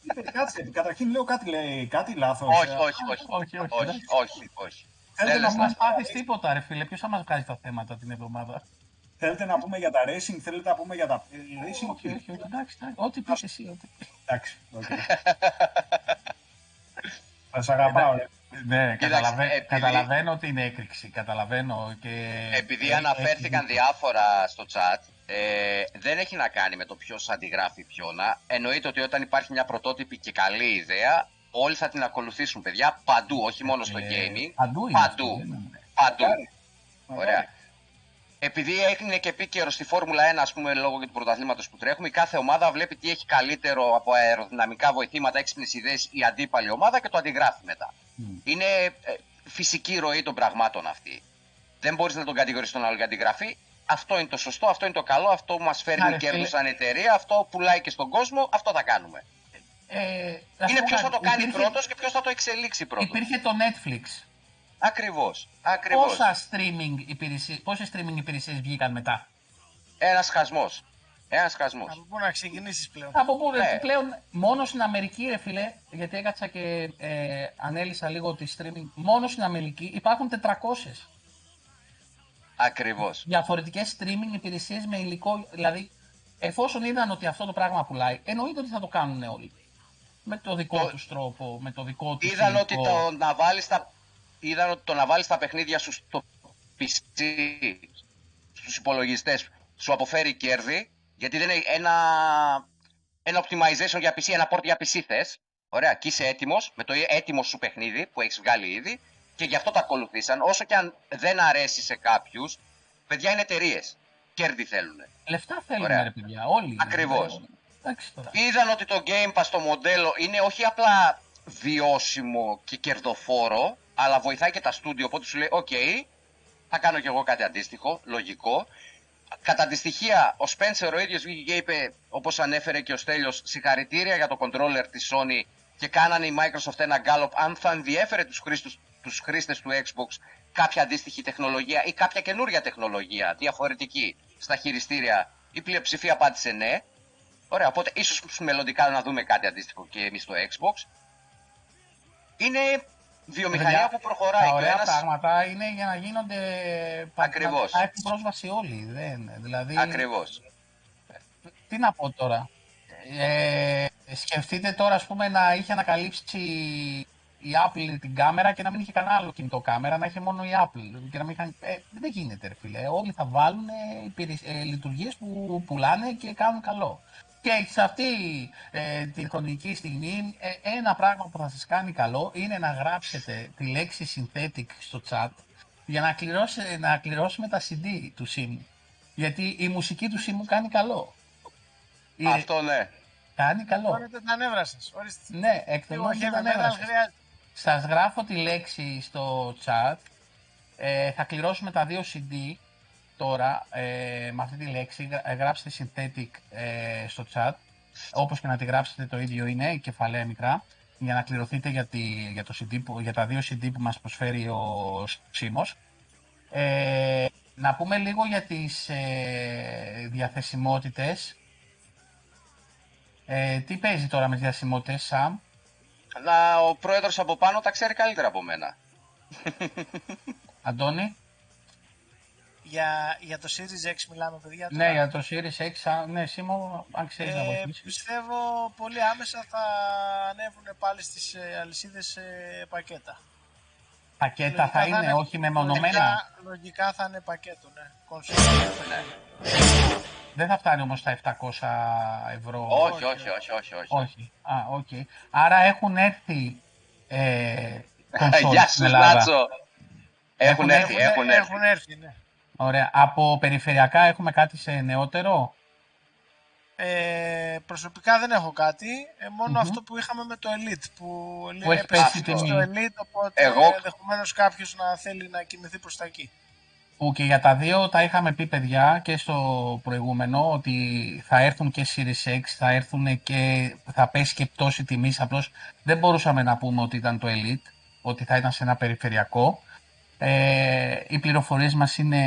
Είπε, Κάτσε, καταρχήν λέω κάτι, λέει, κάτι λάθος. Όχι, Ε, όχι, όχι. όχι, όχι. Όχι, όχι, όχι. Θέλετε Δεν να λες Δεν μας μας πάθεις τίποτα, ρε φίλε. Ποιος θα μας βγάζει τα θέματα την εβδομάδα; Θέλετε να πούμε για τα racing, θέλετε να πούμε για τα ε, racing. Όχι, όχι, όχι. Εντάξει, εντάξει. Ό,τι πεις εσύ. ό,τι πεις. Εντάξει, ΟΚ. Θα σ' αγαπάω, ρε. Ναι, Κοίταξε, καταλαβα- επειδή- καταλαβαίνω την έκρηξη. Καταλαβαίνω και. Επειδή ε, αναφέρθηκαν έχει- διάφορα στο chat, ε, δεν έχει να κάνει με το ποιος αντιγράφει ποιόνα. Εννοείται ότι όταν υπάρχει μια πρωτότυπη και καλή ιδέα, όλοι θα την ακολουθήσουν, παιδιά, παντού, όχι μόνο στο Ε, gaming. Παντού είναι. Παντού. αυτό, δεν είναι. Παντού. Μακάρι. Ωραία. Επειδή έγινε και επίκαιρο στη Φόρμουλα 1, ας πούμε, λόγω του πρωταθλήματος που τρέχουμε, η κάθε ομάδα βλέπει τι έχει καλύτερο από αεροδυναμικά βοηθήματα, έξυπνες ιδέες η αντίπαλη ομάδα και το αντιγράφει μετά. Μμ. Είναι ε, φυσική ροή των πραγμάτων αυτή. Δεν μπορείς να τον κατηγορήσει τον άλλο για αντιγραφή. Αυτό είναι το σωστό, αυτό είναι το καλό, αυτό μας φέρνει Άρα, κέρδος φίλε. σαν εταιρεία, αυτό πουλάει και στον κόσμο, αυτό θα κάνουμε. Ε, να σου Είναι πω ποιος θα κάτι. το κάνει Υπήρχε- πρώτος και ποιος θα το εξελίξει πρώτος. Υπήρχε το Netflix. Ακριβώς. Ακριβώς. Πόσα streaming υπηρεσίες, πόσες streaming υπηρεσίες βγήκαν μετά; Ένας χασμός. Ένας χασμός. Από πού να ξεκινήσεις πλέον; Από πού ρε, Ναι. πλέον μόνο στην Αμερική ρε φίλε, γιατί έκατσα και ε, ανέλησα λίγο τη streaming, μόνο στην Αμερική υπάρχουν 400 Ακριβώς. διαφορετικές streaming υπηρεσίες με υλικό, δηλαδή εφόσον είδαν ότι αυτό το πράγμα πουλάει, εννοείται ότι θα το κάνουν όλοι. Με το δικό Το- τους τρόπο, με το δικό τους Είδαν υλικό. ότι το να βάλεις τα, είδαν ότι το να βάλεις τα παιχνίδια σου στο PC, στους υπολογιστές, σου αποφέρει κέρδη, γιατί δεν είναι ένα, ένα optimization για PC, ένα port για PC θες, ωραία, και είσαι έτοιμος, με το έτοιμο σου παιχνίδι που έχεις βγάλει ήδη, και γι' αυτό τα ακολουθήσαν, όσο και αν δεν αρέσει σε κάποιους, παιδιά είναι εταιρείες. Κέρδη θέλουν. Λεφτά θέλουν Ωραία. ρε παιδιά, όλοι. Ακριβώς. Εντάξει τώρα. Είδαν ότι το Game Pass το μοντέλο είναι όχι απλά βιώσιμο και κερδοφόρο, αλλά βοηθάει και τα στούντιο, οπότε σου λέει, ΟΚ, θα κάνω κι εγώ κάτι αντίστοιχο, λογικό. Κατά τα στοιχεία, ο Spencer ο ίδιος βγήκε και είπε, όπως ανέφερε και ο Στέλιος, συγχαρητήρια για το controller της Sony και κάνανε η Microsoft ένα γκάλωπ αν θα ενδιέφερε τους χρήστες, τους χρήστες του Xbox κάποια αντίστοιχη τεχνολογία ή κάποια καινούρια τεχνολογία διαφορετική στα χειριστήρια. Η πλειοψηφία απάντησε ναι. Ωραία, οπότε ίσως μελλοντικά να δούμε κάτι αντίστοιχο και εμείς στο Xbox. Είναι βιομηχανία Παιδιά, που προχωράει. Τα και ο ωραία ένας- πράγματα είναι για να γίνονται. πα- Ακριβώς. Να έχουν πρόσβαση όλοι. Δεν, δηλαδή, Ακριβώς. Τι να πω τώρα. Ε, σκεφτείτε τώρα, ας πούμε, να είχε ανακαλύψει η Apple την κάμερα και να μην είχε κανένα άλλο κινητό κάμερα, να είχε μόνο η Apple. Και να μην είχαν... ε, δεν γίνεται, ρε φίλε. Όλοι θα βάλουν ε, λειτουργίες που πουλάνε και κάνουν καλό. Και σε αυτή ε, τη χρονική στιγμή, ε, ένα πράγμα που θα σας κάνει καλό είναι να γράψετε τη λέξη synthetic στο chat για να, κληρώσει, να κληρώσουμε τα CD του SIM. Γιατί η μουσική του μου κάνει καλό. Η- Αυτό ναι. Κάνει καλό. Μπορείτε τα νεύρα σας. Ορίστε. Ναι, Λίγο εκτελώ heavy τα metal νεύρα σας. χρειάζεται. Σας γράφω τη λέξη στο chat. Ε, θα κληρώσουμε τα δύο CD τώρα ε, με αυτή τη λέξη. Γρα- ε, Γράψτε synthetic ε, στο chat. Όπως και να τη γράψετε το ίδιο είναι, η κεφαλαία μικρά. Για να κληρωθείτε για, τη, για, το CD που, για τα δύο CD που μας προσφέρει ο Σίμος. Ε, να πούμε λίγο για τις ε, διαθεσιμότητες. Ε, τι παίζει τώρα με τις διαθεσιμότητες, Σαμ; Να, ο πρόεδρος από πάνω τα ξέρει καλύτερα από μένα. Αντώνη; Για, για το Series X μιλάμε, παιδιά. Ναι, τώρα. για το Series X, α, ναι, Σίμω, αν ξέρεις να Ε, βοηθήσεις. πιστεύω πολύ άμεσα θα ανέβουν πάλι στις ε, αλυσίδες ε, πακέτα. Πακέτα θα Λογικά είναι, όχι μεμονωμένα; Λογικά, λογικά θα είναι πακέτο, ναι. Κονσόλα. Δεν θα φτάνει όμως τα 700 ευρώ. όχι, όχι, όχι, όχι, όχι. Όχι. Α, ΟΚ. Άρα έχουν έρθει ε, κονσόλ Γεια στην σου, Ελλάδα. Νάτσο. Έχουν έρθει, Έχουν, έχουν έρθει. έχουν έρθει, ναι. Ωραία. Από περιφερειακά έχουμε κάτι σε νεότερο; Ε, προσωπικά δεν έχω κάτι, ε, μόνο Μμμ. αυτό που είχαμε με το Elite. Που, Που έχει έπεσε πέσει η στο τιμή. Elite, οπότε Εγώ- ενδεχομένως κάποιος να θέλει να κινηθεί προς τα εκεί. Που και για τα δύο τα είχαμε πει παιδιά και στο προηγούμενο ότι θα έρθουν και Series X, θα έρθουν και θα πέσει και πτώση τιμής. Απλώς δεν μπορούσαμε να πούμε ότι ήταν το Elite, ότι θα ήταν σε ένα περιφερειακό. Ε, οι πληροφορίες μας είναι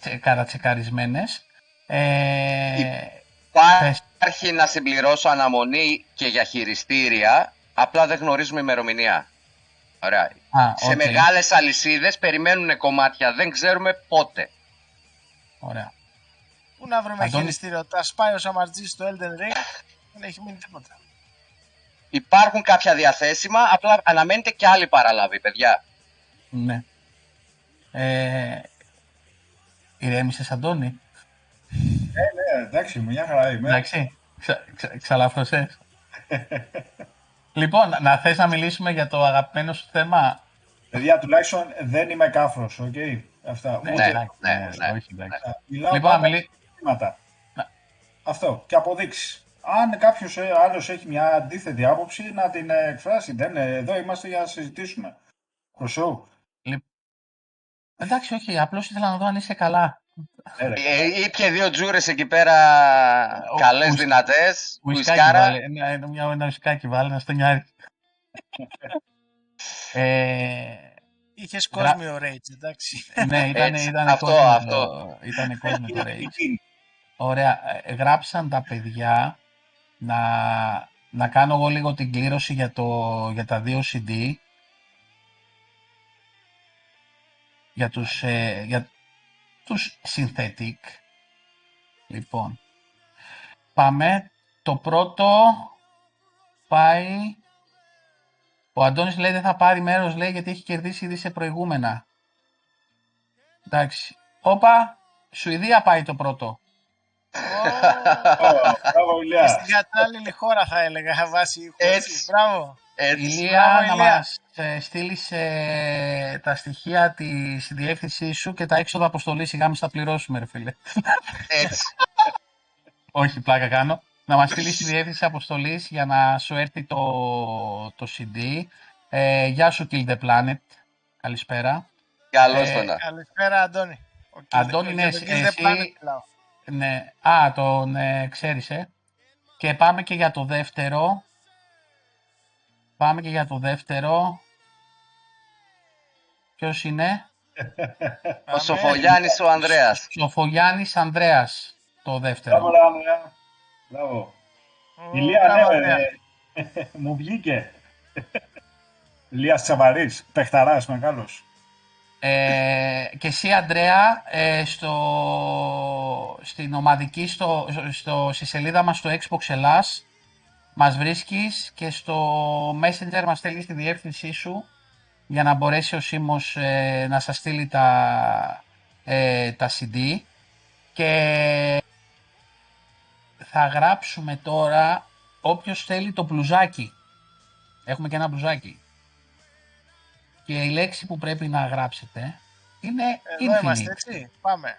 τσε- καρατσεκαρισμένες. Ε, πες. Υπάρχει να συμπληρώσω αναμονή και για χειριστήρια, απλά δεν γνωρίζουμε ημερομηνία. Ωραία. Α, Σε ΟΚ. μεγάλες αλυσίδες περιμένουν κομμάτια, δεν ξέρουμε πότε. Ωραία. Πού να βρούμε Αντώνη. χειριστήριο, τα σπάει ο Σαμαρτζής στο Elden Ring, δεν έχει μείνει τίποτα. Υπάρχουν κάποια διαθέσιμα, απλά αναμένεται και άλλη παραλαβή, παιδιά. Ναι. Ε, ηρέμησες Αντώνη; Ναι, εντάξει, μια χαρά είμαι. Εντάξει, ξα, ξα, ξαλάφρωσες. λοιπόν, να θες να μιλήσουμε για το αγαπημένο σου θέμα; Παιδιά, τουλάχιστον δεν είμαι κάφρος, ΟΚ; Αυτά. Ναι, Ούτε εντάξει, ναι, ναι, ναι. όχι, εντάξει. Μιλάω Λοιπόν, πάντα να μιλή- για ζητήματα. Να. Αυτό. Και αποδείξεις. Αν κάποιος άλλος έχει μια αντίθετη άποψη, να την ε, εκφράσει. Δεν, ε, εδώ είμαστε για να συζητήσουμε. Χρυσό. Εντάξει, όχι, απλώς ήθελα να δω αν είσαι καλά. Ε, ρε. Ε, Ήπια δύο τζούρες εκεί πέρα Ο- καλές, ουι- δυνατές. Ουισκάκι Ουισκάρα. βάλε, ένα, ένα, μια- ένα ουισκάκι βάλε, να στο νιάρει. ε, Είχες κόσμιο Rage, εντάξει. ναι, ήταν, Έτσι, ήταν αυτό, κόσμο, αυτό. Το, ήταν κόσμο το Rage. Εκείνη. Ωραία. Ε, Γράψαν τα παιδιά να, να κάνω εγώ λίγο την κλήρωση για, το, για τα δύο CD. Για τους, ε, για τους Synthetic. Λοιπόν. Πάμε. Το πρώτο πάει... Ο Αντώνης λέει δεν θα πάρει μέρος λέει γιατί έχει κερδίσει ήδη σε προηγούμενα. Εντάξει. Όπα, Σουηδία πάει το πρώτο. Ω, Μπράβο, Ηλιά. Στην κατάλληλη χώρα θα έλεγα βάσει ήχου, Έτσι. έτσι. Μπράβο. Έτσι. Ηλία, Μπράβο, να Ηλία. μας ε, στείλεις ε, τα στοιχεία της διεύθυνσής σου και τα έξοδα αποστολής σιγά μην στα πληρώσουμε ρε φίλε. Έτσι. Όχι, πλάκα κάνω. Να μας στείλεις τη διεύθυνση αποστολής για να σου έρθει το, το CD. Ε, γεια σου Kill the Planet. Καλησπέρα. Καλώς Ε, το να. Καλησπέρα, Αντώνη. Ο Kill- Αντώνη, ο ναι, Kill the εσύ- Planet μιλάω. Ναι. Α, τον ε, ξέρεις, ε. Και πάμε και για το δεύτερο. Πάμε και για το δεύτερο. Ποιος είναι; Ο Σοφολιάνης ο Ανδρέας. Σοφογιάννης Ανδρέας. Το Μπράβο, δεύτερο. Ράμια. Μπράβο. Ω, Ηλία, μπράβο, ναι, Αντρέα. ε, μου βγήκε. Ηλίας Τσαβαρής, παιχταράς μεγάλος. Ε, και εσύ Ανδρέα, ε, στο, στην ομαδική, στο, στο, στη σελίδα μας στο Xbox Ελλάς, μας βρίσκεις και στο Messenger μας στέλνεις τη διεύθυνσή σου για να μπορέσει ο Σίμος ε, να σας στείλει τα, ε, τα CD και θα γράψουμε τώρα όποιος θέλει το μπλουζάκι. Έχουμε και ένα μπλουζάκι. Και η λέξη που πρέπει να γράψετε είναι Εδώ Infinite. είμαστε, έτσι. Πάμε.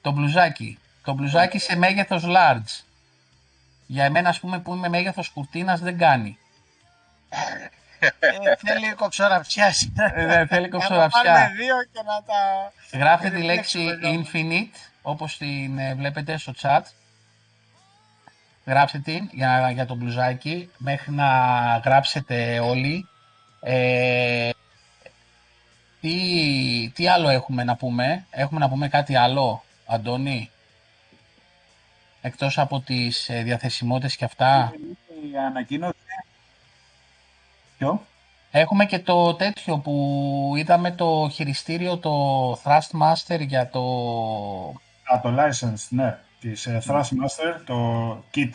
Το μπλουζάκι. Το μπλουζάκι σε μέγεθος large. Για εμένα, ας πούμε, που είμαι μέγεθος κουρτίνας, δεν κάνει. Ε, θέλει κοψοραψιά. Ε, Δεν θέλει Να κοψοραψιά. πάρουμε δύο και να τα... Γράφτε τη Δεν λέξη επιλέξουμε, infinite, όπως την ε, βλέπετε στο chat. Γράψτε την για, για το μπλουζάκι, μέχρι να γράψετε όλοι. Ε, τι, τι άλλο έχουμε να πούμε, έχουμε να πούμε κάτι άλλο, Αντώνη, εκτός από τις ε, διαθεσιμότητες και αυτά. Η ανακοίνωση. Ποιο; Έχουμε και το τέτοιο που είδαμε το χειριστήριο, το Thrustmaster για το... Α, το license, ναι, της ε, Thrustmaster, το kit,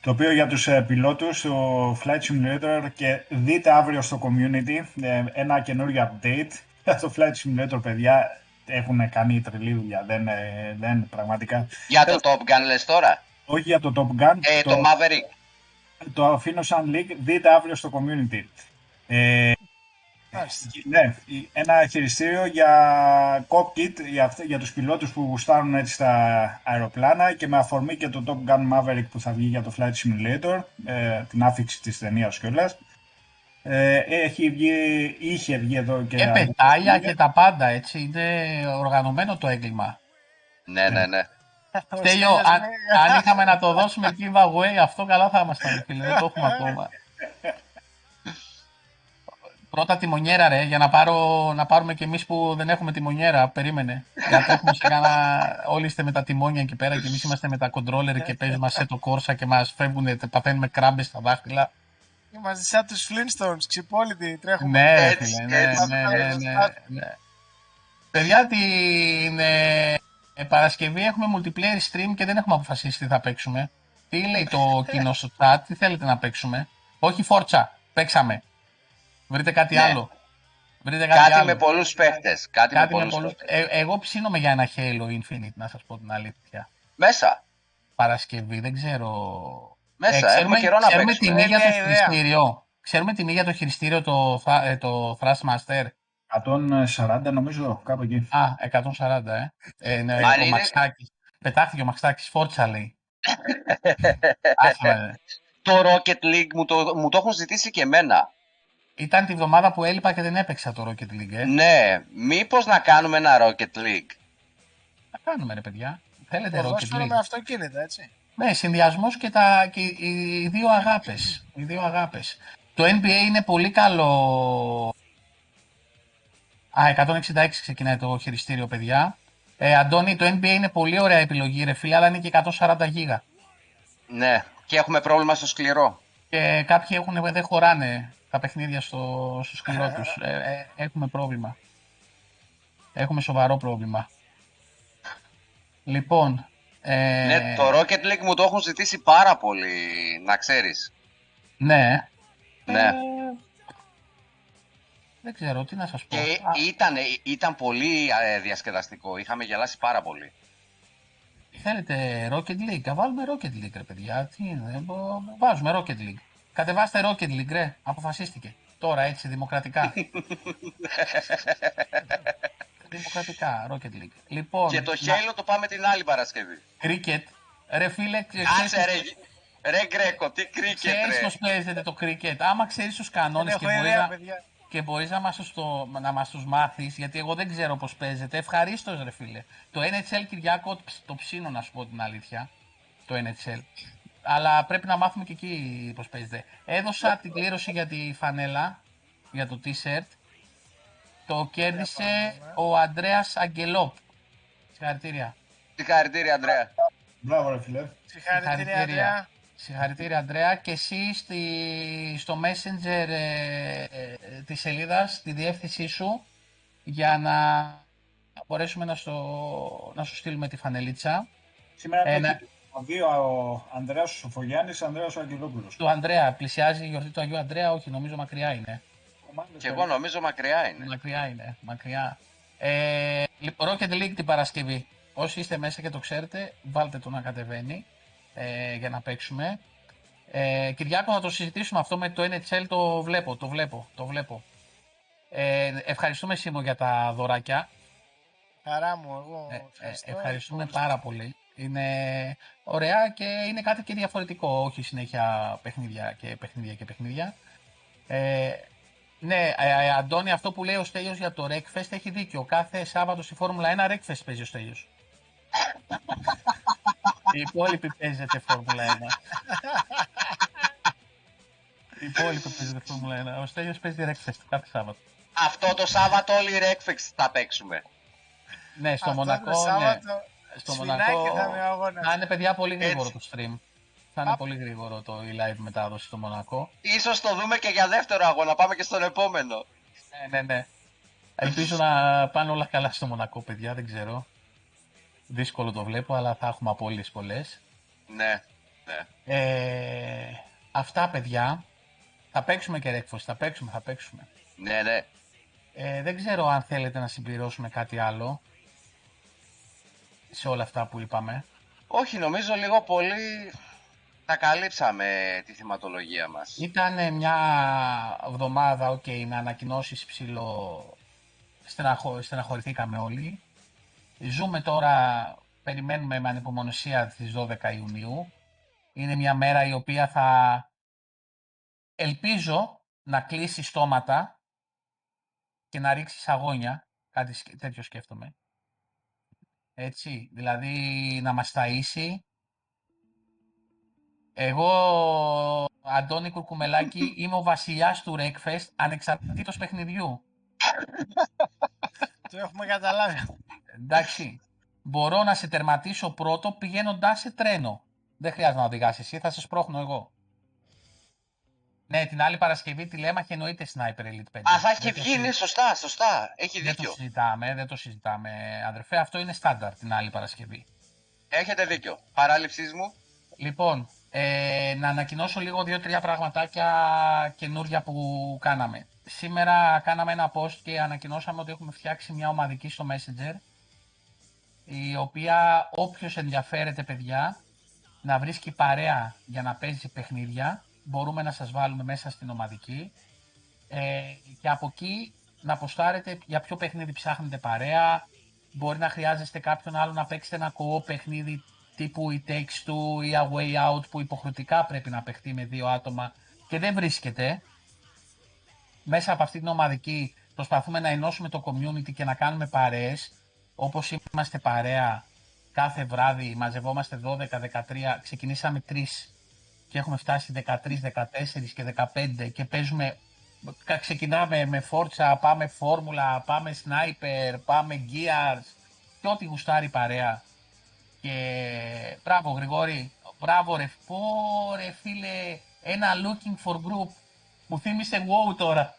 το οποίο για τους ε, πιλότους, το Flight Simulator και δείτε αύριο στο community ε, ένα καινούριο update. το Flight Simulator, παιδιά, έχουν κάνει τρελή δουλειά, δεν, ε, δεν πραγματικά. Για το Top Gun λες τώρα; Όχι για το Top Gun, Ε, το Maverick. το αφήνω σαν link, δείτε αύριο στο community. Ε, Μάλιστα. ναι, ένα χειριστήριο για cockpit για, αυτ- για τους πιλότους που γουστάρουν έτσι στα αεροπλάνα και με αφορμή και το Top Gun Maverick που θα βγει για το Flight Simulator, ε, την άφηξη της ταινίας κιόλας. Ε, έχει βγει, είχε βγει εδώ και... Και πετάλια και τα πάντα, έτσι, είναι οργανωμένο το έγκλημα. Ναι, ναι, ναι. Ο Στέλιο, Στέλιος αν, λέει, αν είχαμε να το δώσουμε giveaway, αυτό καλά θα ήμασταν, φίλε. Δεν το έχουμε ακόμα. Πρώτα τιμονιέρα, ρε, για να, πάρω, να πάρουμε κι εμείς που δεν έχουμε τιμονιέρα. Περίμενε. Για να έχουμε σε κάνα... Όλοι είστε με τα τιμόνια εκεί πέρα και εμείς είμαστε με τα controller και παίζουμε σε το κόρσα και μας φεύγουν, παθαίνουμε κράμπες στα δάχτυλα. Είμαστε σαν τους Flintstones, ξυπόλυτοι, τρέχουμε. Ναι, Έτσι, φίλε, ναι, έτσι, ναι, ναι, έτσι. ναι, ναι. Παιδιά, την ε, ε, Παρασκευή έχουμε multiplayer stream και δεν έχουμε αποφασίσει τι θα παίξουμε. Τι λέει το κοινό στο chat, τι θέλετε να παίξουμε. Όχι φόρτσα, παίξαμε. Βρείτε κάτι Ναι. άλλο. Βρείτε κάτι, Κάτι άλλο. με πολλούς παίχτες. Κάτι, Κάτι με με πολλούς πολλούς... παίχτες. Ε, εγώ ψήνομαι για ένα Halo Infinite, να σας πω την αλήθεια. Μέσα. Παρασκευή, δεν ξέρω. Μέσα. Έχουμε καιρό να ξέρουμε παίξουμε. τιμή για το Μια ιδέα. χειριστήριο. Ξέρουμε τιμή για το χειριστήριο το, Thra- ε, το Thrustmaster. 140 νομίζω, κάπου εκεί. Α, 140, ε. ε ναι, Μα ο είναι- Μαξάκης. Πετάχτηκε ο Μαξάκης, φόρτσα λέει. Άσχημα, ε. Το Rocket League μου το, μου το έχουν ζητήσει και εμένα. Ήταν τη βδομάδα που έλειπα και δεν έπαιξα το Rocket League, ε. Ναι, μήπως να κάνουμε ένα Rocket League; Να κάνουμε ρε παιδιά. Θέλετε Rocket Ποδόσφαιρο με League; αυτοκίνητα, έτσι. Ναι, συνδυασμός και, τα, και οι, οι δύο αγάπες. Οι δύο αγάπες. Το NBA είναι πολύ καλό. Α, 166 ξεκινάει το χειριστήριο, παιδιά. Ε, Αντώνη, το NBA είναι πολύ ωραία επιλογή, ρε φίλε, αλλά είναι και 140 γίγα. Ναι, και έχουμε πρόβλημα στο σκληρό. Και κάποιοι έχουν, δεν χωράνε τα παιχνίδια στο, στο σκληρό τους. Ε, ε, έχουμε πρόβλημα. Έχουμε σοβαρό πρόβλημα. Λοιπόν, ε, Ναι, το Rocket League μου το έχουν ζητήσει πάρα πολύ, να ξέρεις. ναι. Ναι. Ε, δεν ξέρω, τι να σας πω. Και Α, ήταν, ήταν πολύ ε, διασκεδαστικό. Είχαμε γελάσει πάρα πολύ. θέλετε Rocket League, α, βάλουμε Rocket League ρε παιδιά. Τι είναι, μπο- βάζουμε Rocket League. Κατεβάστε Rocket League ρε, αποφασίστηκε. Τώρα έτσι, δημοκρατικά. δημοκρατικά, Rocket League. Λοιπόν, Και το να- Halo το πάμε την άλλη Παρασκευή. Cricket. Ρε φίλε, Κάτσε ρε, ρε Γκρέκο, τι κρίκετ ξέρεις ρε. πώς παίζεται το cricket; Άμα ξέρεις τους κανόνες Δεν και έχω μπορείς, ιδέα, να, παιδιά. και μπορείς να, μας τους το, να μας τους μάθεις, γιατί εγώ δεν ξέρω πώς παίζεται, ευχαρίστως ρε φίλε. Το NHL Κυριάκο το ψήνω να σου πω την αλήθεια, το NHL. Αλλά πρέπει να μάθουμε και εκεί πώς παίζεται. Έδωσα την κλήρωση για τη φανέλα, για το t-shirt. Το κέρδισε ο Ανδρέας Αγγελόπ. Συγχαρητήρια. Συγχαρητήρια, Αντρέα. Μπράβο ρε φίλε. Συγχαρητήρια, Αντρέα. Συγχαρητήρια, Αντρέα. Και εσύ στη, στο Messenger ε, ε, της σελίδας, τη διεύθυνσή σου, για να μπορέσουμε να, στο, να σου στείλουμε τη φανελίτσα. Σήμερα Ε, ε, ναι. δύο ο Ανδρέας ο Σοφογιάννης, Ανδρέας ο Αγγελόπουλος. Του Ανδρέα, πλησιάζει η γιορτή του Αγίου Ανδρέα, όχι, νομίζω μακριά είναι. Κομμάτες Και εγώ νομίζω μακριά είναι. Μακριά είναι, μακριά. Ε, λοιπόν, Rocket League την Παρασκευή. Όσοι είστε μέσα και το ξέρετε, βάλτε το να κατεβαίνει ε, για να παίξουμε. Ε, Κυριάκο, θα το συζητήσουμε αυτό με το NHL, το βλέπω, το βλέπω, το βλέπω. Ε, ευχαριστούμε Σίμω για τα δωράκια. Χαρά μου, εγώ Ε, ε, ευχαριστώ. ευχαριστούμε Λοιπόν, πάρα πολύ. Είναι ωραία και είναι κάτι και διαφορετικό, όχι συνέχεια παιχνίδια και παιχνίδια και παιχνίδια. Ε, ναι, ε, ε, Αντώνη, αυτό που λέει ο Στέλιος για το Wreckfest έχει δίκιο. Κάθε Σάββατο στη Φόρμουλα 1 Wreckfest παίζει ο Στέλιος. Η υπόλοιπη παίζεται Φόρμουλα 1. Η υπόλοιπη παίζεται Φόρμουλα 1. Ο Στέλιος παίζει Wreckfest κάθε Σάββατο. Αυτό το Σάββατο όλοι οι Ρέκφεξ θα παίξουμε. Ναι, στο αυτό το Μονακό, ναι. Σάββατο Στο σφινάκι Μονακό θα είναι ο αγώνας. θα είναι παιδιά πολύ γρήγορο Έτσι. το stream. Θα είναι Α. πολύ γρήγορο το η live μετάδοση στο Μονακό. Ίσως το δούμε και για δεύτερο αγώνα, πάμε και στον επόμενο. Ναι, ναι, ναι. Ελπίζω να πάνε όλα καλά στο Μονακό, παιδιά, δεν ξέρω. Δύσκολο το βλέπω, αλλά θα έχουμε απόλυες πολλές. Ναι, ναι. Ε, αυτά, παιδιά. Θα παίξουμε και ρέκφος, θα παίξουμε, θα παίξουμε. Ναι, ναι. Ε, δεν ξέρω αν θέλετε να συμπληρώσουμε κάτι άλλο σε όλα αυτά που είπαμε. Όχι, νομίζω λίγο πολύ τα καλύψαμε τη θεματολογία μας. Ήταν μια εβδομάδα, οκ, με ανακοινώσεις ψιλοστεναχω... στεναχωρηθήκαμε όλοι. Ζούμε τώρα, περιμένουμε με ανυπομονησία τις 12 Ιουνίου. Είναι μια μέρα η οποία θα ελπίζω να κλείσει στόματα και να ρίξει αγώνια. Κάτι σκ- τέτοιο σκέφτομαι. Έτσι, δηλαδή να μας ταΐσει. Εγώ, Αντώνη Κουρκουμελάκη, είμαι ο βασιλιάς του Ρεκφεστ ανεξαρτήτως παιχνιδιού. Το έχουμε καταλάβει. Εντάξει. Μπορώ να σε τερματίσω πρώτο πηγαίνοντάς σε τρένο. Δεν χρειάζεται να οδηγάς εσύ, θα σε σπρώχνω εγώ. Ναι, την άλλη Παρασκευή τηλέμαχη εννοείται Sniper Elite 5. Α, θα έχει Δεν το βγει, ναι, συζη- σωστά, σωστά. Έχει Δεν το δίκιο. συζητάμε, δεν το συζητάμε, αδερφέ. Αυτό είναι στάνταρ την άλλη Παρασκευή. Έχετε δίκιο. Παράληψής μου. Λοιπόν, ε, να ανακοινώσω λίγο δύο-τρία πραγματάκια καινούρια που κάναμε. Σήμερα κάναμε ένα post και ανακοινώσαμε ότι έχουμε φτιάξει μια ομαδική στο Messenger η οποία όποιος ενδιαφέρεται παιδιά να βρίσκει παρέα για να παίζει παιχνίδια μπορούμε να σας βάλουμε μέσα στην ομαδική ε, και από εκεί να ποστάρετε για ποιο παιχνίδι ψάχνετε παρέα μπορεί να χρειάζεστε κάποιον άλλο να παίξετε ένα co παιχνίδι τύπου η Takes Two ή A Way Out που υποχρεωτικά πρέπει να παιχτεί με δύο άτομα και δεν βρίσκεται. Μέσα από αυτή την ομαδική προσπαθούμε να ενώσουμε το community και να κάνουμε παρέες. Όπως είμαστε παρέα κάθε βράδυ μαζευόμαστε 12, 13 ξεκινήσαμε 3 και έχουμε φτάσει 13, 14 και 15 και παίζουμε κα- ξεκινάμε με Forza, πάμε Φόρμουλα, πάμε Sniper, πάμε Gears και ό,τι γουστάρει η παρέα και μπράβο Γρηγόρη, μπράβο ρε, πω ρε φίλε, ένα looking for group. Μου θύμισε WoW τώρα.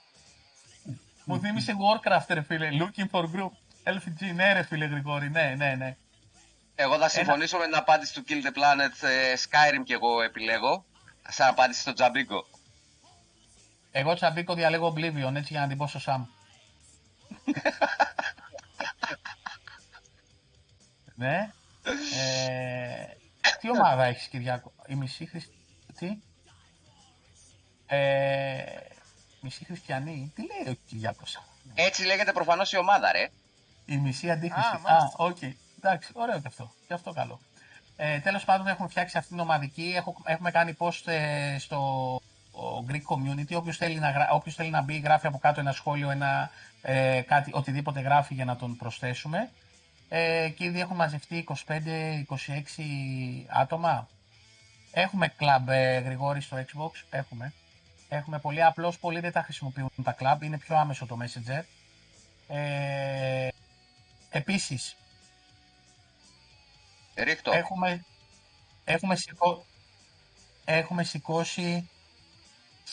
Μου θύμισε Warcraft ρε φίλε, looking for group. LFG, ναι ρε φίλε Γρηγόρη, ναι, ναι, ναι. Εγώ θα συμφωνήσω με την απάντηση του Kill the Planet ε, Skyrim και εγώ επιλέγω. Σαν απάντηση στο Τζαμπίκο. Εγώ τσαμπίκο διαλέγω Oblivion έτσι για να την πω στο Sam. ναι. Ε, τι ομάδα έχεις Κυριάκο, η μισή Χριστ... Τι; Ε, μισή χριστιανή, τι λέει ο Κυριάκος. Έτσι λέγεται προφανώς η ομάδα, ρε. Η μισή αντίθεση. Α, Α, μάλιστα. οκ. Εντάξει, ωραίο και αυτό. Και αυτό καλό. Ε, Τέλος πάντων, έχουμε φτιάξει αυτήν την ομαδική. Έχω, έχουμε κάνει post ε, στο ο Greek community. Όποιος θέλει, να γρα- όποιος θέλει να μπει, γράφει από κάτω ένα σχόλιο, ένα, ε, κάτι, οτιδήποτε γράφει για να τον προσθέσουμε. Ε, και ήδη έχουν μαζευτεί 25-26 άτομα. Έχουμε club, ε, Γρηγόρη, στο Xbox. Έχουμε. Έχουμε πολύ απλώς, πολλοί δεν τα χρησιμοποιούν τα club. Είναι πιο άμεσο το Messenger. Ε, Επίσης, Ρίχτω. έχουμε, έχουμε, σηκώ, έχουμε σηκώσει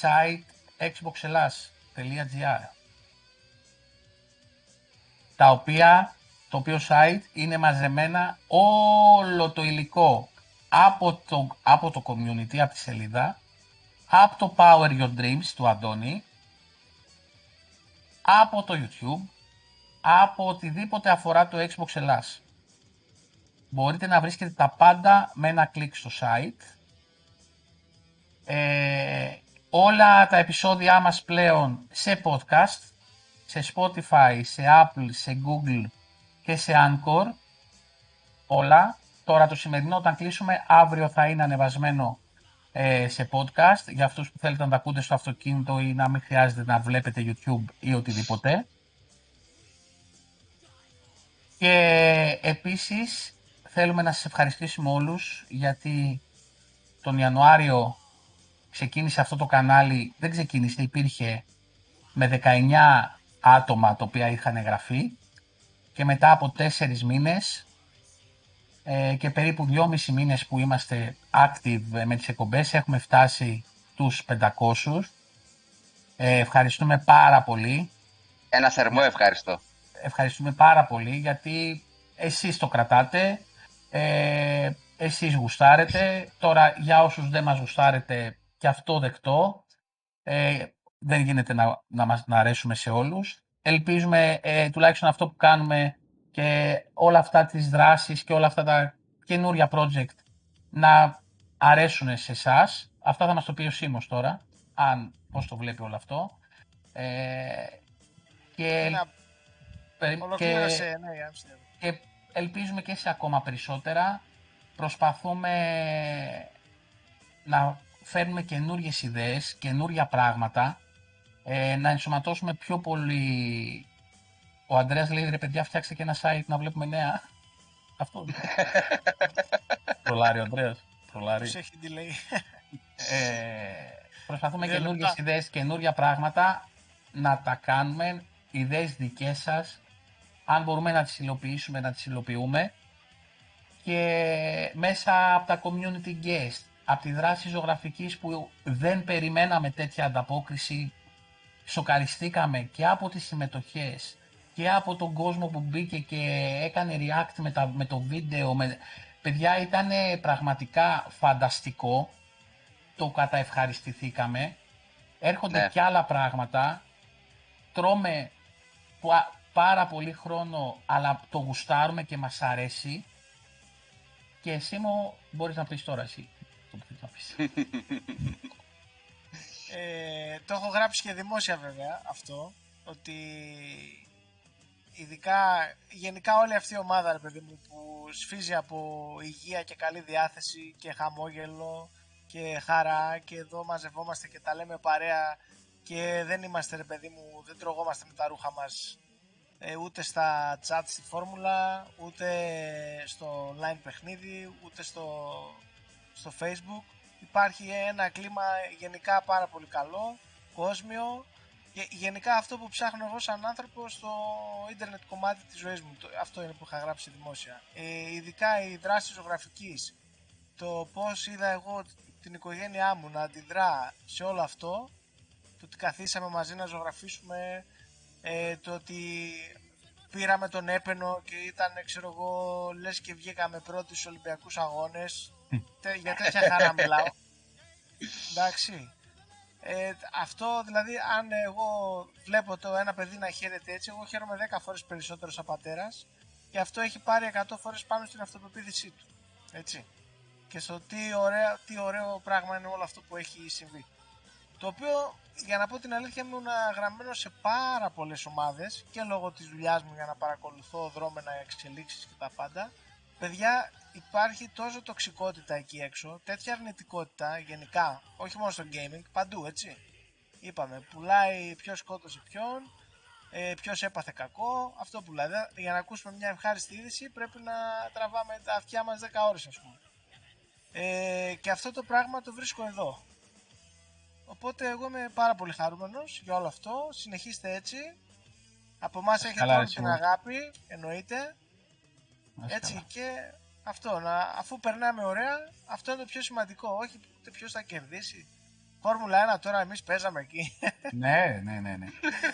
site xboxelas.gr τα οποία, το οποίο site είναι μαζεμένα όλο το υλικό από το, από το community, από τη σελίδα, από το Power Your Dreams του Αντώνη, από το YouTube, από οτιδήποτε αφορά το Xbox Ελλάς. Μπορείτε να βρίσκετε τα πάντα με ένα κλικ στο site. Ε, όλα τα επεισόδια μας πλέον σε podcast, σε Spotify, σε Apple, σε Google και σε Anchor όλα. Τώρα το σημερινό όταν κλείσουμε, αύριο θα είναι ανεβασμένο ε, σε podcast για αυτούς που θέλετε να τα ακούτε στο αυτοκίνητο ή να μην χρειάζεται να βλέπετε YouTube ή οτιδήποτε. Και επίσης θέλουμε να σας ευχαριστήσουμε όλους γιατί τον Ιανουάριο ξεκίνησε αυτό το κανάλι, δεν ξεκίνησε, υπήρχε με 19 άτομα τα οποία είχαν εγγραφεί και μετά από τέσσερις μήνες ε, και περίπου δυόμισι μήνες που είμαστε active με τις εκπομπές έχουμε φτάσει τους 500. Ε, ευχαριστούμε πάρα πολύ. Ένα θερμό ευχαριστώ. Ευχαριστούμε πάρα πολύ γιατί εσείς το κρατάτε, ε, εσείς γουστάρετε. Τώρα για όσους δεν μας γουστάρετε και αυτό δεκτό. Ε, δεν γίνεται να, να, μας, να αρέσουμε σε όλους. Ελπίζουμε ε, τουλάχιστον αυτό που κάνουμε και όλα αυτά τις δράσεις και όλα αυτά τα καινούρια project να αρέσουν σε εσάς. Αυτά θα μας το πει ο Σίμος τώρα, αν πώς το βλέπει όλο αυτό. Ε, και, και, ναι, και ελπίζουμε και σε ακόμα περισσότερα. Προσπαθούμε να φέρνουμε καινούριες ιδέες, καινούρια πράγματα, ε, να ενσωματώσουμε πιο πολύ... Ο Ανδρέας λέει, ρε παιδιά, φτιάξτε και ένα site να βλέπουμε νέα. Αυτό. Προλάρει ο Ανδρέας. Προλάρει. έχει delay. Ε, προσπαθούμε καινούργιες ιδέες, καινούργια πράγματα να τα κάνουμε, ιδέες δικές σας. Αν μπορούμε να τις υλοποιήσουμε, να τις υλοποιούμε. Και μέσα από τα community guest, από τη δράση ζωγραφικής που δεν περιμέναμε τέτοια ανταπόκριση, σοκαριστήκαμε και από τις συμμετοχές και από τον κόσμο που μπήκε και έκανε react με, τα, με το βίντεο. Με... Παιδιά ήταν πραγματικά φανταστικό. Το καταευχαριστηθήκαμε. Έρχονται ναι. και άλλα πράγματα. Τρώμε πάρα πολύ χρόνο, αλλά το γουστάρουμε και μας αρέσει. Και εσύ μου μπορείς να πεις τώρα εσύ. Το, να πεις. ε, το έχω γράψει και δημόσια βέβαια αυτό, ότι ειδικά γενικά όλη αυτή η ομάδα ρε παιδί μου που σφίζει από υγεία και καλή διάθεση και χαμόγελο και χαρά και εδώ μαζευόμαστε και τα λέμε παρέα και δεν είμαστε ρε παιδί μου, δεν τρογόμαστε με τα ρούχα μας ε, ούτε στα chat στη φόρμουλα, ούτε στο online παιχνίδι, ούτε στο, στο facebook. Υπάρχει ένα κλίμα γενικά πάρα πολύ καλό, κόσμιο και γενικά αυτό που ψάχνω εγώ σαν άνθρωπο στο ίντερνετ κομμάτι της ζωής μου, αυτό είναι που είχα γράψει δημόσια. Ε, ειδικά η δράση ζωγραφικής, το πώς είδα εγώ την οικογένειά μου να αντιδρά σε όλο αυτό, το ότι καθίσαμε μαζί να ζωγραφίσουμε, ε, το ότι πήραμε τον έπαινο και ήταν, ξέρω εγώ, λες και βγήκαμε πρώτοι στους Ολυμπιακούς Αγώνες. Για τέτοια χαρά μιλάω. Εντάξει. Ε, αυτό δηλαδή, αν εγώ βλέπω το ένα παιδί να χαίρεται έτσι, εγώ χαίρομαι 10 φορές περισσότερο σαν πατέρας και αυτό έχει πάρει 100 φορές πάνω στην αυτοπεποίθησή του. Έτσι. Και στο τι, ωραία, τι ωραίο πράγμα είναι όλο αυτό που έχει συμβεί. Το οποίο, για να πω την αλήθεια, ήμουν γραμμένο σε πάρα πολλές ομάδες και λόγω της δουλειάς μου για να παρακολουθώ δρόμενα εξελίξεις και τα πάντα. Παιδιά, υπάρχει τόσο τοξικότητα εκεί έξω, τέτοια αρνητικότητα γενικά, όχι μόνο στο gaming, παντού έτσι. Είπαμε, πουλάει ποιος σκότωσε ποιον, ε, ποιος έπαθε κακό, αυτό πουλάει. Για να ακούσουμε μια ευχάριστη είδηση πρέπει να τραβάμε τα αυτιά μας 10 ώρες ας πούμε. Ε, και αυτό το πράγμα το βρίσκω εδώ. Οπότε εγώ είμαι πάρα πολύ χαρούμενος για όλο αυτό. Συνεχίστε έτσι. Από εμάς έχετε όλη την αγάπη, εννοείται. Έτσι και αυτό, να, αφού περνάμε ωραία, αυτό είναι το πιο σημαντικό. Όχι ούτε ποιος θα κερδίσει. Φόρμουλα 1 τώρα εμείς παίζαμε εκεί. ναι, ναι, ναι. ναι.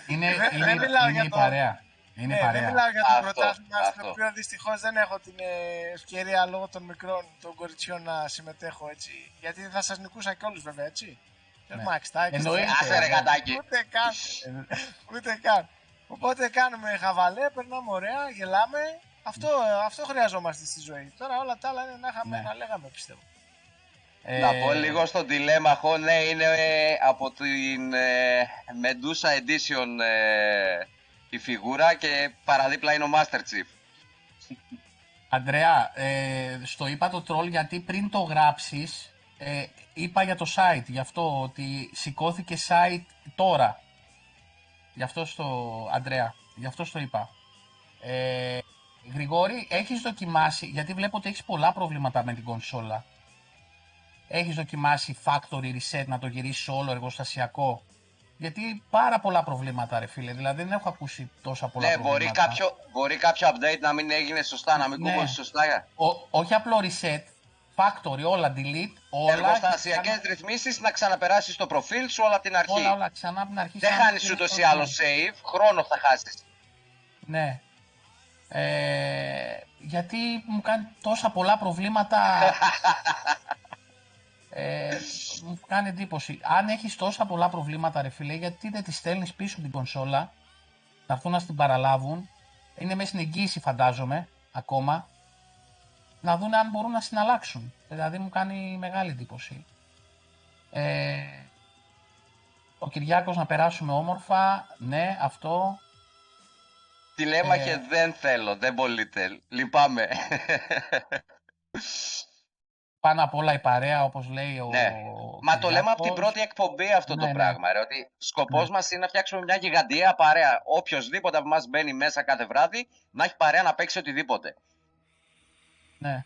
Είναι, είναι, είναι, είναι η παρέα. Είναι ναι, παρέα. Δεν μιλάω για το πρωτάθλημα, στο οποίο δυστυχώς δεν έχω την ε, ευκαιρία λόγω των μικρών των κοριτσιών να συμμετέχω έτσι. Γιατί θα σας νικούσα και όλους βέβαια έτσι. Ναι. Μάξ, Εννοείται. Άσε ρε γατάκι. Ούτε καν. Ούτε καν. Οπότε κάνουμε χαβαλέ, περνάμε ωραία, γελάμε αυτό, αυτό χρειαζόμαστε στη ζωή. Τώρα όλα τα άλλα είναι να, είχαμε, ναι. να λέγαμε πιστεύω. Ε... Να πω λίγο στο τηλέμαχο, ναι, είναι ε, από την ε, Medusa Edition ε, η φιγούρα και παραδίπλα είναι ο Master Chief. Αντρέα, ε, στο είπα το troll γιατί πριν το γράψεις, ε, είπα για το site, γι' αυτό ότι σηκώθηκε site τώρα. Γι' αυτό στο, Αντρέα, γι' αυτό στο είπα. Ε, Γρηγόρη, έχεις δοκιμάσει, γιατί βλέπω ότι έχεις πολλά προβλήματα με την κονσόλα. Έχεις δοκιμάσει factory reset να το γυρίσεις όλο εργοστασιακό. Γιατί πάρα πολλά προβλήματα ρε φίλε, δηλαδή δεν έχω ακούσει τόσα πολλά Ναι, μπορεί προβλήματα. κάποιο, μπορεί κάποιο update να μην έγινε σωστά, να μην Ναι. κούμπωσε σωστά. Ο- όχι απλό reset, factory, όλα delete, όλα. Εργοστασιακές και ρυθμίσεις να ξαναπεράσεις το προφίλ σου όλα από την αρχή. Όλα, όλα ξανά από την αρχή. Δεν σαν να χάνει μην ούτως ή είναι άλλως αυτό. save, χρόνο θα χάσεις. Ναι. Ε, γιατί μου κάνει τόσα πολλά προβλήματα. ε, μου κάνει εντύπωση. Αν έχεις τόσα πολλά προβλήματα, ρε φίλε, γιατί δεν τη στέλνεις πίσω την κονσόλα, να έρθουν να την παραλάβουν. Είναι μέσα στην εγγύηση, φαντάζομαι, ακόμα. Να δουν αν μπορούν να συναλλάξουν. Δηλαδή μου κάνει μεγάλη εντύπωση. Ε, ο Κυριάκος να περάσουμε όμορφα. Ναι, αυτό. Τηλέμαχε Ε. δεν θέλω, δεν μπορείτε. Λυπάμαι. Πάνω απ' όλα η παρέα, όπως λέει ο Ναι. Μα το λέμε από την Κυριάκος. πρώτη εκπομπή αυτό Ναι, το ναι. πράγμα. Ρε, ότι σκοπός Ναι. μας είναι να φτιάξουμε μια γιγαντιαία παρέα. Οποιοδήποτε από εμάς μπαίνει μέσα κάθε βράδυ να έχει παρέα να παίξει οτιδήποτε. Ναι.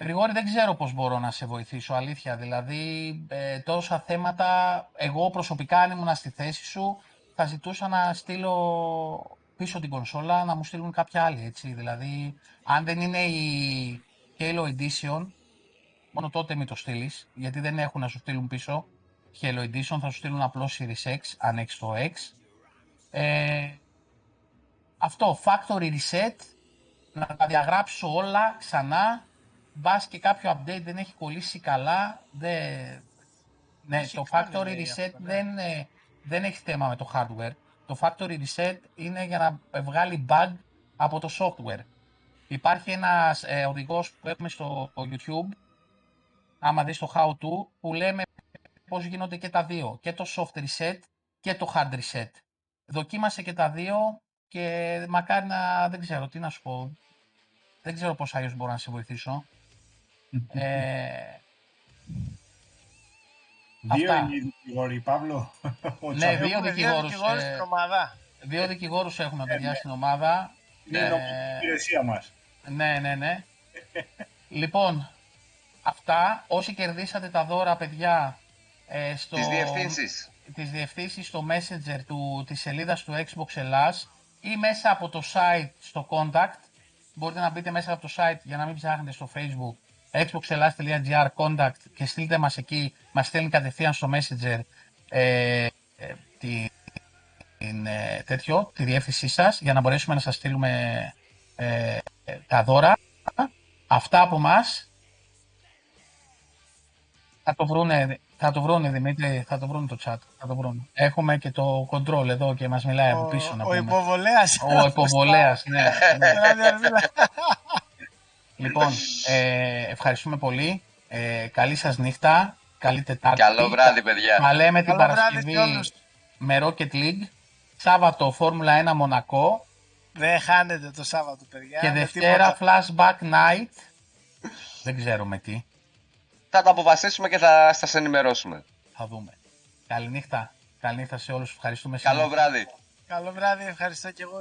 Γρηγόρη, δεν ξέρω πώς μπορώ να σε βοηθήσω, αλήθεια. Δηλαδή, ε, τόσα θέματα, εγώ προσωπικά, αν ήμουν στη θέση σου, θα ζητούσα να στείλω πίσω την κονσόλα, να μου στείλουν κάποια άλλη, έτσι. Δηλαδή, αν δεν είναι η Halo Edition, μόνο τότε μην το στείλεις, γιατί δεν έχουν να σου στείλουν πίσω Halo Edition, θα σου στείλουν απλώς Series X, αν έχεις το X. Ε, αυτό, Factory Reset, να τα διαγράψεις όλα ξανά, μπας και κάποιο update δεν έχει κολλήσει καλά, δεν... Ναι, Έχει το κάνει, factory λέει, reset αυτό, ναι. δεν, ε, δεν έχει θέμα με το hardware. Το factory reset είναι για να βγάλει bug από το software. Υπάρχει ένας ε, οδηγός που έχουμε στο YouTube, άμα δεις το how to, που λέμε πώς γίνονται και τα δύο, και το soft reset και το hard reset. Δοκίμασε και τα δύο και μακάρι να, δεν ξέρω τι να σου πω, δεν ξέρω πώς αλλιώς μπορώ να σε βοηθήσω. ε, Δύο αυτά. είναι οι δικηγόροι, Παύλο. Ο Ναι, Τσαβέλ. δύο Έχουμε δικηγόρους, δικηγόρους ε, στην ομάδα. δύο δικηγόρους έχουμε παιδιά ναι. στην ομάδα. Είναι η νομική Ε, υπηρεσία μας. Ναι, ναι, ναι. λοιπόν, αυτά. Όσοι κερδίσατε τα δώρα, παιδιά, ε, στο, Τις διευθύνσεις. τις διευθύνσεις στο Messenger του, της σελίδας του Xbox Ελλάς ή μέσα από το site στο contact. Μπορείτε να μπείτε μέσα από το site για να μην ψάχνετε στο facebook xboxelas.gr contact και στείλτε μας εκεί, μας στέλνει κατευθείαν στο Messenger ε, ε, τη, την, ε, τέτοιο, τη διεύθυνσή σας για να μπορέσουμε να σας στείλουμε ε, ε, τα δώρα. Αυτά από μας. Θα το βρούνε, θα το βρούνε Δημήτρη, θα το βρούνε το chat. Θα το βρούνε. Έχουμε και το control εδώ και μας μιλάει από πίσω να Ο πούμε. υποβολέας. Ο υποβολέας, ναι. ναι. Ένα διαβίλα. λοιπόν, ε, ευχαριστούμε πολύ. Ε, καλή σας νύχτα. Καλή Τετάρτη. Καλό βράδυ, παιδιά. Θα λέμε την Καλό βράδυ σε Παρασκευή όλους. με Rocket League. Σάββατο Φόρμουλα 1 Μονακό. Δεν χάνετε το Σάββατο, παιδιά. Και με Δευτέρα τίποτα. Flashback Night. Δεν ξέρω με τι. Θα τα αποφασίσουμε και θα σας ενημερώσουμε. Θα δούμε. Καληνύχτα. Καληνύχτα σε όλους. Ευχαριστούμε. Καλό σήμερα. βράδυ. Καλό βράδυ, ευχαριστώ και εγώ.